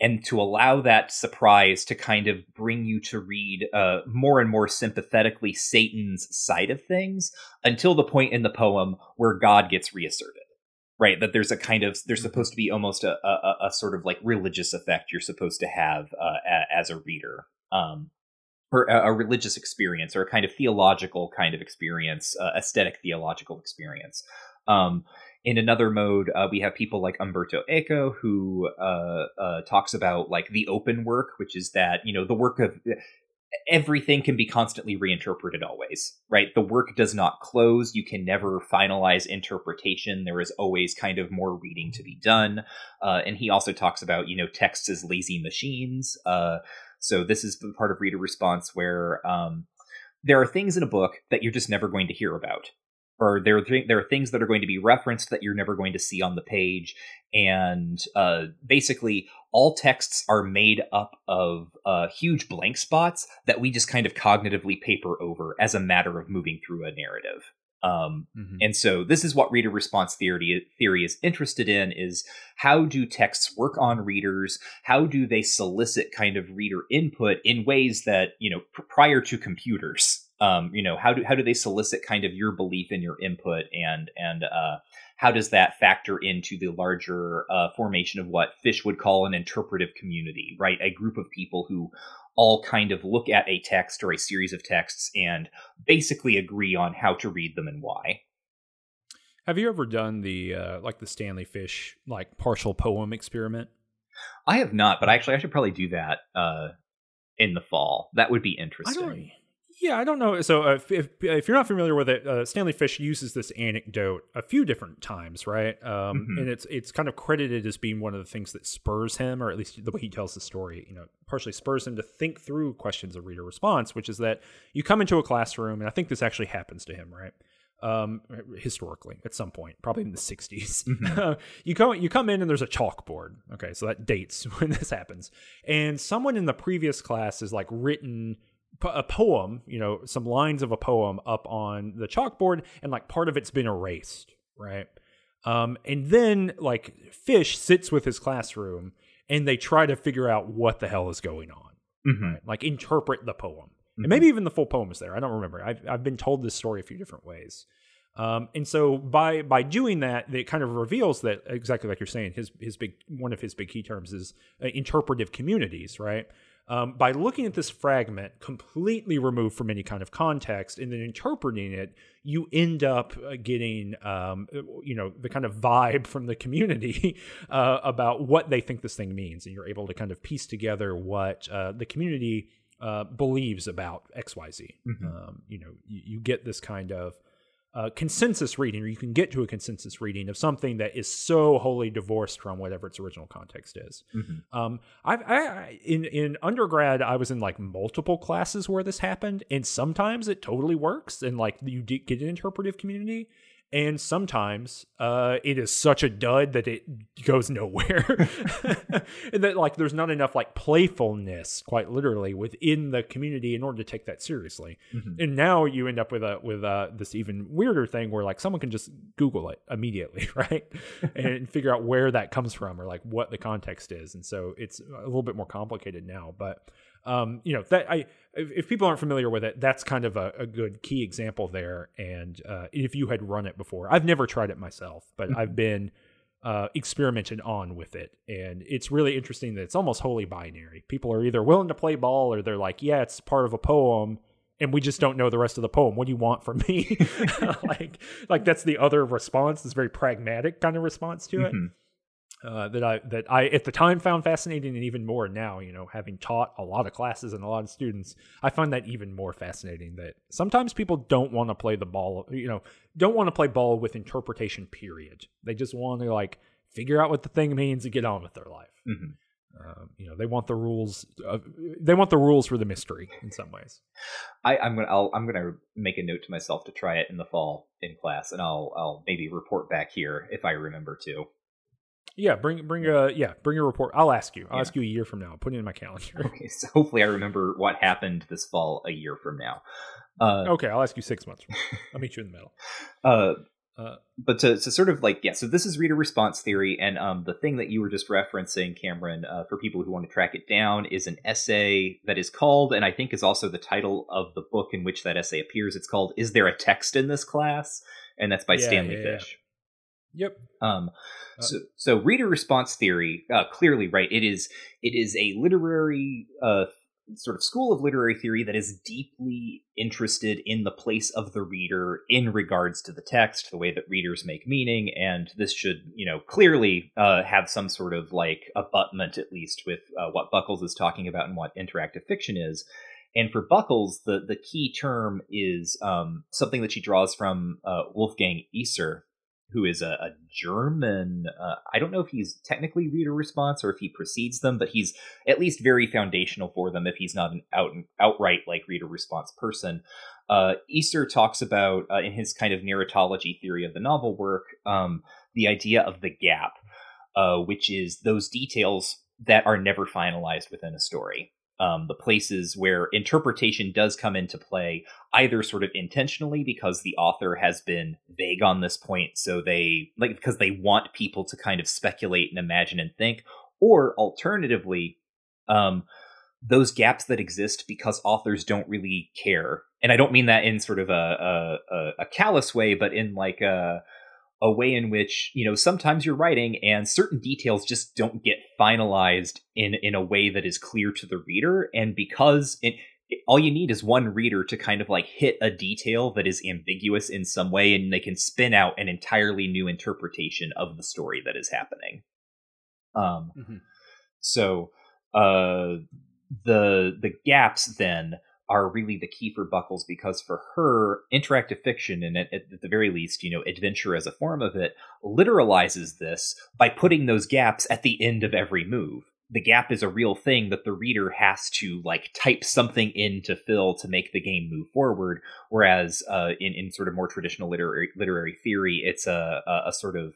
And to allow that surprise to kind of bring you to read uh, more and more sympathetically Satan's side of things until the point in the poem where God gets reasserted right that there's a kind of there's mm-hmm. supposed to be almost a, a, a sort of like religious effect you're supposed to have uh, a, as a reader um, or a, a, religious experience or a kind of theological kind of experience uh, aesthetic theological experience um, in another mode uh, we have people like umberto eco who uh, uh, talks about like the open work which is that you know the work of everything can be constantly reinterpreted always, right? The work does not close. You can never finalize interpretation. There is always kind of more reading to be done. Uh, and he also talks about, you know, texts as lazy machines. Uh, so this is the part of reader response where um, there are things in a book that you're just never going to hear about or there are th- there are things that are going to be referenced that you're never going to see on the page, and uh, basically all texts are made up of uh, huge blank spots that we just kind of cognitively paper over as a matter of moving through a narrative. Um, mm-hmm. And so this is what reader response theory theory is interested in: is how do texts work on readers? How do they solicit kind of reader input in ways that you know pr- prior to computers um, you know how do how do they solicit kind of your belief and your input and and uh, how does that factor into the larger uh, formation of what Fish would call an interpretive community, right? A group of people who all kind of look at a text or a series of texts and basically agree on how to read them and why. Have you ever done the uh, like the Stanley Fish like partial poem experiment? I have not, but actually I should probably do that uh, in the fall. That would be interesting. Yeah, I don't know. So uh, if, if you're not familiar with it, uh, Stanley Fish uses this anecdote a few different times, right? Um, mm-hmm. And it's it's kind of credited as being one of the things that spurs him, or at least the way he tells the story, you know, partially spurs him to think through questions of reader response, which is that you come into a classroom, and I think this actually happens to him, right? Um, historically, at some point, probably in the '60s, mm-hmm. you come you come in and there's a chalkboard. Okay, so that dates when this happens, and someone in the previous class is like written a poem, you know, some lines of a poem up on the chalkboard, and like part of it's been erased, right? Um, and then like Fish sits with his classroom, and they try to figure out what the hell is going on, mm-hmm. right? like interpret the poem, mm-hmm. and maybe even the full poem is there. I don't remember. I've I've been told this story a few different ways. Um, and so by by doing that, it kind of reveals that exactly like you're saying, his his big one of his big key terms is uh, interpretive communities, right? Um, by looking at this fragment completely removed from any kind of context and then interpreting it, you end up uh, getting, um, you know, the kind of vibe from the community uh, about what they think this thing means, and you're able to kind of piece together what uh, the community uh, believes about X, Y, Z. Mm-hmm. Um, you know, you, you, get this kind of uh, consensus reading, or you can get to a consensus reading of something that is so wholly divorced from whatever its original context is. Mm-hmm. Um, I've, I, in in undergrad, I was in like multiple classes where this happened, and sometimes it totally works, and like you get an interpretive community, and sometimes uh, it is such a dud that it goes nowhere. And that like there's not enough like playfulness quite literally within the community in order to take that seriously. Mm-hmm. and now you end up with a with uh, this even weirder thing where like someone can just google it immediately right? And figure out where that comes from or like what the context is. And so it's a little bit more complicated now but um, you know that I if, if, people aren't familiar with it, that's kind of a, a good key example there. And uh, if you had run it before, I've never tried it myself, but mm-hmm. I've been uh, experimented on with it, and it's really interesting that it's almost wholly binary. People are either willing to play ball or they're like, yeah, it's part of a poem. And we just don't know the rest of the poem. What do you want from me? like, like that's the other response. This very pragmatic kind of response to it. Mm-hmm uh, that I that I at the time found fascinating, and even more now. You know, having taught a lot of classes and a lot of students, I find that even more fascinating. That sometimes people don't want to play the ball. You know, don't want to play ball with interpretation. Period. They just want to like figure out what the thing means and get on with their life. Mm-hmm. Um, you know, they want the rules. Uh, they want the rules for the mystery in some ways. I, am gonna. I'll, I'm gonna make a note to myself to try it in the fall in class, and I'll. I'll maybe report back here if I remember to. Yeah, bring bring a yeah, bring a report. I'll ask you. I'll yeah. ask you a year from now. I'll put it in my calendar. Okay, so hopefully I remember what happened this fall a year from now. Uh, okay, I'll ask you six months. I'll meet you in the middle. Uh, uh, but to, to sort of like yeah, so this is reader response theory, and um, the thing that you were just referencing, Cameron, uh, for people who want to track it down, is an essay that is called, and I think is also the title of the book in which that essay appears. It's called "Is There a Text in This Class?" and that's by yeah, Stanley yeah, Fish. Yep. Um, uh, so, so reader response theory, uh, clearly, right? It is it is a literary uh, sort of school of literary theory that is deeply interested in the place of the reader in regards to the text, the way that readers make meaning, and this should, you know, clearly uh, have some sort of like abutment, at least, with uh, what Buckles is talking about and what interactive fiction is. And for Buckles, the, the key term is um, something that she draws from uh, Wolfgang Iser, who is a, a German. Uh, I don't know if he's technically reader response or if he precedes them, but he's at least very foundational for them if he's not an out outright like reader response person. Uh, Iser talks about uh, in his kind of narratology theory of the novel work um, the idea of the gap, uh, which is those details that are never finalized within a story um, the places where interpretation does come into play, either sort of intentionally because the author has been vague on this point, so they like because they want people to kind of speculate and imagine and think, or alternatively, um, those gaps that exist because authors don't really care. And I don't mean that in sort of a a, a callous way, but in like a a way in which you know sometimes you're writing and certain details just don't get finalized in in a way that is clear to the reader and because it, it, all you need is one reader to kind of like hit a detail that is ambiguous in some way and they can spin out an entirely new interpretation of the story that is happening um mm-hmm. so uh the the gaps then are really the key for Buckles because for her, interactive fiction, and at, at, the very least, you know, adventure as a form of it, literalizes this by putting those gaps at the end of every move. The gap is a real thing that the reader has to like type something in to fill to make the game move forward. Whereas uh, in in sort of more traditional literary literary theory, it's a, a, a sort of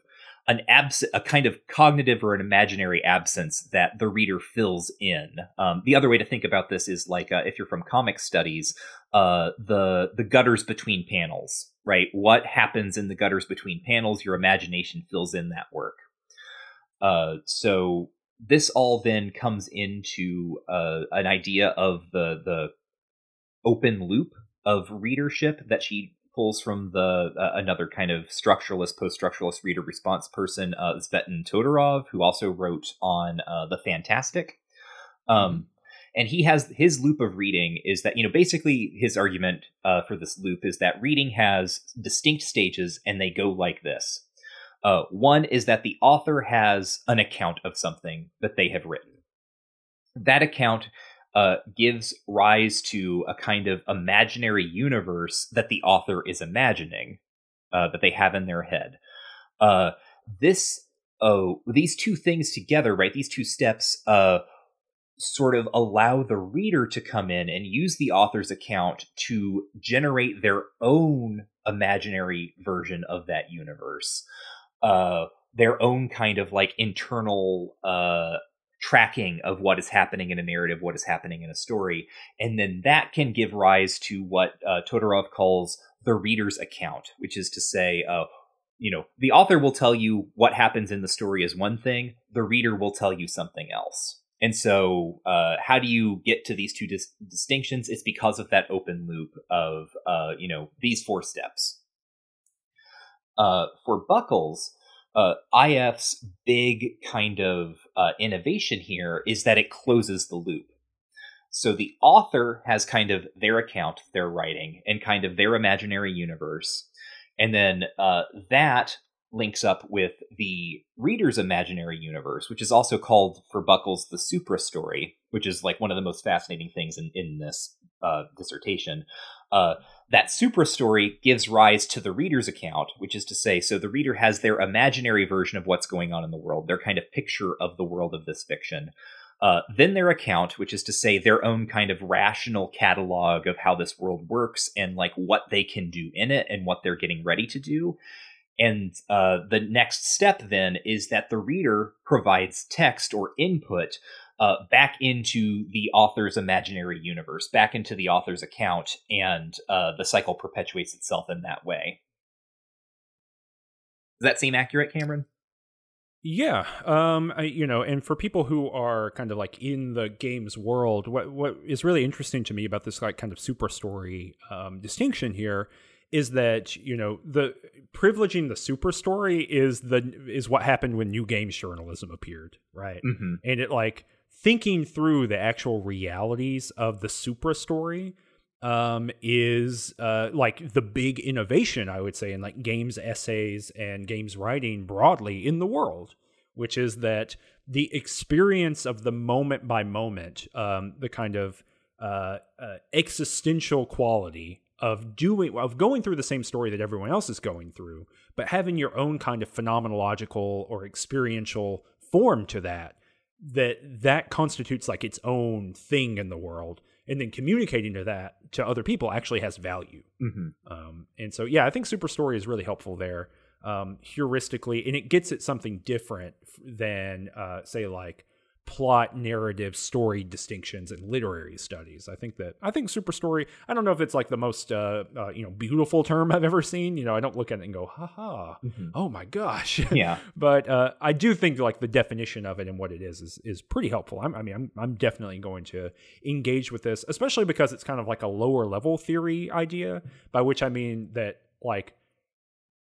an abs a kind of cognitive or an imaginary absence that the reader fills in. Um, the other way to think about this is like uh, if you're from comic studies, uh, the the gutters between panels, right? What happens in the gutters between panels? Your imagination fills in that work. Uh, so this all then comes into uh, an idea of the the open loop of readership that she pulls from the uh, another kind of structuralist, post-structuralist reader response person, uh, Tsvetan Todorov, who also wrote on uh, the Fantastic. Um, mm-hmm. and he has his loop of reading is that you know basically his argument uh, for this loop is that reading has distinct stages and they go like this. Uh, one is that the author has an account of something that they have written. That account uh, gives rise to a kind of imaginary universe that the author is imagining, uh, that they have in their head. Uh, this, oh, these two things together, right? These two steps, uh, sort of allow the reader to come in and use the author's account to generate their own imaginary version of that universe. Uh, their own kind of like internal uh, tracking of what is happening in a narrative, what is happening in a story. And then that can give rise to what uh, Todorov calls the reader's account, which is to say, uh, you know, the author will tell you what happens in the story is one thing, the reader will tell you something else. And so, uh, how do you get to these two dis- distinctions? It's because of that open loop of, uh, you know, these four steps. Uh, for Buckles, uh, IF's big kind of uh, innovation here is that it closes the loop. So the author has kind of their account, their writing, and kind of their imaginary universe. And then uh, that links up with the reader's imaginary universe, which is also called for Buckles the supra story, which is like one of the most fascinating things in, in this uh, dissertation. Uh, that supra story gives rise to the reader's account, which is to say, so the reader has their imaginary version of what's going on in the world, their kind of picture of the world of this fiction. Uh, then their account, which is to say their own kind of rational catalog of how this world works and like what they can do in it and what they're getting ready to do. And uh, the next step then is that the reader provides text or input uh, back into the author's imaginary universe, back into the author's account, and uh, the cycle perpetuates itself in that way. Does that seem accurate, Cameron? Yeah, um, I, you know, and for people who are kind of like in the games world, what what is really interesting to me about this like kind of super story um, distinction here is that you know the privileging the super story is the is what happened when new games journalism appeared, right? Mm-hmm. And it like thinking through the actual realities of the supra story um, is uh, like the big innovation, I would say, in like games essays and games writing broadly in the world, which is that the experience of the moment by moment, um, the kind of uh, uh, existential quality of doing of going through the same story that everyone else is going through, but having your own kind of phenomenological or experiential form to that that that constitutes like its own thing in the world and then communicating to that to other people actually has value Mm-hmm. um, and so yeah i think super story is really helpful there um, heuristically and it gets at something different than uh, say like plot narrative story distinctions in literary studies i think that i think super story i don't know if it's like the most uh, uh, you know beautiful term i've ever seen you know i don't look at it and go haha Mhm. oh my gosh Yeah. but uh, I do think like the definition of it and what it is is is pretty helpful. I'm, I mean, I'm I'm definitely going to engage with this, especially because it's kind of like a lower level theory idea. By which I mean that like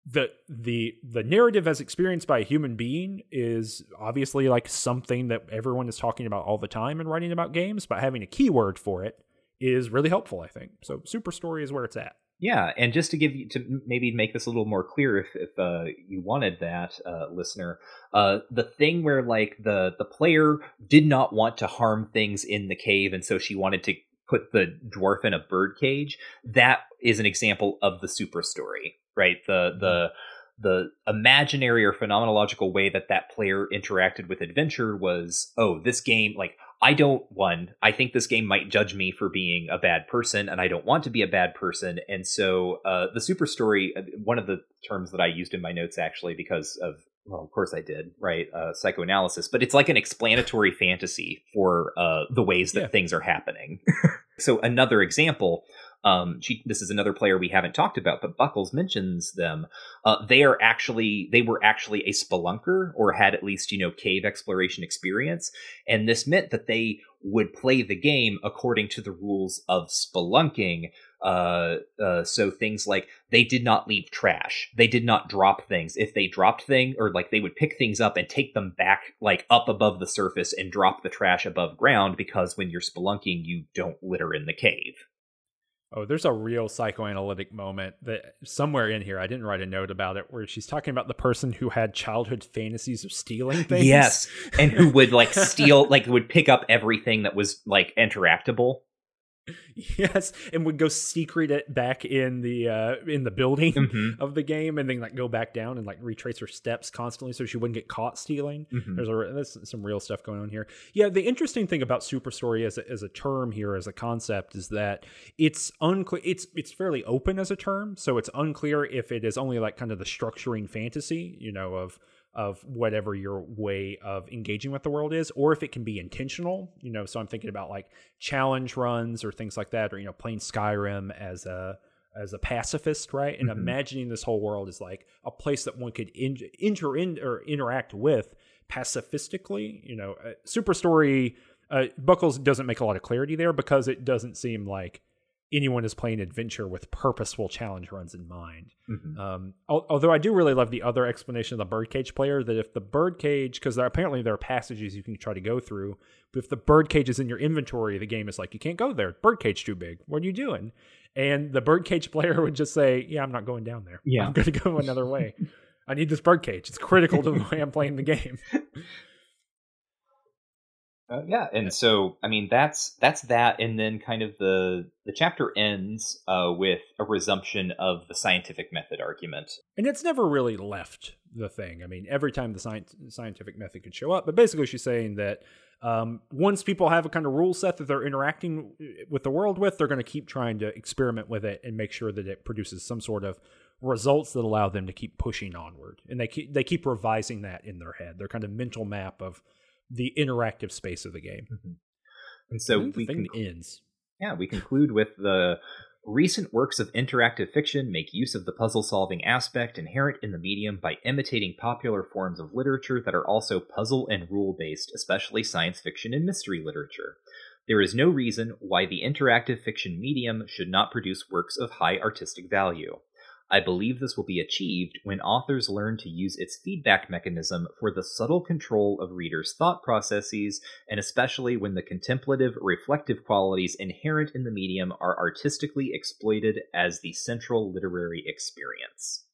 the the the narrative as experienced by a human being is obviously like something that everyone is talking about all the time and writing about games, but having a keyword for it is really helpful. I think so. Super story is where it's at. Yeah, and just to give you to maybe make this a little more clear, if if uh, you wanted that, uh, listener, uh, the thing where like the the player did not want to harm things in the cave, and so she wanted to put the dwarf in a bird cage. That is an example of the super story, right? The the the imaginary or phenomenological way that that player interacted with adventure was, oh, this game like I don't one. I think this game might judge me for being a bad person, and I don't want to be a bad person. And so, uh, the super story, uh, one of the terms that I used in my notes actually, because of well, of course I did, right? Uh, psychoanalysis, but it's like an explanatory fantasy for uh, the ways that Yeah. things are happening. so another example. Um, she, this is another player we haven't talked about, but Buckles mentions them. Uh, they are actually they were actually a spelunker or had at least you know cave exploration experience, and this meant that they would play the game according to the rules of spelunking. Uh, uh, so things like they did not leave trash, they did not drop things. If they dropped thing or like they would pick things up and take them back like up above the surface and drop the trash above ground because when you're spelunking, you don't litter in the cave. Oh, there's a real psychoanalytic moment that somewhere in here, I didn't write a note about it, where she's talking about the person who had childhood fantasies of stealing things. Yes, and who would like steal, like would pick up everything that was like interactable. yes, and would go secret it back in the uh in the building Mhm. of the game, and then like go back down and like retrace her steps constantly so she wouldn't get caught stealing. Mhm. There's a there's some real stuff going on here. Yeah, the interesting thing about super story as a, as a term here as a concept is that it's unclear. It's it's fairly open as a term, so it's unclear if it is only like kind of the structuring fantasy, you know, of of whatever your way of engaging with the world is, or if it can be intentional. You know, so I'm thinking about like challenge runs or things like that, or you know, playing Skyrim as a as a pacifist, right? And Mhm. imagining this whole world is like a place that one could in, enter in or interact with pacifistically. You know, uh, Super Story uh, Buckles doesn't make a lot of clarity there because it doesn't seem like anyone is playing adventure with purposeful challenge runs in mind. Mhm. Um, al- although I do really love the other explanation of the birdcage player that if the birdcage, because there, apparently there are passages you can try to go through, but if the birdcage is in your inventory, the game is like, you can't go there. Birdcage too big. What are you doing? And the birdcage player would just say, yeah, I'm not going down there. Yeah. I'm going to go another way. I need this birdcage. It's critical to the way I'm playing the game. Uh, yeah, and so I mean that's that's that, and then kind of the the chapter ends uh, with a resumption of the scientific method argument. And it's never really left the thing. I mean, every time the science, scientific method could show up, but basically she's saying that um, once people have a kind of rule set that they're interacting with the world with, they're going to keep trying to experiment with it and make sure that it produces some sort of results that allow them to keep pushing onward. And they keep they keep revising that in their head. Their kind of mental map of the interactive space of the game. Mm-hmm. And so And the we thing can ends. Yeah, we conclude with the recent works of interactive fiction make use of the puzzle solving aspect inherent in the medium by imitating popular forms of literature that are also puzzle and rule based, especially science fiction and mystery literature. There is no reason why the interactive fiction medium should not produce works of high artistic value. I believe this will be achieved when authors learn to use its feedback mechanism for the subtle control of readers' thought processes and especially when the contemplative, reflective qualities inherent in the medium are artistically exploited as the central literary experience.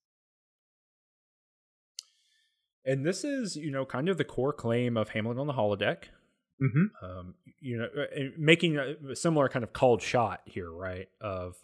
And this is, you know, kind of the core claim of Hamlet on the holodeck. Mm-hmm. Um, you know, uh, making a similar kind of called shot here, right? Of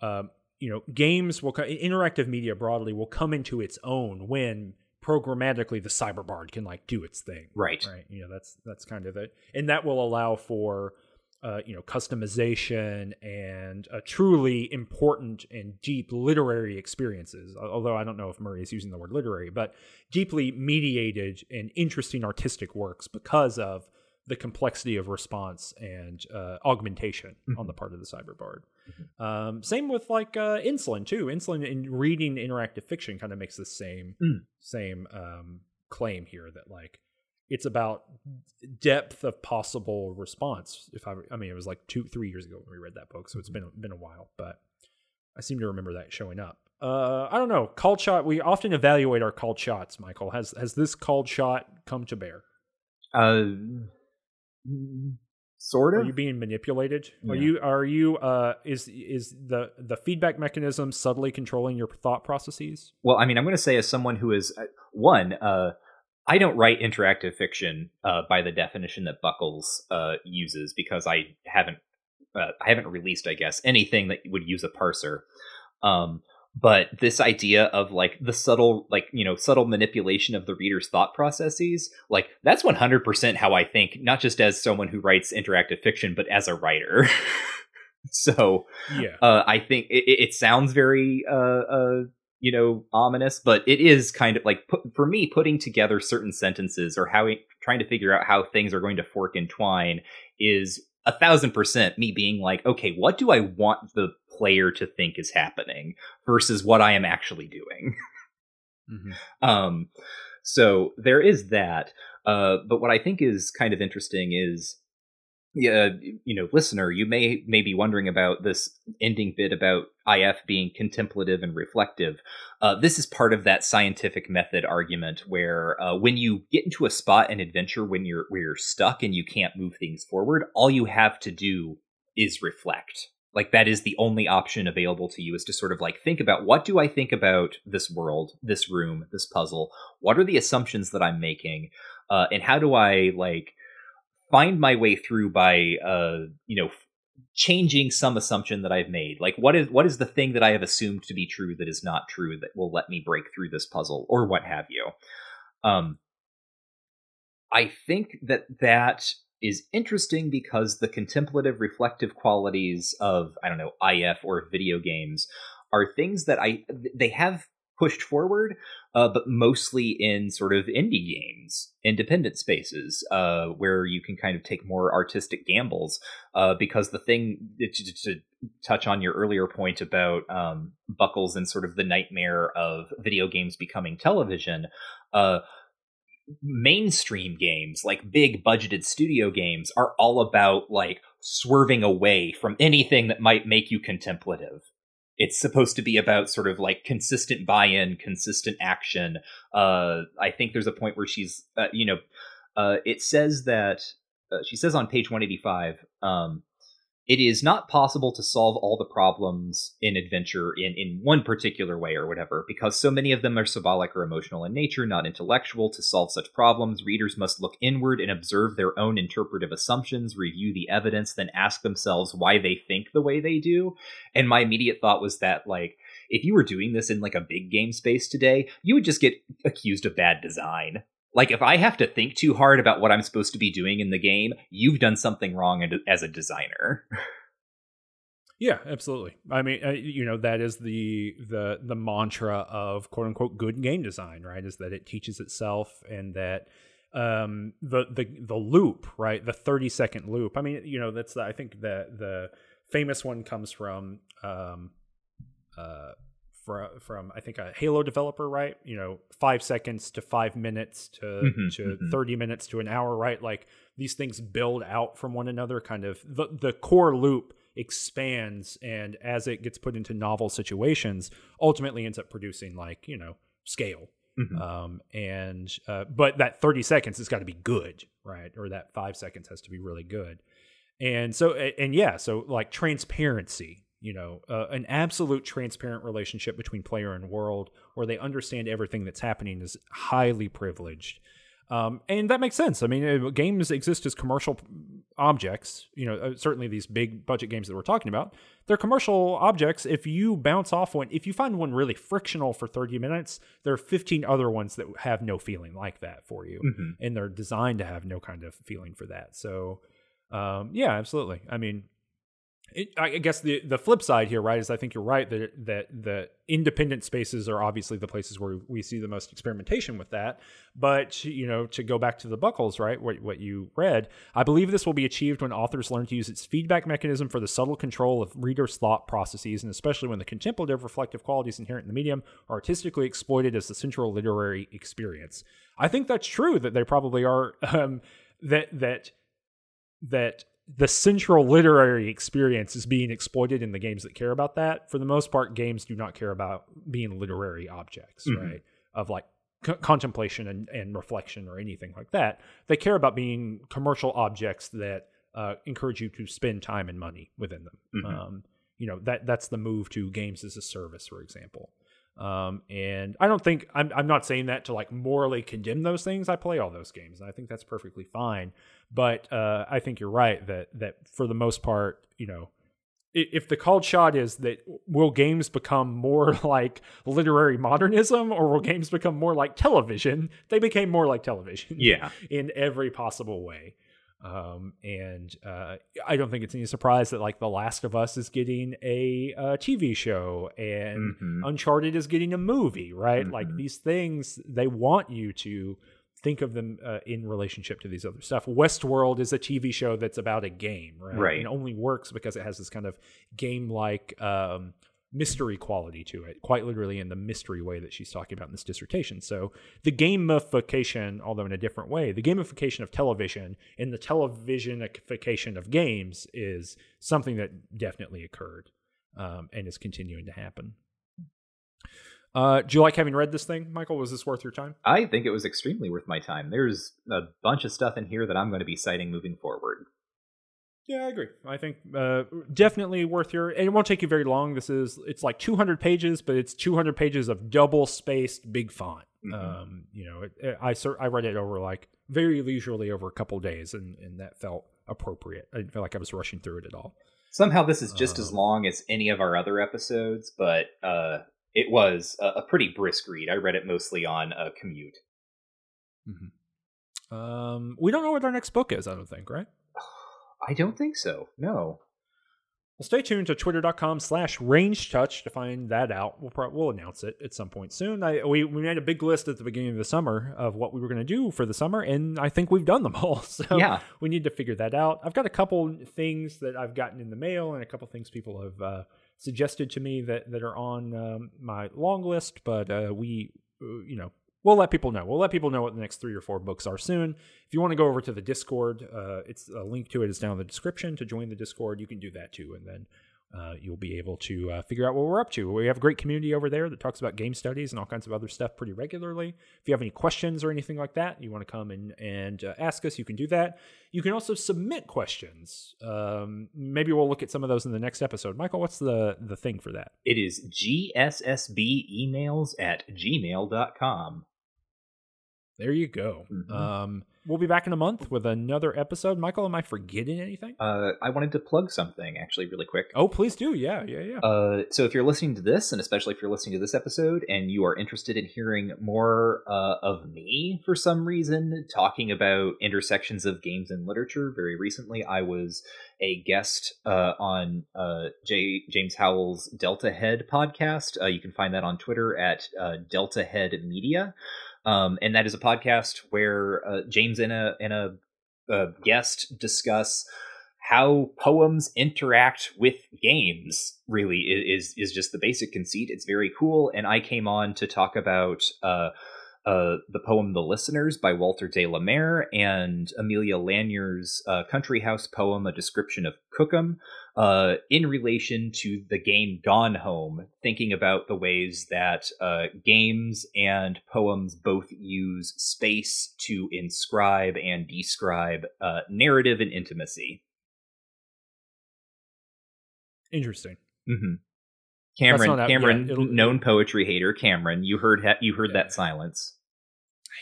um, you know, games will interactive media broadly will come into its own when programmatically the cyberbard can like do its thing. Right. Right? You know that's that's kind of it. And that will allow for uh, you know customization and uh, truly important and deep literary experiences. Although i don't know if murray is using the word literary but deeply mediated and interesting artistic works because of the complexity of response and uh, augmentation mm-hmm. on the part of the cyberbard. Um, same with like uh, insulin too insulin in reading interactive fiction kind of makes the same mm. same um, claim here that like it's about depth of possible response. If I, I mean, it was like two, three years ago when we read that book, so it's been been a while, but I seem to remember that showing up. Uh, I don't know. Called shot. We often evaluate our called shots. Michael has has this called shot come to bear? Uh, sort of. Are you being manipulated? Yeah. Are you are you uh is is the the feedback mechanism subtly controlling your thought processes? Well, I mean, I'm going to say as someone who is uh, one uh I don't write interactive fiction uh, by the definition that Buckles uh, uses because I haven't uh, I haven't released, I guess, anything that would use a parser. Um, but this idea of like the subtle, like you know, subtle manipulation of the reader's thought processes, like that's one hundred percent how I think, not just as someone who writes interactive fiction, but as a writer. so, yeah, uh, I think it, it sounds very uh, uh, you know ominous but it is kind of like put, for me putting together certain sentences or how trying to figure out how things are going to fork and twine is a thousand percent me being like okay what do i want the player to think is happening versus what i am actually doing mm-hmm. um so there is that uh but what i think is kind of interesting is yeah, you know, listener, you may may be wondering about this ending bit about IF being contemplative and reflective. Uh, this is part of that scientific method argument where uh, when you get into a spot in adventure when you're where you're stuck and you can't move things forward, all you have to do is reflect. Like that is the only option available to you is to sort of like think about what do I think about this world, this room, this puzzle? What are the assumptions that I'm making? Uh, and how do I like find my way through by uh you know changing some assumption that I've made. Like what is what is the thing that I have assumed to be true that is not true that will let me break through this puzzle or what have you. Um I think that that is interesting because the contemplative reflective qualities of I don't know IF or video games are things that I they have pushed forward, uh, but mostly in sort of indie games, independent spaces, uh, where you can kind of take more artistic gambles. Uh, because the thing to, to, touch on your earlier point about um, Buckles and sort of the nightmare of video games becoming television. Mainstream games like big budgeted studio games are all about like swerving away from anything that might make you contemplative it's supposed to be about sort of like consistent buy-in, consistent action. Uh, I think there's a point where she's, uh, you know, uh, it says that uh, she says on page 185, um, it is not possible to solve all the problems in adventure in, in one particular way or whatever, because so many of them are symbolic or emotional in nature, not intellectual. To solve such problems, readers must look inward and observe their own interpretive assumptions, review the evidence, then ask themselves why they think the way they do. And my immediate thought was that, like, if you were doing this in like a big game space today, you would just get accused of bad design like if i have to think too hard about what i'm supposed to be doing in the game you've done something wrong as a designer. Yeah absolutely. I mean uh, you know that is the the the mantra of quote unquote good game design right? Is that it teaches itself and that um the the the loop right? The 30 second loop. I mean you know that's the, i think the the famous one comes from um uh from from I think a Halo developer, right? You know, five seconds to five minutes to mm-hmm, to mm-hmm. thirty minutes to an hour, right? Like these things build out from one another. Kind of the the core loop expands, and as it gets put into novel situations, ultimately ends up producing like you know scale. Mm-hmm. Um, and uh, but that thirty seconds has got to be good, right? Or that five seconds has to be really good. And so, and yeah, so like transparency you know uh, an absolute transparent relationship between player and world where they understand everything that's happening is highly privileged Um, and that makes sense. I mean, uh, games exist as commercial objects. You know, uh, certainly these big budget games that we're talking about, they're commercial objects. If you bounce off one, if you find one really frictional for 30 minutes, there are 15 other ones that have no feeling like that for you. Mm-hmm. And they're designed to have no kind of feeling for that. So, um, yeah, absolutely. I mean, I guess the the flip side here, right, is I think you're right that that the independent spaces are obviously the places where we see the most experimentation with that. But you know, to go back to the buckles, right, what what you read, I believe this will be achieved when authors learn to use its feedback mechanism for the subtle control of readers' thought processes, and especially when the contemplative, reflective qualities inherent in the medium are artistically exploited as the central literary experience. I think that's true that they probably are. Um, that that that the central literary experience is being exploited in the games that care about that. For the most part, games do not care about being literary objects, Mhm. right? Of like c- contemplation and, and reflection or anything like that. They care about being commercial objects that uh, encourage you to spend time and money within them. Mhm. Um, you know that that's the move to games as a service, for example. Um, and I don't think I'm I'm not saying that to like morally condemn those things. I play all those games, and I think that's perfectly fine. But uh, I think you're right that that for the most part, you know, if the called shot is that will games become more like literary modernism or will games become more like television? They became more like television Yeah. in every possible way. Um, and uh, I don't think it's any surprise that like The Last of Us is getting a, uh TV show and Mhm. Uncharted is getting a movie, right? Like Mhm. these things, they want you to think of them uh, in relationship to these other stuff. Westworld is a TV show that's about a game, right? Right. And it only works because it has this kind of game-like um, mystery quality to it, quite literally in the mystery way that she's talking about in this dissertation. So the gamification, although in a different way, the gamification of television and the televisionification of games is something that definitely occurred um, and is continuing to happen. Uh, do you like having read this thing, Michael? Was this worth your time? I think it was extremely worth my time. There's a bunch of stuff in here that I'm going to be citing moving forward. Yeah, I agree. I think uh, definitely worth your. And it won't take you very long. This is it's like 200 pages, but it's 200 pages of double spaced big font. Mhm. Um, you know, it, it- I I read it over like very leisurely over a couple days, and and that felt appropriate. I didn't feel like I was rushing through it at all. Somehow this is just as Um, long as any of our other episodes, but uh, it was a, a pretty brisk read. I read it mostly on a commute. Um, we don't know what our next book is. I don't think, right? I don't think so. No. Well, stay tuned to twitter.com slash Ranged Touch to find that out. We'll, pro- we'll announce it at some point soon. I, we, we made a big list at the beginning of the summer of what we were going to do for the summer, and I think we've done them all. So Yeah. we need to figure that out. I've got a couple things that I've gotten in the mail and a couple things people have uh, suggested to me that, that are on um, my long list, but uh, we, uh, you know, we'll let people know. We'll let people know what the next three or four books are soon. If you want to go over to the Discord, uh, it's a link to it is down in the description to join the Discord. You can do that too, and then uh, you'll be able to uh, figure out what we're up to. We have a great community over there that talks about game studies and all kinds of other stuff pretty regularly. If you have any questions or anything like that, you want to come in and uh, ask us, you can do that. You can also submit questions. Um, maybe we'll look at some of those in the next episode. Michael, what's the the thing for that? It is gssbemails at gmail.com. There you go. Mhm. Um, we'll be back in a month with another episode. Michael, am I forgetting anything? Uh, I wanted to plug something actually really quick. Oh, please do. Yeah, yeah, yeah. Uh, so if you're listening to this, and especially if you're listening to this episode, and you are interested in hearing more uh, of me for some reason talking about intersections of games and literature, very recently I was a guest uh, on uh, J- James Howell's Delta Head podcast. Uh, you can find that on Twitter at uh, Delta Head Media, um, and that is a podcast where uh, James and a and a, a guest discuss how poems interact with games really is is just the basic conceit. It's very cool and i came on to talk about uh uh, the poem "The Listeners" by Walter de la Mare and Aemilia Lanyer's uh, country house poem "A Description of Cookham," uh, in relation to the game Gone Home, thinking about the ways that uh, games and poems both use space to inscribe and describe uh, narrative and intimacy. Interesting. Mm-hmm. Cameron, out Cameron. It'll- known poetry hater. Cameron, you heard ha- you heard Yeah. that silence.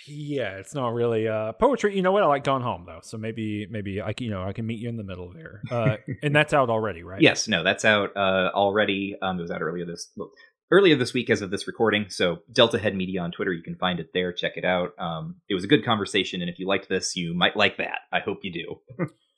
Yeah, it's not really uh, poetry. You know what? I like Gone Home though, so maybe maybe I can you know I can meet you in the middle there. Uh, and that's out already, right? Yes, no, that's out uh, already. Um, it was out earlier this well, earlier this week as of this recording. So Delta Head Media on Twitter, you can find it there. Check it out. Um, it was a good conversation, and if you liked this, you might like that. I hope you do.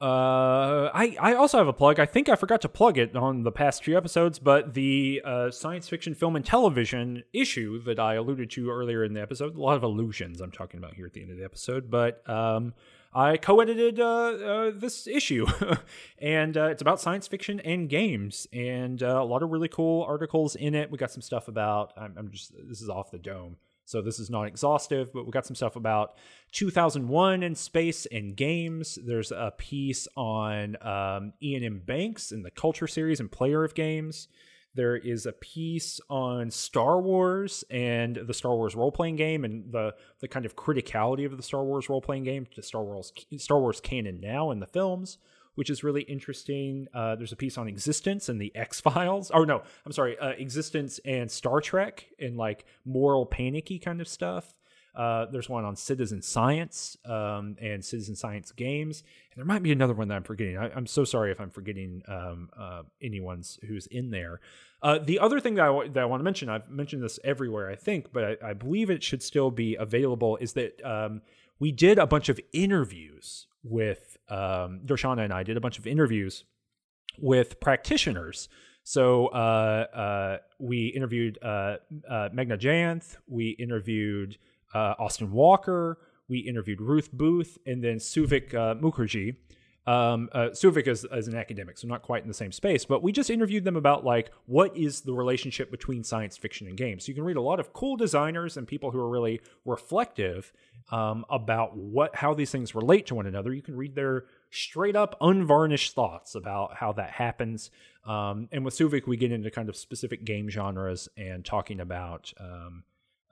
Uh, I I also have a plug. I think I forgot to plug it on the past few episodes, but the uh, science fiction film and television issue that I alluded to earlier in the episode. A lot of illusions I'm talking about here at the end of the episode, but um, I co-edited uh, uh this issue, and uh, it's about science fiction and games, and uh, a lot of really cool articles in it. We got some stuff about. I'm, I'm just this is off the dome so this is not exhaustive, but we got some stuff about 2001 in space and games. There's a piece on um, Iain M. Banks in the Culture series and Player of Games. There is a piece on Star Wars and the Star Wars role playing game and the the kind of criticality of the Star Wars role playing game to Star Wars Star Wars canon now in the films which is really interesting. Uh, there's a piece on existence and the X Files. Or no, I'm sorry, uh, existence and Star Trek and like moral panicky kind of stuff. Uh, there's one on citizen science um, and citizen science games, and there might be another one that I'm forgetting. I, am so sorry if I'm forgetting um, uh, anyone's who's in there. Uh, the other thing that I, that I want to mention, I've mentioned this everywhere, I think, but I, I believe it should still be available. Is that um, we did a bunch of interviews with um, Darshana and I did a bunch of interviews with practitioners. So uh, uh, we interviewed uh, uh Meghna Jayanth, we interviewed uh, Austin Walker, we interviewed Ruth Booth, and then Souvik uh, Mukherjee. Um, uh, Souvik is, is an academic, so not quite in the same space, but we just interviewed them about like what is the relationship between science fiction and games. So you can read a lot of cool designers and people who are really reflective um, about what how these things relate to one another. You can read their straight up unvarnished thoughts about how that happens. Um, and with Souvik, we get into kind of specific game genres and talking about. Um,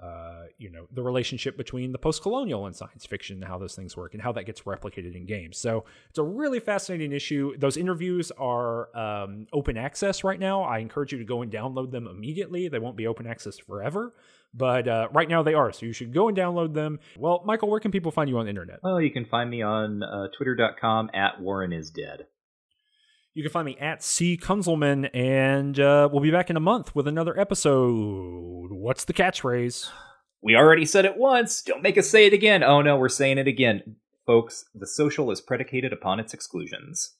uh, you know the relationship between the post-colonial and science fiction and how those things work and how that gets replicated in games. So it's a really fascinating issue. Those interviews are um, open access right now. I encourage you to go and download them immediately. They won't be open access forever but uh, right now they are. So you should go and download them. Well michael where can people find you on the internet? Well you can find me on uh, twitter.com at warren is dead you can find me at C. Kunzelman, and uh, we'll be back in a month with another episode. What's the catchphrase? We already said it once. Don't make us say it again. Oh no, we're saying it again. Folks, the social is predicated upon its exclusions.